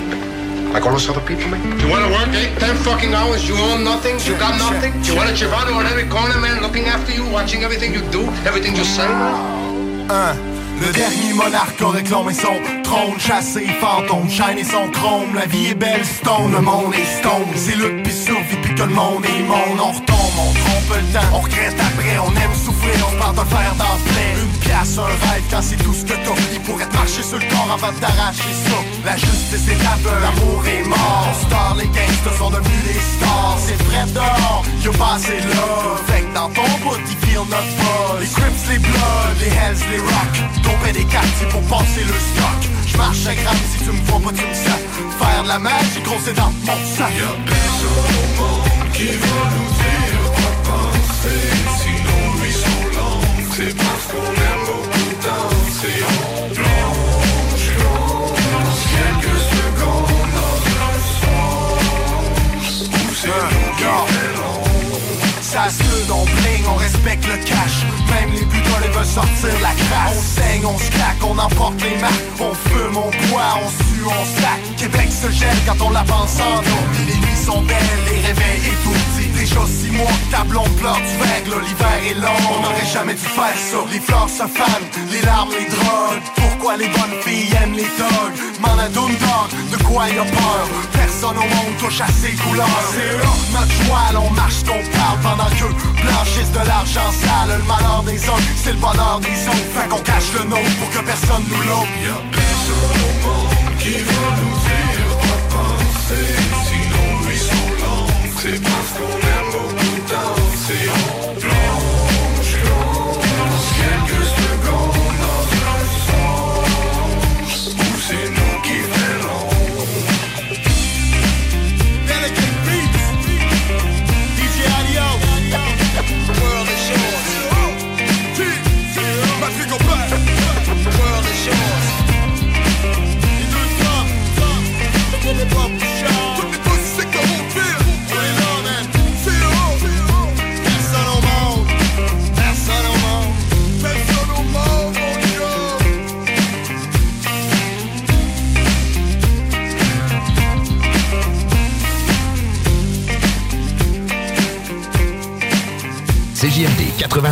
Like all those other people, man? Do you want to work eight, ten fucking hours? You own nothing? You got nothing? Do you want a Giovanni on every corner, man, looking after you, watching everything you do, everything you say? Un. Uh, Le dernier monarque a réclamé son trône, chassé fantôme, shine et son chrome. La vie est belle, stone, le monde est stone. C'est lutte pis survie pis que le monde est monde. On retombe, on trompe le temps, on regrette après, on aime souffrir, on se parle de faire dans le. Une pièce, un rêve, quand c'est tout ce que t'as. Il pourrait te marcher sur le corps avant de t'arracher ça. La justice est aveugle, l'amour est mort. Star, les gangsters sont devenus des stars. C'est vrai dehors, y'a pas assez love. Fait que dans ton bout, ils feel notre buzz. Les Crips, les Bloods, les Hells, les Rock. Tombé des quartiers pour passer le stock. J'marche à gramme, si tu me vois pas, tu me sais. Faire de la magie, gros, c'est dans mon sac. Y'a personne au monde qui va nous dire quoi penser. Sinon, lui, sont langues, c'est parce qu'on aime beaucoup danser. On plonge, plonge, quelques secondes dans un sens. Où c'est nous qui fait ça se on bling, on respecte le cash. Même les butons ils veulent sortir la crasse. On saigne, on se claque, on emporte les marques. On fume, on boit, on sue, on sac. Québec se gèle quand on l'avance en eau Les nuits sont belles, les réveils étourdis Déjà six mois que ta blonde pleure du verglas L'hiver est long, on n'aurait jamais dû faire ça. Les fleurs se fanent, les larmes, les drogues Pourquoi les bonnes filles aiment les dogs M'en a dog, de quoi y a peur? Personne au monde touche à ses couleurs. C'est là notre joie, on marche, on parle pendant que blanchissent de l'argent sale. Le malheur des uns, c'est le bonheur des autres. Fait qu'on cache le nôtre pour que personne nous l'autre Y'a personne au monde qui va nous dire quoi penser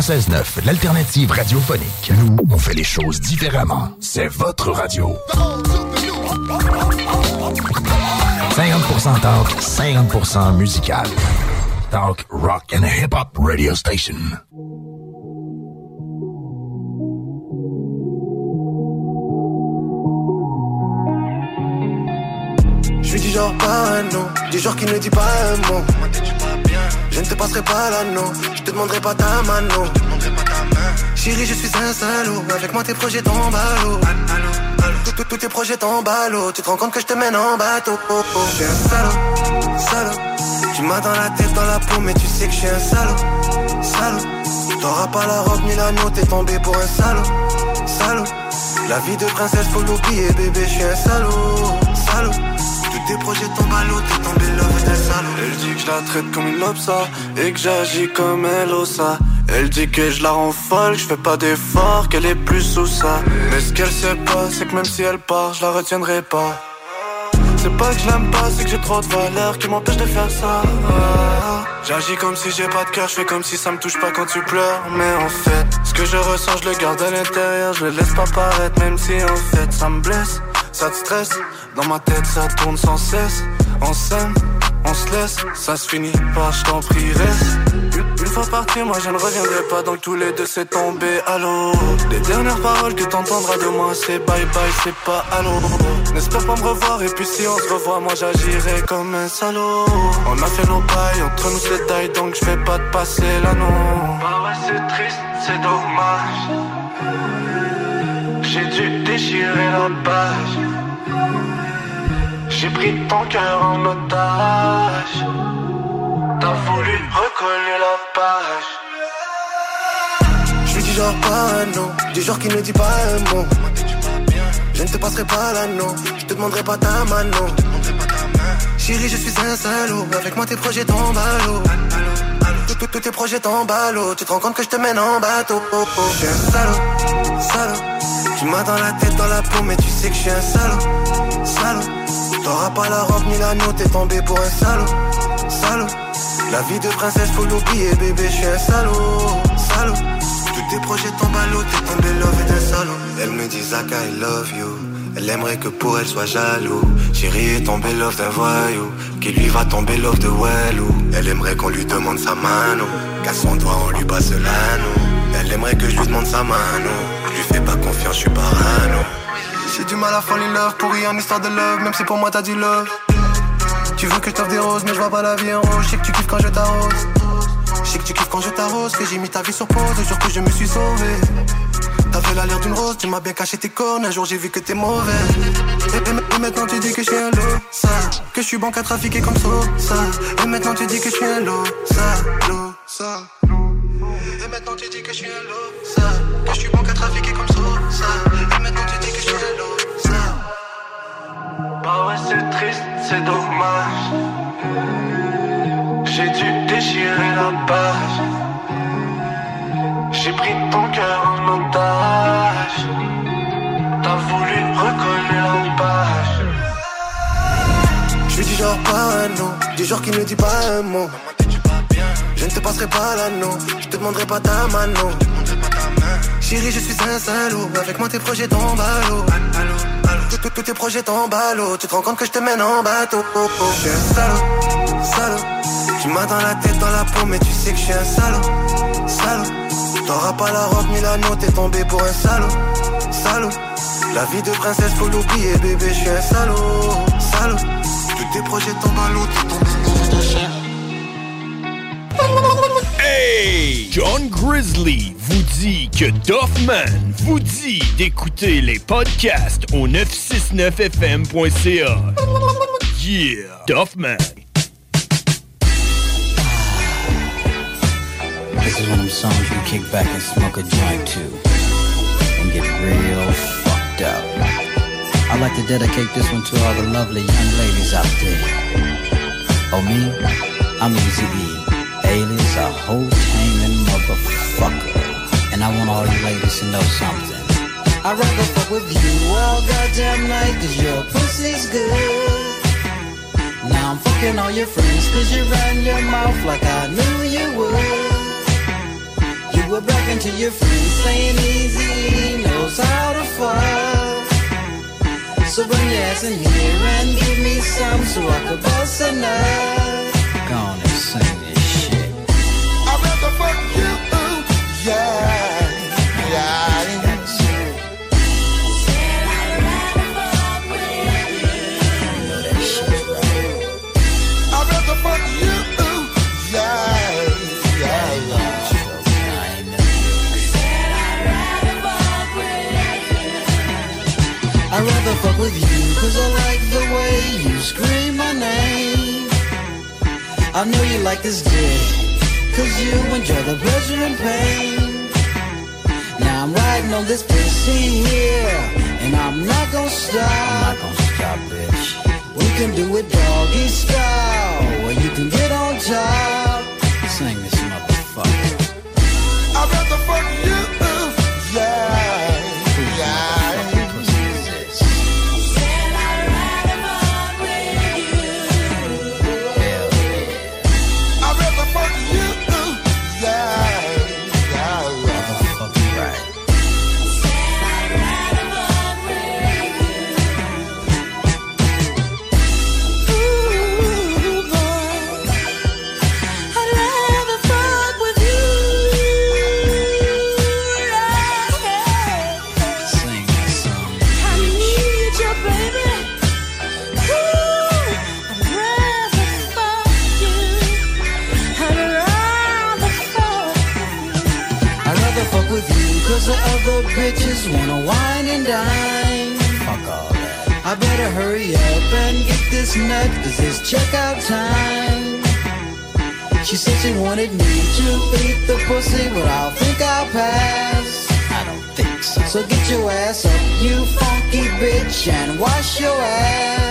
96.9, l'alternative radiophonique. Nous, on fait les choses différemment. C'est votre radio. 50% talk, 50% musical. Talk, rock and hip-hop radio station. Je suis du genre parano, du genre qui ne dit pas un mot. Je ne te passerai pas l'anneau, je te demanderai pas ta mano. Chérie, je suis un salaud. Avec moi, tes projets tombent à l'eau. Tous tes projets tombent à l'eau. Tu te rends compte que je te mène en bateau. Je suis un salaud, salaud. Tu m'as dans la tête, dans la peau, mais tu sais que je suis un salaud, salaud. T'auras pas la robe ni l'anneau, t'es tombé pour un salaud, salaud. La vie de princesse, faut l'oublier, bébé, je suis un salaud, salaud. Tes projets tombent à l'eau, t'es tombé love d'un salaud. Elle dit que je la traite comme une lobsa et que j'agis comme elle osa. Elle dit que je la rends folle, que je fais pas d'efforts, qu'elle est plus sous ça. Mais ce qu'elle sait pas, c'est que même si elle part, je la retiendrai pas. C'est pas que je l'aime pas, c'est que j'ai trop de valeur qui m'empêche de faire ça. J'agis comme si j'ai pas de cœur, je fais comme si ça me touche pas quand tu pleures. Mais en fait, ce que je ressens, je le garde à l'intérieur, je le laisse pas paraître, même si en fait ça me blesse, ça te stresse. Dans ma tête, ça tourne sans cesse. On s'aime, on se laisse, ça se finit pas, je t'en prie, reste. Moi je ne reviendrai pas, donc tous les deux c'est tombé à. Les dernières paroles que t'entendras de moi, c'est bye bye, c'est pas allô. N'espère pas me revoir, et puis si on se revoit, moi j'agirai comme un salaud. On a fait nos bails, entre nous c'est taille, donc je vais pas te passer l'anneau. Bah ouais, c'est triste, c'est dommage. J'ai dû déchirer la page. J'ai pris ton cœur en otage. T'as voulu recoller la page. Je suis du genre parano, du genre qui ne dit pas un mot. Je ne te passerai pas l'anneau, je te demanderai pas ta mano. Chérie, je suis un salaud, avec moi tes projets tombent à l'eau. Tous tes projets tombent à l'eau, tu te rends compte que je te mène en bateau. Je suis un salaud, salaud. Tu m'as dans la tête, dans la peau, mais tu sais que je suis un salaud, salaud. T'auras pas la robe ni l'anneau, t'es tombé pour un salaud, salaud. La vie de princesse, faut l'oublier, bébé, je suis un salaud, salaud. Tous tes projets tombent à l'eau, t'es tombé love et d'un salaud. Elle me dit Zaka, I love you. Elle aimerait que pour elle soit jaloux. Chérie est tombée love d'un voyou. Qui lui va tomber love de Wellou. Elle aimerait qu'on lui demande sa mano. Qu'à son doigt on lui passe l'anneau. Elle aimerait que je lui demande sa mano. Je lui fais pas confiance, je suis parano. J'ai du mal à fall in love pour rien, histoire de love, même si pour moi t'as du love. Tu veux que je t'offre des roses, mais je vois pas la vie en rose. Je sais que tu kiffes quand je t'arrose. Je sais que tu kiffes quand je t'arrose, que j'ai mis ta vie sur pause, le jour que je me suis sauvé. T'avais l'air d'une rose, tu m'as bien caché tes cornes, un jour j'ai vu que t'es mauvais. Et, maintenant tu dis que je suis un lot, ça. Que je suis bon qu'à trafiquer comme ça. Et maintenant tu dis que je suis un lot, ça, lot, ça. Et maintenant tu dis que je suis un lot, ça. Que je suis bon qu'à trafiquer comme ça, Bah ouais, c'est triste, c'est dommage. J'ai dû déchirer la page. J'ai pris ton cœur en otage. T'as voulu recoller la page. Je du genre parano, du genre qui ne dit pas un mot. Je ne te passerai pas l'anneau, je te demanderai pas ta mano. Chérie, je suis un salaud, avec moi tes projets tombent à l'eau. Tous- tes projets l'eau, tu te rends compte que je te mène en bateau. Je suis un salaud, salaud. Tu m'as dans la tête, dans la peau, mais tu sais que je suis un salaud, salaud. T'auras pas la robe ni l'anneau, t'es tombé pour un salaud, salaud. La vie de princesse, faut l'oublier, bébé, je suis un salaud, salaud. Tous tes projets l'eau, t'es tombé pour un salaud. Hey! John Grizzly vous dit que Doffman vous dit d'écouter les podcasts au 969fm.ca. Yeah! Doffman. This is one of them songs you kick back and smoke a joint to and get real fucked up. I'd like to dedicate this one to all the lovely young ladies out there. Oh, me? I'm Easy E, alias a whole hanging motherfucker. And I want all you ladies to know something. I'd rather fuck with you all goddamn night, cause your pussy's good. Now I'm fucking all your friends, cause you ran your mouth like I knew you would. You were bragging to your friends, saying easy knows how to fuck. So bring your ass in here and give me some so I could bust nut. I know you like this dick, cause you enjoy the pleasure and pain. Now I'm riding on this bitch, here, and I'm not gonna stop. I'm not gonna stop, bitch. We can do it doggy style, or you can get on top. Sing this motherfucker. I'd rather fuck you. dime. Fuck all that. I better hurry up and get this nut, cause it's checkout time. She said she wanted me to beat the pussy, but I think I'll pass. I don't think so. So get your ass up, you funky bitch, and wash your ass.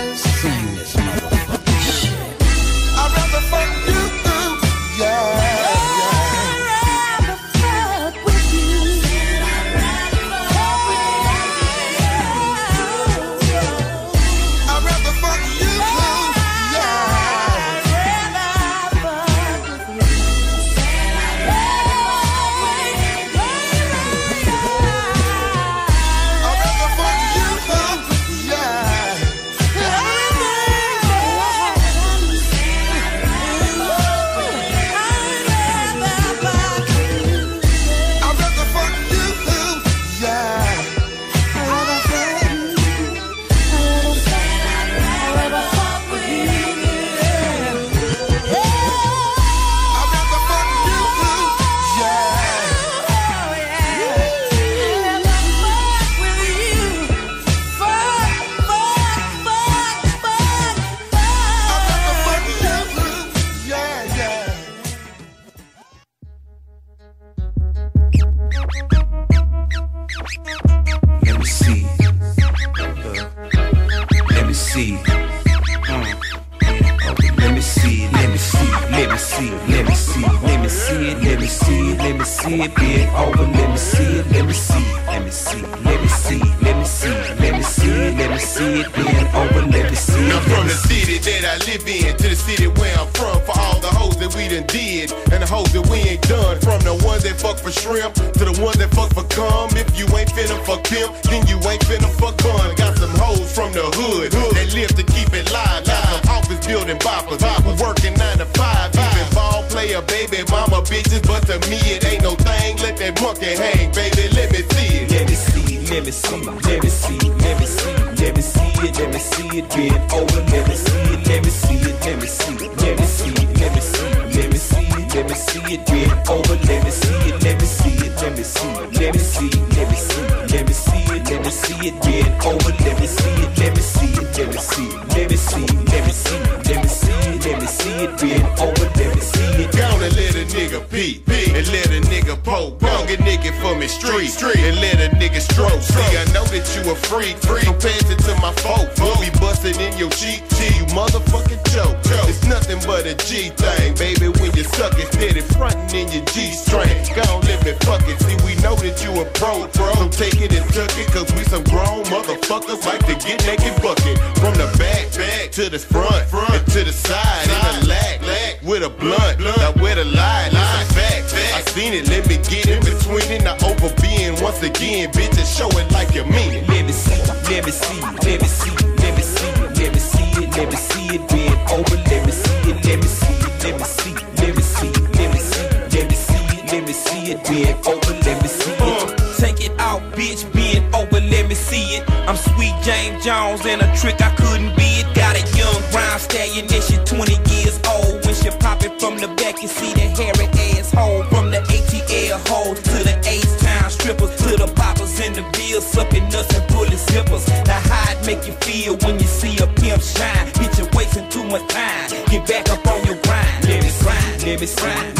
from the back, you see the hairy asshole. From the ATL hole to the Ace Town strippers, to the poppers in the bill, sucking nuts and pulling zippers. Now how it make you feel when you see a pimp shine? Bitch, you're wasting too much time. Get back up on your grind. Let me grind, let me grind.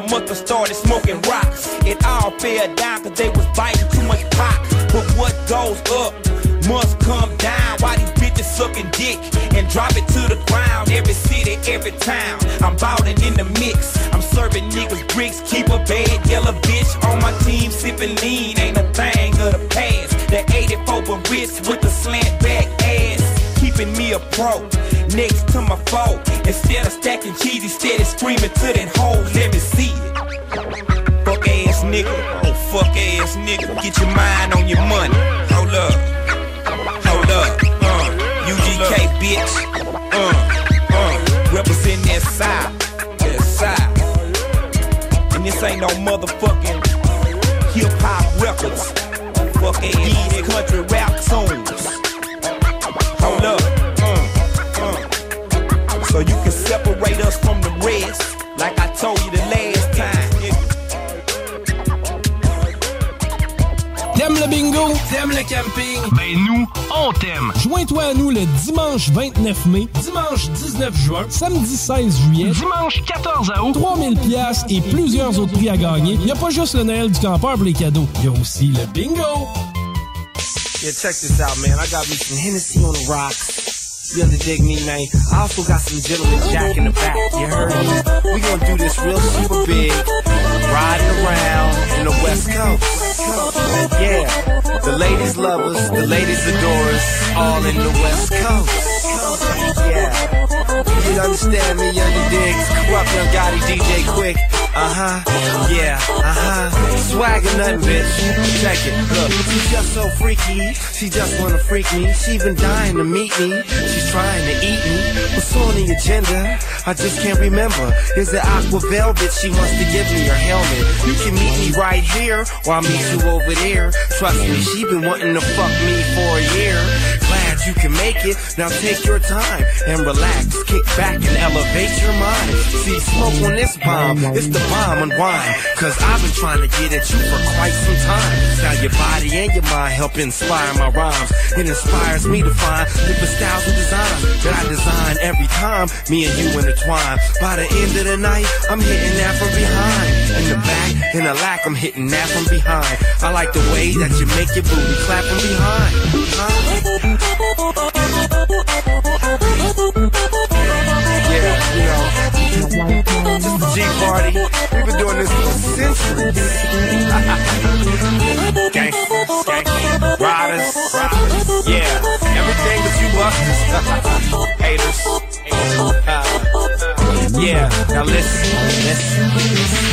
Real, must started smoking rocks. It all fell down cause they was biting too much pop. But what goes up must come down. Why these bitches sucking dick and drop it to the ground? Every city, every town. I'm ballin' in juin, samedi 16 juillet, dimanche 14 août, 3000 pièces et plusieurs autres prix à gagner. Il n'y a pas juste le Noël du campeur pour les cadeaux, il y a aussi le bingo! Yeah, check this out, man. I got me some Hennessy on the rocks. You dig me, man? I also got some gentleman jack in the back. You heard me? We gonna do this real super big, riding around in the West Coast. Yeah, the ladies love us, the ladies adore us, all in the West Coast. Yeah, you understand me, young digs? Corrupt young Gotti, DJ Quick. Uh huh, yeah, uh huh. Swagger nothing, bitch. Check it, look. She's just so freaky. She just wanna freak me. She been dying to meet me. She's trying to eat me. What's on the agenda? I just can't remember. Is it aqua velvet? She wants to give me her helmet. You can meet me right here, or I'll meet you over there. Trust me, she been wanting to fuck me for a year. Glad you can make it. Now take your time and relax. Kick back and elevate your mind. See, smoke on this bomb. It's the bomb unwind. Cause I've been trying to get at you for quite some time. Now your body and your mind help inspire my rhymes. It inspires me to find different styles and designs that I design every time. Me and you intertwine. By the end of the night, I'm hitting that from behind. In the back, in the lack, I'm hitting that from behind. I like the way that you make your booty clap from behind. Yeah, G party. We've been doing this for centuries. Gangsters, riders. Yeah, everything you. Haters. Yeah, now listen, listen.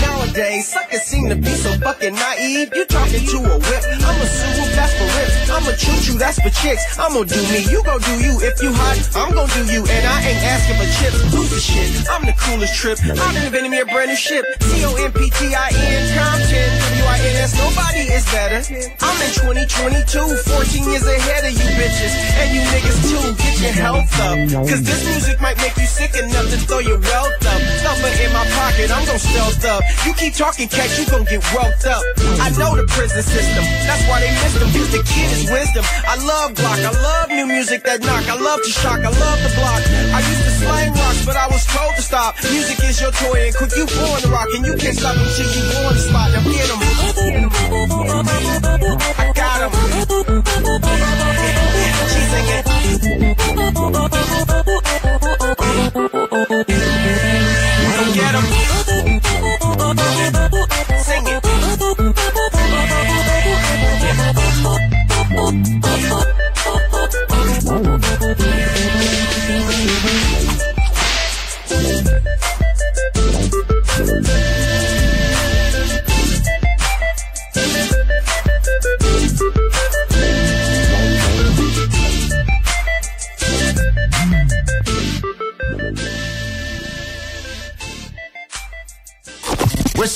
Nowadays, suckers seem to be so fucking naive. You talking to a whip. I'm a Subaru, that's for rips. I'm a choo-choo, that's for chicks. I'm gonna do me, you gon' do you. If you hot, I'm gonna do you. And I ain't asking for chips. Who's the shit? I'm the coolest trip. I'm inventing me a brand new ship. C-O-M-P-T-I-N, Compton, W-I-N-S. Nobody is better. I'm in 2022, 14 years ahead of you bitches. And you niggas too, get your health up. Cause this music might make you sick enough to throw your wealth up. Number in my pocket, I'm gon' stealth up. You keep talking, cat, you gon' get roped up. I know the prison system, that's why they missed him. Cause the kid is wisdom. I love Glock, I love new music that knock. I love to shock, I love the block. I used to slang rocks, but I was told to stop. Music is your toy, and quick you born to rock, and you can't stop until you born to spot. Now get 'em. I got 'em. She singing.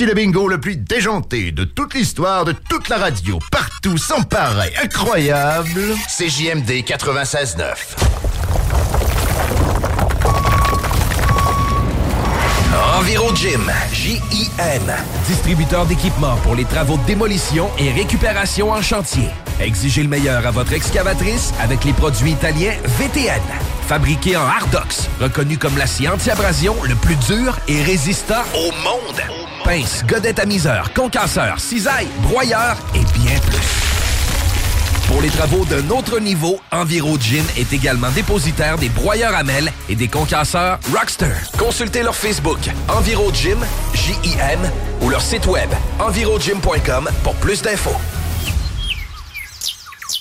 Le bingo le plus déjanté de toute l'histoire, de toute la radio, partout, sans pareil, incroyable. CJMD 96.9. Enviro Gym, J-I-M. Distributeur d'équipements pour les travaux de démolition et récupération en chantier. Exigez le meilleur à votre excavatrice avec les produits italiens VTN. Fabriqué en Hardox, reconnu comme l'acier anti-abrasion le plus dur et résistant au monde. Pince, godette amiseur, concasseur, cisaille, broyeur et bien plus. Pour les travaux d'un autre niveau, Enviro Gym est également dépositaire des broyeurs à mêles et des concasseurs Rockster. Consultez leur Facebook Enviro Gym, J-I-M, ou leur site web envirogym.com pour plus d'infos.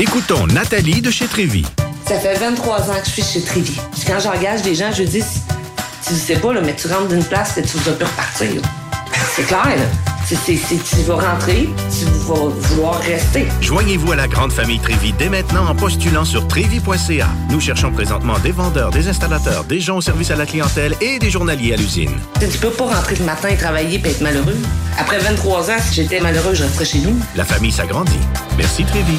Écoutons Nathalie de chez Trévy. Ça fait 23 ans que je suis chez Trévy. Puis quand j'engage des gens, je dis, tu sais pas, là, mais tu rentres d'une place et tu vas plus repartir. C'est clair, là. C'est- tu vas rentrer, tu vas vouloir rester. Joignez-vous à la grande famille Trévy dès maintenant en postulant sur trévy.ca. Nous cherchons présentement des vendeurs, des installateurs, des gens au service à la clientèle et des journaliers à l'usine. Tu peux pas rentrer le matin et travailler et être malheureux. Après 23 ans, si j'étais malheureux, je resterais chez nous. La famille s'agrandit. Merci Trévy.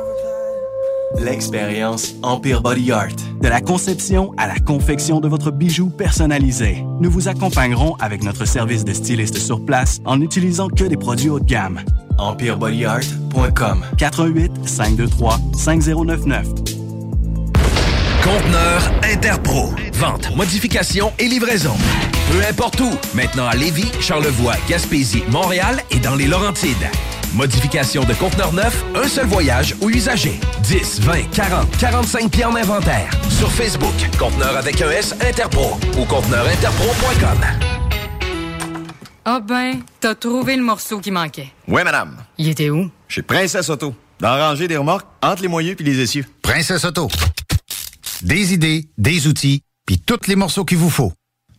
L'expérience Empire Body Art. De la conception à la confection de votre bijou personnalisé. Nous vous accompagnerons avec notre service de styliste sur place en n'utilisant que des produits haut de gamme. EmpireBodyArt.com 418 523 5099 Conteneur Interpro. Vente, modification et livraison. Peu importe où. Maintenant à Lévis, Charlevoix, Gaspésie, Montréal et dans les Laurentides. Modification de conteneur neuf, un seul voyage ou usager. 10, 20, 40, 45 pieds en inventaire. Sur Facebook, conteneur avec un S Interpro ou conteneurinterpro.com. Ah ben, t'as trouvé le morceau qui manquait. Oui, madame. Il était où? Chez Princesse Auto. Dans la rangée des remorques, entre les moyeux puis les essieux. Princesse Auto. Des idées, des outils, puis tous les morceaux qu'il vous faut.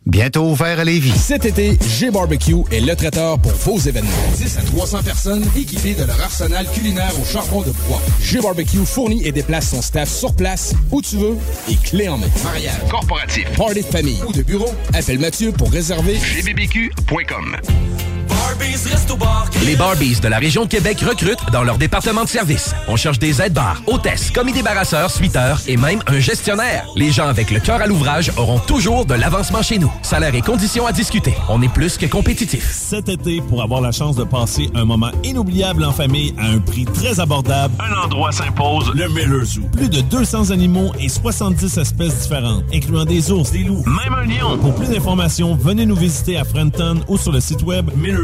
Bientôt ouvert à Lévis. Cet été, G-Barbecue est le traiteur pour vos événements. 10 à 300 personnes équipées de leur arsenal culinaire au charbon de bois. G-Barbecue fournit et déplace son staff sur place, où tu veux, et clé en main. Mariage, corporatif, party de famille ou de bureau, appelle Mathieu pour réserver gbbq.com. Les Barbies de la région de Québec recrutent dans leur département de service. On cherche des aides-bars, hôtesses, commis débarrasseurs, suiteurs et même un gestionnaire. Les gens avec le cœur à l'ouvrage auront toujours de l'avancement chez nous. Salaire et conditions à discuter. On est plus que compétitif. Cet été, pour avoir la chance de passer un moment inoubliable en famille à un prix très abordable, un endroit s'impose, le Miller Zoo. Plus de 200 animaux et 70 espèces différentes, incluant des ours, des loups, même un lion. Pour plus d'informations, venez nous visiter à Frenton ou sur le site web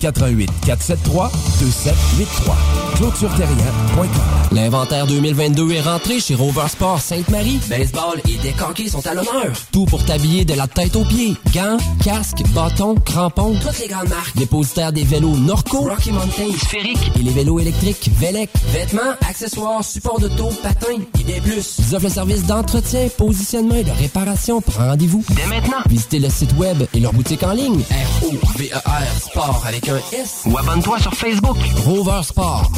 88 473 2783. ClôtureTerrien.com L'inventaire 2022 est rentré chez Rover Sport Sainte-Marie. Baseball et décanqués sont à l'honneur. Tout pour t'habiller de la tête aux pieds. Gants, casques, bâtons, crampons. Toutes les grandes marques. Dépositaire des vélos Norco, Rocky Mountain, Sphérique et les vélos électriques Velec. Vêtements, accessoires, supports de taux, patins et des plus. Ils offrent le service d'entretien, positionnement et de réparation. Prends rendez-vous. Dès maintenant. Visitez le site web et leur boutique en ligne. R-O-V-E-R Sport avec un S. Ou abonne-toi sur Facebook. Rover Sport.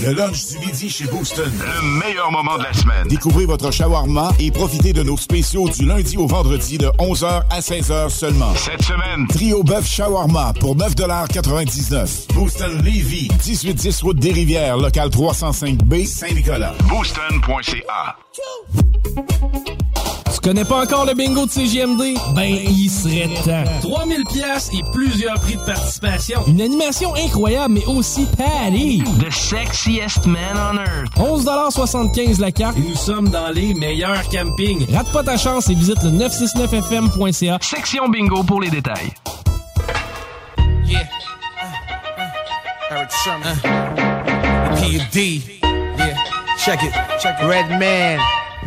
Le lunch du midi chez Booston. Le meilleur moment de la semaine. Découvrez votre shawarma et profitez de nos spéciaux du lundi au vendredi de 11h à 16h seulement. Cette semaine, Trio bœuf shawarma pour 9,99 Booston Levy, 1810 route des Rivières, local 305B, Saint-Nicolas. booston.ca. Tu connais pas encore le bingo de CGMD? Ben, il serait temps. 3000 pièces et plusieurs prix de participation. Une animation incroyable, mais aussi patty. The sexiest man on earth. 11,75 la carte et nous sommes dans les meilleurs campings. Rate pas ta chance et visite le 969fm.ca. Section bingo pour les détails. Yeah. Eric Sherman. Uh, P.D. Yeah. Check it. Check it. Red Man.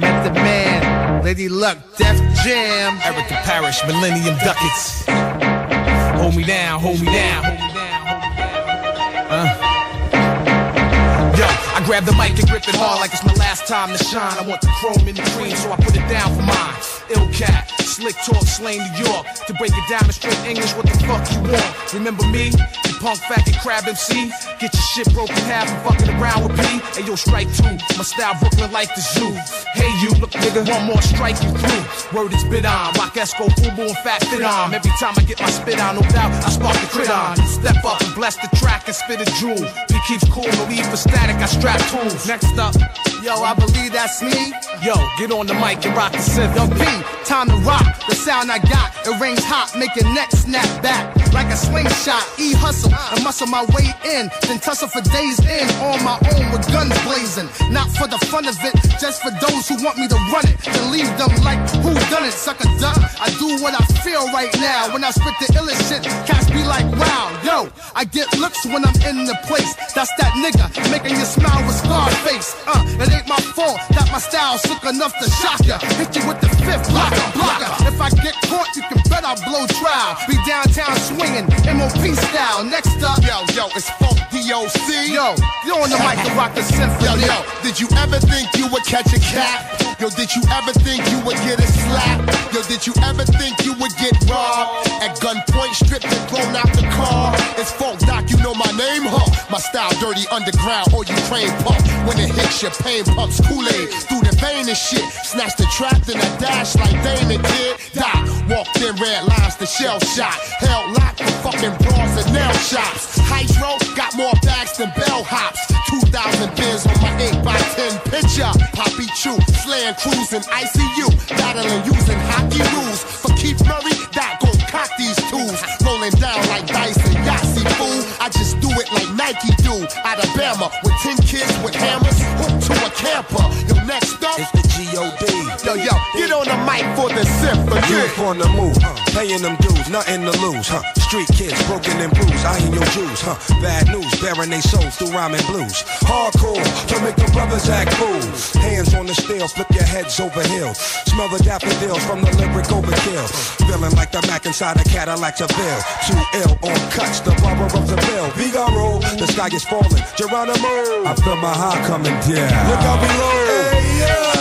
Method Man. Lady Luck. Def Jam. Erica Parrish. Millennium Ducats. Hold me down. Hold me down. Uh. Yo, I grab the mic and grip it hard like it's my last time to shine. I want the chrome in the cream, so I put it down for mine. Ill cat, slick talk, slain New York. To break it down in straight English, what the fuck you want? Remember me? Punk faggot crab MC? Get your shit broken half and fucking around with me. Hey yo, strike two. My style Brooklyn like the zoo. Hey you, look nigga, one more strike you through. Word is bit on. Rock Esco, Fubu, and Fat Fit on. Every time I get my spit on, no doubt, I spark the crit on. Step up and bless the track and spit a jewel. He keeps cool, no leave for static, I strap tools. Next up, yo, I believe that's me. Yo, get on the mic and rock the synth. Yo, P, time to rock. The sound I got, it rings hot, make your neck snap back like a slingshot. E hustle and muscle my way in, then tussle for days in on my own with guns blazing. Not for the fun of it, just for those who want me to run it. Then leave them like who done it, sucker duck. I do what I feel right now. When I spit the illest shit, cats be like, wow, yo, I get looks when I'm in the place. That's that nigga making you smile with scar face. Uh, it ain't my fault that my style's sick enough to shock ya. Hit you with the fifth blocker, blocker. If I get caught, you can I'll blow trial. Be downtown swinging, MOP style. Next up, Yo, yo, it's Funk DOC. yo, you on the mic to rock the Yo, symphony. yo, did you ever think you would catch a cat? Yo, did you ever think you would get a slap? Yo, did you ever think you would get robbed? At gunpoint, stripped and thrown out the car. It's Funk Doc, you know my name, huh? My style dirty underground or Ukraine pump. When it hits your pain pumps Kool-Aid through the vein and shit. Snatch the trap, then I dash like Damon did. Die, walked in red lines, the shell shot. Held locked for fucking bras and nail shops. Hydro got more bags than bellhops. 2,000 bins on my 8 by 10 picture. Poppy Chew, slaying crews in ICU. Battling using hockey rules. For Keith Murray, that gon' cock these tools. Rolling down like dice and. I just do it like Nike do. Alabama with 10 kids with hammers. Hooked to a camper. Yo, next up. It's the G.O.D. Yo, yo, get on the mic for the symphony. Youth on the move, huh? paying them dues, nothing to lose, huh? Street kids, broken and bruised, I ain't your Jews, huh? Bad news, bearing they souls through rhyming blues. Hardcore, to make the brothers act fools. Hands on the steel, flip your heads over hills. Smell the daffodils from the lyric overkill. Feeling like the Mac inside a Cadillac Seville. Too ill on cuts, the barber of the bill. Figaro, the sky is falling. Geronimo, I feel my heart coming down. Look out below.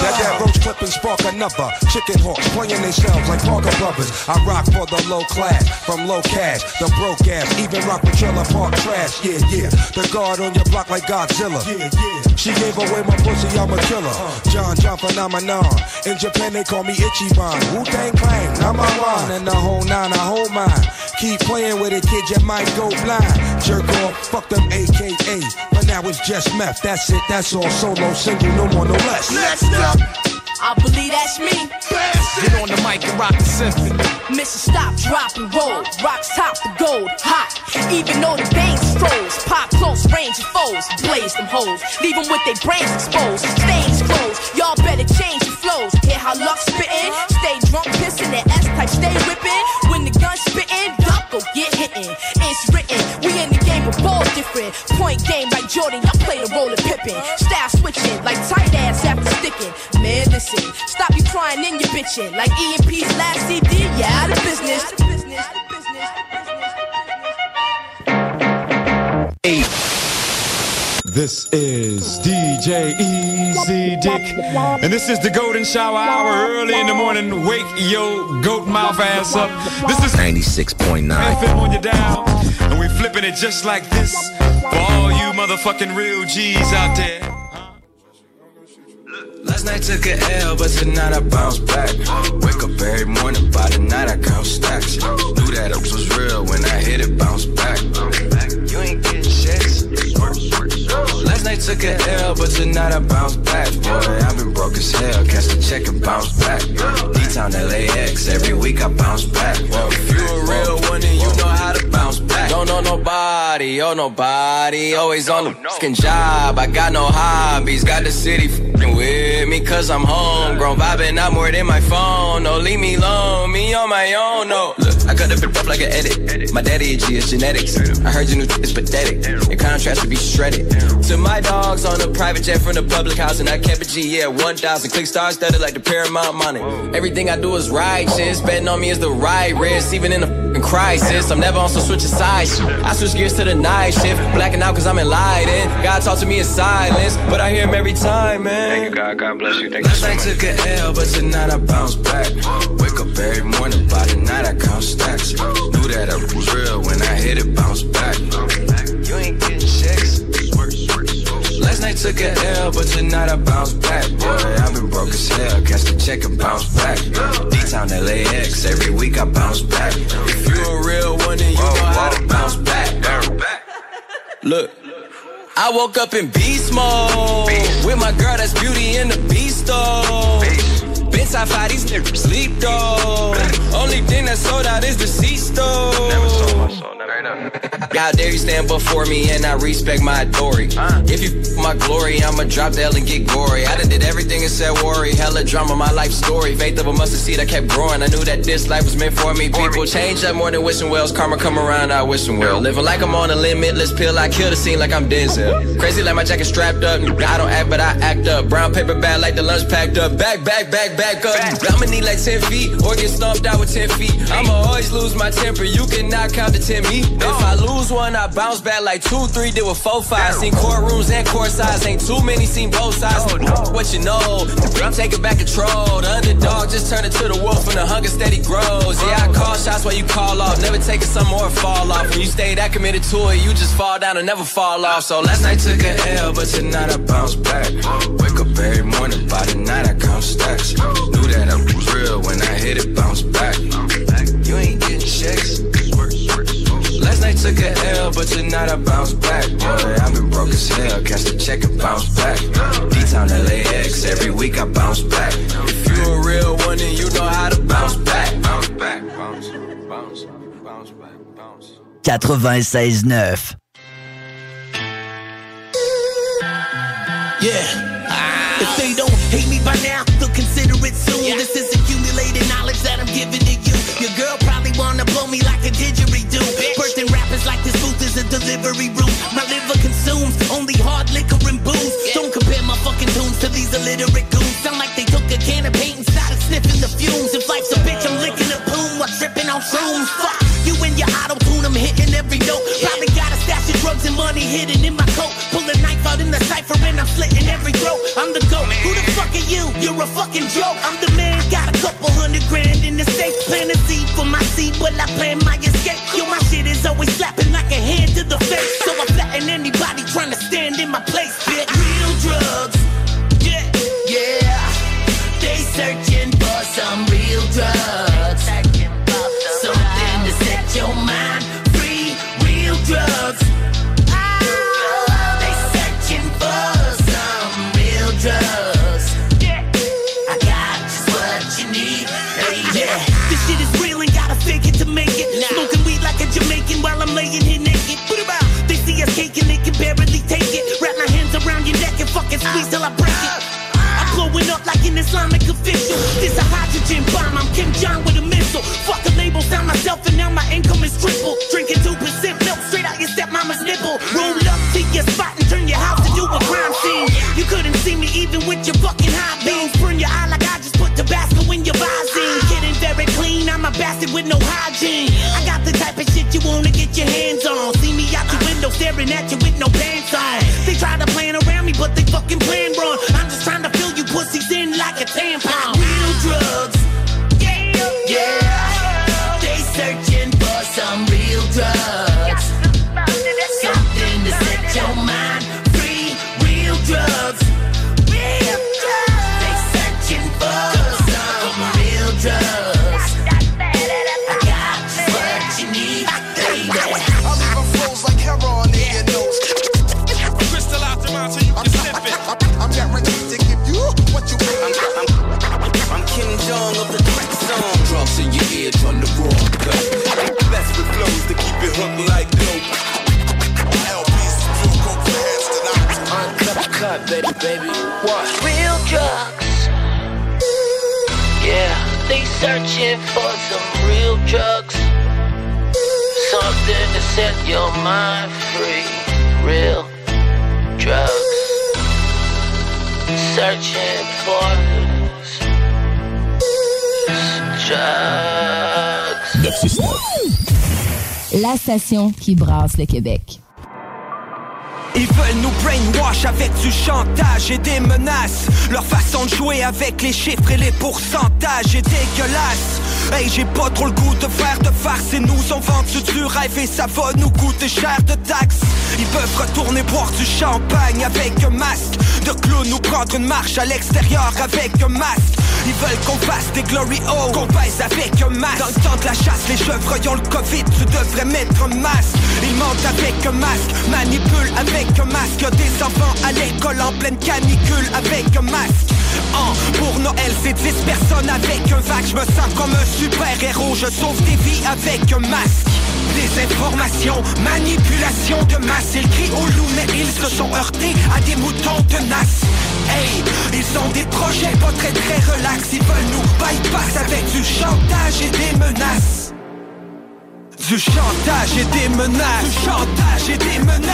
That that roach clip and spark another. Chicken hawks playing themselves like Parker Brothers. I rock for the low class, from low cash, the broke ass, even rock with trailer park trash. Yeah, yeah. The guard on your block like Godzilla. Yeah, yeah. She gave away my pussy, I'm a killer. Uh. John John phenomenon. In Japan they call me Ichiban. Wu Tang Clan, number one. And the whole nine, I hold mine. Keep playing with it, kid, you might go blind. Jerk off, fuck them AKA. But now it's just meth. That's it, that's all. Solo, single, no more, no less. Next up. I believe that's me. Get on the mic and rock the symphony. Mission stop, drop and roll. Rocks top the gold, hot. Even though the veins froze, pop close range of foes, blaze them hoes. Leave them with their brains exposed, stains closed. Y'all better change your flows. Hear how luck spittin'? Stay drunk, pissin' that S type, stay whippin'. When the gun spittin', duck go get hittin'. It's written, different. Point game like Jordan, y'all play the role of Pippin. Style switching like tight ass after sticking. Man, listen, stop you crying in your bitchin'. Like EMP's last CD, yeah, out of business. This is DJ Easy Dick, and this is the Golden Shower Hour early in the morning. Wake your goat mouth ass up. This is 96.9 FM on your dial, and we flipping it just like this for all you motherfucking real G's out there. Last night took a L, but tonight I bounce back. Wake up every morning, by the night I count stacks. Knew that it was real when I hit it, bounce back. Last night took a L, but tonight I bounce back. Boy, I've been broke as hell, catch the check and bounce back. D-Town LAX, every week I bounce back. Well, if you a real one, then you know how to. Don't know nobody, oh nobody, always on the fucking job. I got no hobbies, got the city fucking with me, cause I'm homegrown. Vibing out more than my phone, no, leave me alone, me on my own, no. Look, I cut the bit up like an edit. My daddy a G, it's genetics. I heard your new is pathetic. Your contrast should be shredded. To my dogs on a private jet from the public house, and I kept a G, yeah, 1,000. Click stars studded like the Paramount money. Everything I do is righteous. Betting on me is the right risk, even in a fucking crisis. I'm never on some switch sides. I switch gears to the night shift. Blacking out cause I'm enlightened. God talk to me in silence, but I hear him every time, man. Thank you, God. God bless you. Thank Last you so night took a L, but tonight I bounce back. Wake up every morning, by the night I count stacks. Knew that I was real when I hit it, bounce back. You ain't getting checks. Last night took a L, but tonight I bounce back. Boy, I've been broke as hell. Catch the check and bounce back. D-Town LAX, every week I bounce back. If you a real one, then you Look. I woke up in beast mode with my girl that's beauty in the beast though. Been top five, these niggas sleep though. Only thing that's sold out is the C stove. Never sold my soul, never How dare you stand before me and I respect my authority? If you f- my glory, I'ma drop the L and get gory. I done did everything and said worry. Hella drama, my life story. Faith of a mustard seed, I kept growing. I knew that this life was meant for me. People change up more than wishing wells. Karma come around, I wish them well. Living like I'm on a limitless pill. I kill the scene like I'm Denzel. Crazy like my jacket strapped up. I don't act, but I act up. Brown paper bag like the lunch packed up. Back, back, back, back up. I'ma need like 10 feet or get stomped out with 10 feet. I'ma always lose my temper. You cannot count to 10 me. If I lose one, I bounce back like 2, 3, did with 4, 5. Seen courtrooms and court sides. Ain't too many seen both sides. Oh, what you know? I'm taking back control. The underdog just turned into the wolf and the hunger steady grows. Yeah, I call shots while you call off. Never taking some more fall off. When you stay that committed to it, you just fall down and never fall off. So last night took a L, but tonight I bounce back. Wake up every morning, by the night I count stacks. Knew that I was real when I hit it, bounce back. You ain't getting checks. Night took a L, but tonight I bounce back. Boy, I've been broke as hell, catch the check and bounce back. D-Town LAX, every week I bounce back. If you a real one, then you know how to bounce back. Bounce back, bounce, bounce, bounce back, bounce. 96.9. Yeah. If they don't hate me by now, they'll consider it soon. This is a delivery room. My liver consumes only hard liquor and booze. Don't compare my fucking tunes to these illiterate goons. Sound like they took a can of paint and started sniffing the fumes. If life's a bitch, I'm licking a poom while tripping on shrooms. Fuck you and your auto tune, I'm hitting every note. Probably got a stash of drugs and money hidden in my coat. Pull a knife out in the cipher and I'm slitting every throat. I'm the goat. Who the fuck are you? You're a fucking joke. I'm the man. Got a couple hundred grand in the safe. Plant a seed for my seed, but I plan my escape. Yo, my shit is always slapping like a hand to the face. So I flatten anybody trying to stand in my place, bitch. Real drugs. Yeah, yeah. They searching for some real drugs. Something to set your mind free. Real drugs. An Islamic official. This a hydrogen bomb. I'm Kim Jong with a missile. Fuck the label, found myself, and now my income is triple. Drinking two percent milk straight out your stepmama's nipple. Roll up to your spot and turn your house into a crime scene. You couldn't see me even with your fucking high beams. Burn your eye like I just put Tabasco in your Visine. Getting very clean. I'm a bastard with no hygiene. I got the type of shit you wanna get your hands on. See me out the window staring at you with no pants on. They try to Chung Yeah. Baby. What? Real drugs. Yeah, they searching for some real drugs. Something to set your mind free. Real drugs. Searching for drugs. 969. La station qui brasse le Québec. Ils veulent nous brainwash avec du chantage et des menaces. Leur façon de jouer avec les chiffres et les pourcentages est dégueulasse. Hey, j'ai pas trop le goût de faire de farce et nous on vendu du rêve et ça va nous coûter cher de taxes. Ils peuvent retourner boire du champagne avec un masque de clown ou prendre une marche à l'extérieur avec un masque. Ils veulent qu'on fasse des glory holes, qu'on baise avec un masque. Dans le temps de la chasse, les chevreuils ont le Covid, tu devrais mettre un masque. Ils mentent avec un masque, manipulent avec un masque. Des enfants à l'école en pleine canicule avec un masque. Hein, pour Noël, c'est 10 personnes avec un vague. Je me sens comme un super-héros, je sauve des vies avec un masque. Désinformation, manipulation de masse Ils crient au loup mais ils se sont heurtés à des moutons tenaces Hey, ils ont des projets pas très très relax Ils veulent nous bypass avec du chantage et des menaces du chantage et des menaces Du chantage et des menaces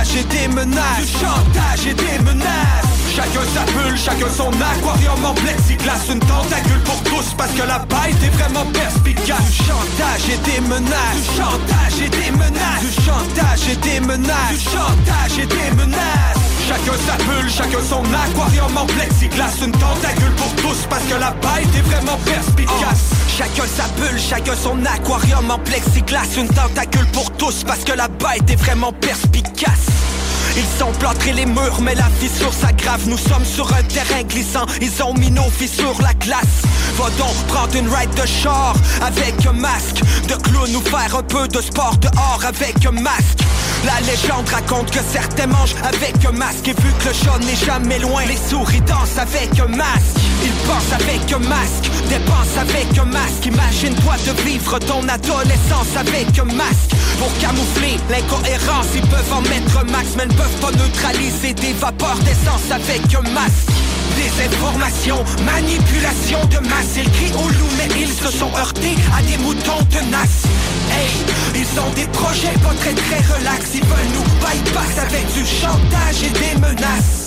다시 뒷문 날 수첩 다시 뒷문 날 Chacun sa bulle, chacun son aquarium en plexiglas. Une tentacule pour tous parce que la bête est vraiment perspicace. Du chantage et des menaces. Du chantage et des menaces. Du chantage et des menaces. Du chantage et des menaces. Chacun sa bulle, son aquarium en plexiglas. Une tentacule pour tous parce que la bête est vraiment perspicace. Chacun sa bulle, chacun son aquarium en plexiglas. Une tentacule pour tous parce que la bête est vraiment perspicace ils sont plâtrés les murs, mais la fissure s'aggrave. Nous sommes sur un terrain glissant, ils ont mis nos sur la glace. Va donc prendre une ride de char avec un masque de clown ou faire un peu de sport dehors avec un masque. La légende raconte que certains mangent avec un masque Et vu que le chat n'est jamais loin Les souris dansent avec un masque. Ils pensent avec un masque Dépensent avec un masque. Imagine-toi de vivre ton adolescence avec un masque. Pour camoufler l'incohérence Ils peuvent en mettre un max Mais ne peuvent pas neutraliser des vapeurs d'essence avec un masque Désinformation, manipulation de masse. Ils crient au loup mais ils se sont heurtés à des moutons tenaces Hey, ils ont des projets pas très très relax. Ils veulent nous bypass avec du chantage et des menaces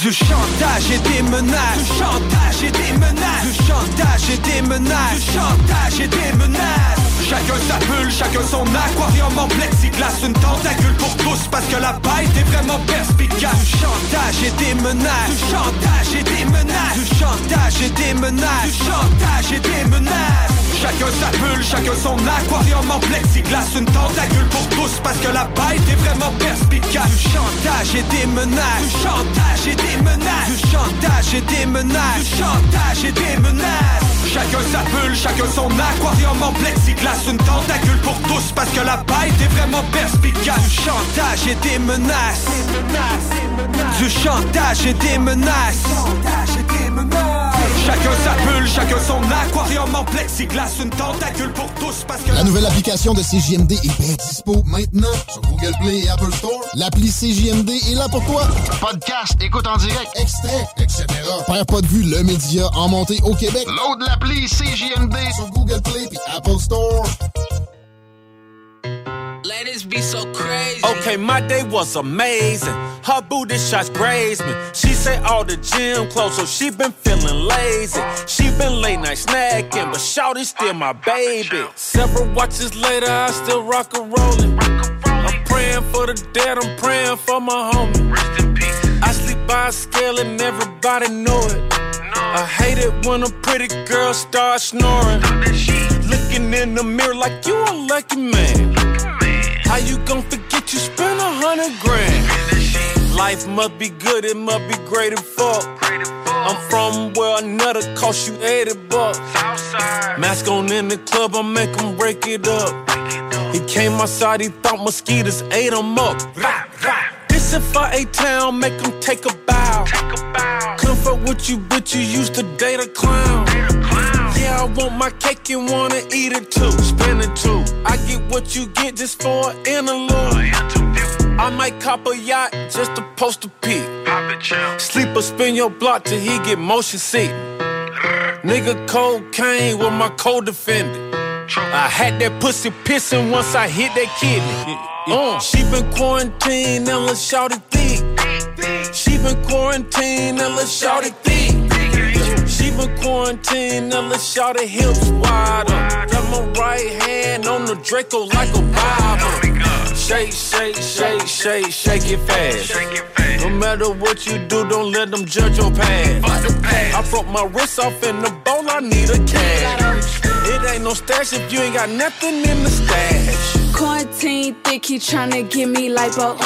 du chantage et des menaces Du chantage et des menaces Du chantage et des menaces Du chantage et des menaces Chacun sa bulle, chacun son aquarium en plexiglas Une tentacule pour tous parce que la bête est vraiment perspicace Du chantage et des menaces Du chantage et des menaces Du chantage et des menaces Du chantage et des menaces Chacun sa bulle, chacun son aquarium en plexiglas Une tentacule pour tous parce que la bête est vraiment perspicace Du chantage et des menaces Du chantage menaces. Du chantage et des menaces. Du chantage et des menaces. Chacun sa bulle, chacun son aquarium en plexiglas. Une tentacule pour tous parce que la bête est vraiment perspicace. Du chantage et des menaces. Du chantage et des menaces Chacun sa bulle, chacun son aquarium en plexiglas Une tentacule pour tous parce que La nouvelle application de CJMD est bien dispo maintenant sur Google Play et Apple Store. L'appli CJMD est là pour toi. Podcast, écoute en direct, extrait, etc. Père pas de vue, le média en montée au Québec. Load l'appli CJMD sur Google Play et Apple Store. Ladies be so crazy. Okay, my day was amazing. Her booty shots grazed me. She said all the gym clothes, so she been feeling lazy. She been late night snacking, but Shawty's still my baby. Several watches later, I still rock and rollin'. I'm praying for the dead, I'm praying for my homie. I sleep by a scale and everybody know it. I hate it when a pretty girl starts snoring. Looking in the mirror like you a lucky man. How you gon' forget you spent a hundred grand? Life must be good, it must be great and fuck. I'm from where another cost you 80 bucks. Mask on in the club, I make him break it up. He came outside, he thought mosquitoes ate him up. This if I ate town, make them take a bow. Come fuck with you, but you used to date a clown. Yeah, I want my cake and wanna eat it too. Spend it too. I get what you get just for an interlude. I might cop a yacht just to post a pic. Sleep or spin your block till he get motion sick. Nigga cocaine with my co-defendant. I had that pussy pissing once I hit that kidney. Uh, she been quarantined and let's shout it thick. She been quarantined and let's shout it thick. She been quarantined and let's shout it hips wider. Got my right hand on the Draco like a Bible. Shake, shake, shake, shake, shake it fast. No matter what you do, don't let them judge your past. I broke my wrist off in the bowl, I need a cash. It ain't no stash if you ain't got nothing in the stash. Quarantine thick, he tryna give me lipo.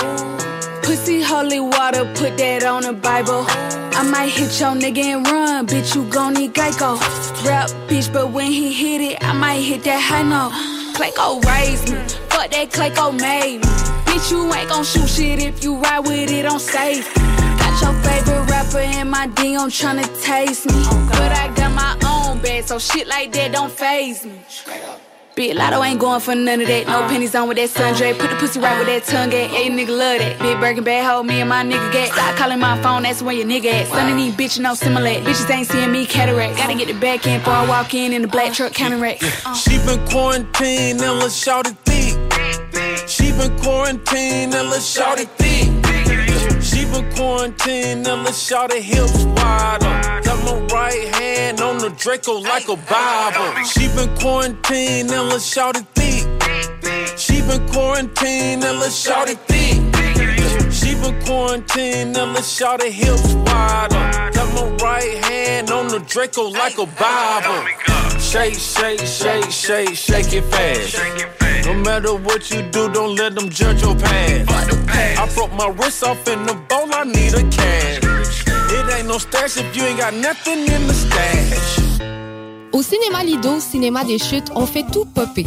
Pussy holy water, put that on the Bible. I might hit your nigga and run, bitch, you gon' need Geico. Rap, bitch, but when he hit it, I might hit that high note. Clayco oh, raised me, fuck that Clayco oh, made me. Bitch, you ain't gon' shoot shit if you ride with it on safe. Got your favorite rapper in my DM tryna taste me. But I got my own bag, so shit like that don't phase me. Big Lotto ain't going for none of that. No pennies on with that sundre. Put the pussy right with that tongue at. Hey, nigga love that. Big Birkin bad hoe, me and my nigga get. Stop calling my phone, that's where your nigga at. Son of these bitches no similar. Bitches ain't seeing me cataract. Gotta get the back end before I walk in in the black truck counteract. Uh. She been quarantined and shout it thick. She been quarantined and shout it thick. She been quarantined and let's shout it hips wider. Got my right hand on the Draco like a Bible. She been quarantined and let's shout it thick. She been quarantined and let's shout it thick. Quarantined and let's shout it hips wider. Got right hand on the Draco like a Bible. Shake, shake, shake, shake, shake it fast. No matter what you do, don't let them judge your past. I broke my wrist off in the bowl, I need a cash. It ain't no stash if you ain't got nothing in the stash. Au cinéma Lido, cinéma des chutes, on fait tout popper.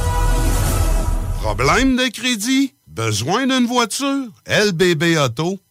Problème de crédit? Besoin d'une voiture? LBBauto.com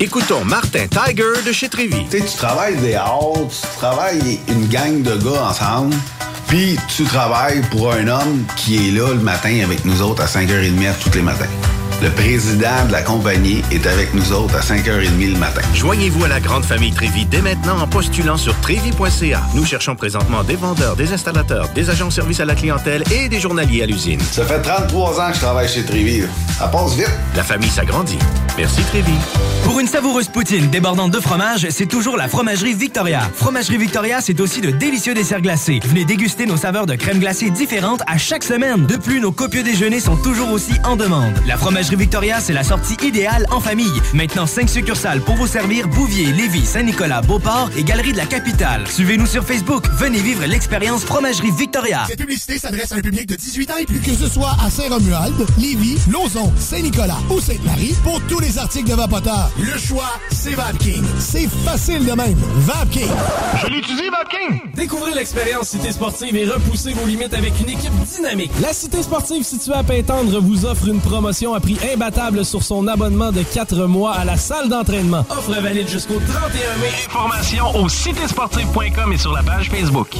Écoutons Martin Tiger de chez Trévy. Tu sais, tu travailles des heures, tu travailles une gang de gars ensemble, puis tu travailles pour un homme qui est là le matin avec nous autres à 5h30 tous les matins. Le président de la compagnie est avec nous autres à 5h30 le matin. Joignez-vous à la grande famille Trévi dès maintenant en postulant sur trévi.ca. Nous cherchons présentement des vendeurs, des installateurs, des agents de service à la clientèle et des journaliers à l'usine. Ça fait 33 ans que je travaille chez Trévi. Ça passe vite. La famille s'agrandit. Merci Trévi. Pour une savoureuse poutine débordante de fromage, c'est toujours la Fromagerie Victoria. Fromagerie Victoria, c'est aussi de délicieux desserts glacés. Venez déguster nos saveurs de crème glacée différentes à chaque semaine. De plus, nos copieux déjeuners sont toujours aussi en demande. La Fromagerie Victoria, c'est la sortie idéale en famille. Maintenant, 5 succursales pour vous servir Bouvier, Lévis, Saint-Nicolas, Beauport et Galerie de la Capitale. Suivez-nous sur Facebook. Venez vivre l'expérience Fromagerie Victoria. Cette publicité s'adresse à un public de 18 ans et plus. Que ce soit à Saint-Romuald, Lévis, Lauson, Saint-Nicolas ou Sainte-Marie, pour tous les articles de Vapoteur, le choix, c'est VapKing. C'est facile de même. VapKing. Je l'utilise, Vapking! Découvrez l'expérience Cité Sportive et repoussez vos limites avec une équipe dynamique. La Cité Sportive située à Pintendre vous offre une promotion à prix imbattable sur son abonnement de 4 mois à la salle d'entraînement. Offre valide jusqu'au 31 mai. Informations au citésportive.com et sur la page Facebook.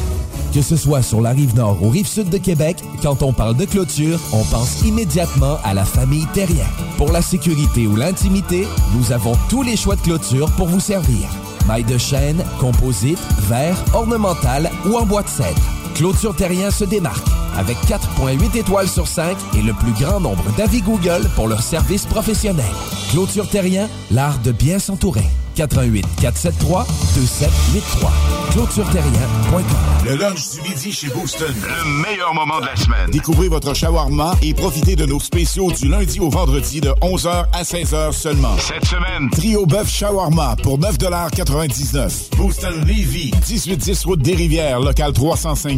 Que ce soit sur la rive nord ou rive sud de Québec, quand on parle de clôture, on pense immédiatement à la famille Terrien. Pour la sécurité ou l'intimité, nous avons tous les choix de clôture pour vous servir. Maille de chaîne, composite, verre, ornemental ou en bois de cèdre. Clôture Terrien se démarque avec 4.8 étoiles sur 5 et le plus grand nombre d'avis Google pour leur service professionnel. Clôture Terrien, l'art de bien s'entourer. 88 473 2783. ClôtureTerrien.com. Le lunch du midi chez Booston. Le meilleur moment de la semaine. Découvrez votre shawarma et profitez de nos spéciaux du lundi au vendredi de 11h à 16h seulement. Cette semaine, trio bœuf shawarma pour 9,99 Booston Levy, 1810 route des Rivières, local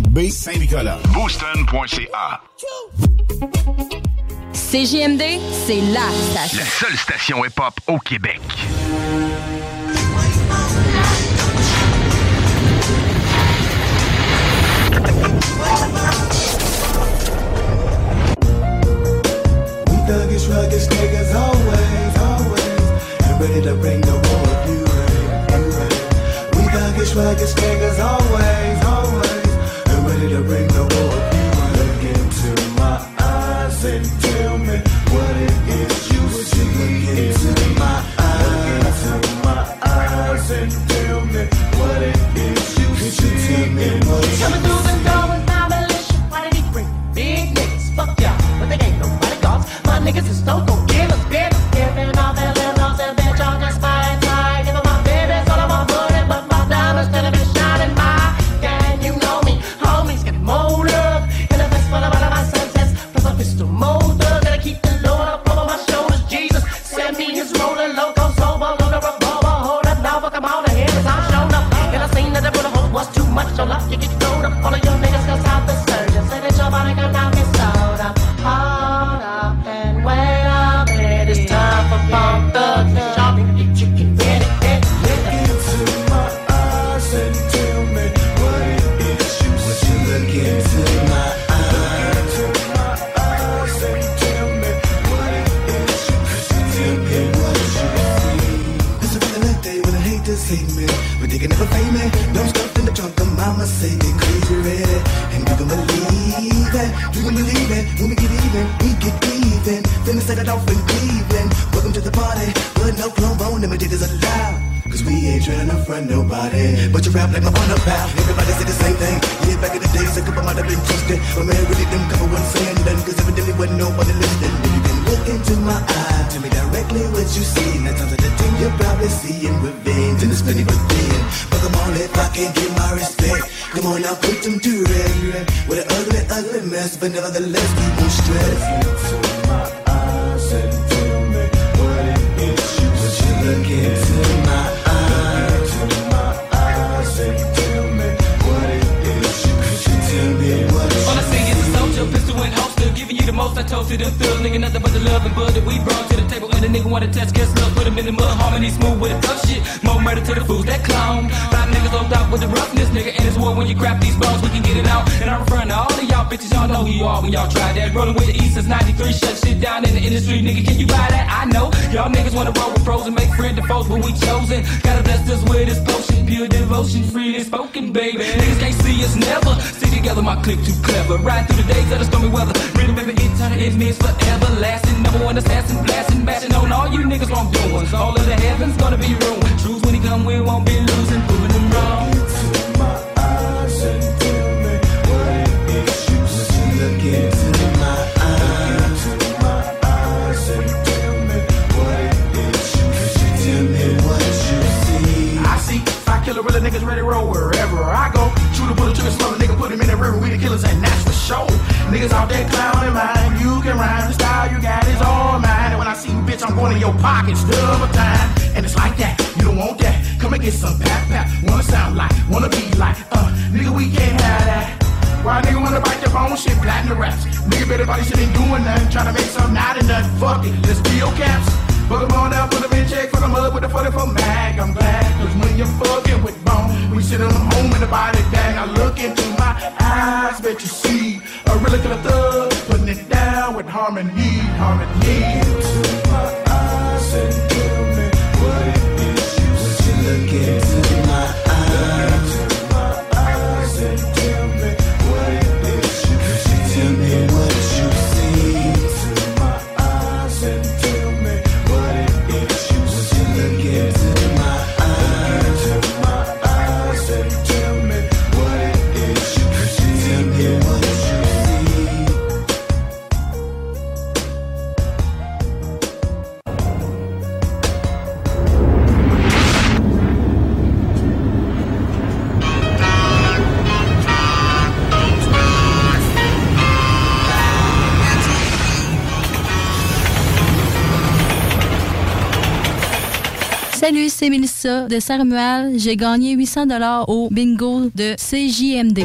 305B, Saint-Nicolas. Booston.ca. CJMD, c'est la station. La seule station hip-hop au Québec. We thuggish, ruggish niggas always, always. And ready to bring the war if you ready, you ready. We thuggish, ruggish niggas always, always. Look into my eyes and tell me what it is you see. Look into my eyes, and tell me what it is you see. Coming through the door with. Why did he bring big niggas? Fuck y'all, but they ain't nobody gods. My niggas is stone cold killers, it is allowed. Cause we ain't trying to front nobody. But you rap like my one about. Everybody say the same thing. Yeah, back in the days, a couple might have been twisted. But man, really, them couple wasn't saying nothing. Cause evidently wasn't nobody listening. If you can look into my eye, tell me directly what you see. Nine times out of ten, you're probably seeing revenge. And it's plenty within. But come on, if I can't get my respect. Come on, now put them to rest. With an ugly, ugly mess. But nevertheless, we won't stress. Look into my eyes, into my eyes and tell me what it is you. I a soldier, pistol and holster, giving you the most. I toasted nothing but the love and bud that we brought to the table. And the nigga wanna test, guess look, put him in the mud, harmony smooth with a tough shit. More murder to the fools that clown. Five niggas on top with the roughness, nigga, and it's war when you grab these balls, we can get it out. And I'm referring to all of y'all bitches, y'all know who you are when y'all try that. Rolling with the East since 93, shut shit down in the industry, nigga, can you buy that? I know. Y'all niggas wanna roll with pros and make friend to foes, but we chosen. Gotta bless us with this potion, pure devotion, freely spoken, baby. Niggas can't see us never. Stick together, my clique too clever. Ride through the days of the stormy weather. Baby, it's eternity, it means forever lasting. Number one assassin, blasting, bashing on all you niggas wrong doings. All of the heavens gonna be ruined. Truth when he come, we won't be losing, proving them wrong. eyes and tell me what it is you see. Look into my eyes, into my and tell me what it is you see. I see five killer real niggas ready to roll wherever I go. Shoot a the smother nigga, put him in the river. We the killers, and that's for sure. Niggas out there clowning mine. You can rhyme, the style you got is all mine. And when I see you, bitch, I'm going in your pockets double time. And it's like that, you don't want that. Come and get some pap pap. Wanna sound like, wanna be like, uh, nigga, we can't have that. Why nigga wanna bite your bone shit, flatten the raps? Nigga better body shit ain't doing nothing. Tryna make something out of nothing. Fuck it, let's be your caps. Fuck 'em on down, put 'em in check, fuck 'em up with the 44 mag. I'm glad, cause when you're fucking with we sit on them home in the body bag. I look into my eyes, bet you see a real killer thug, putting it down with harmony, harmony. Into my eyes and tell me what it is you see. Look into c'est Mélissa de Saint-Romuald. J'ai gagné 800 au bingo de CJMD.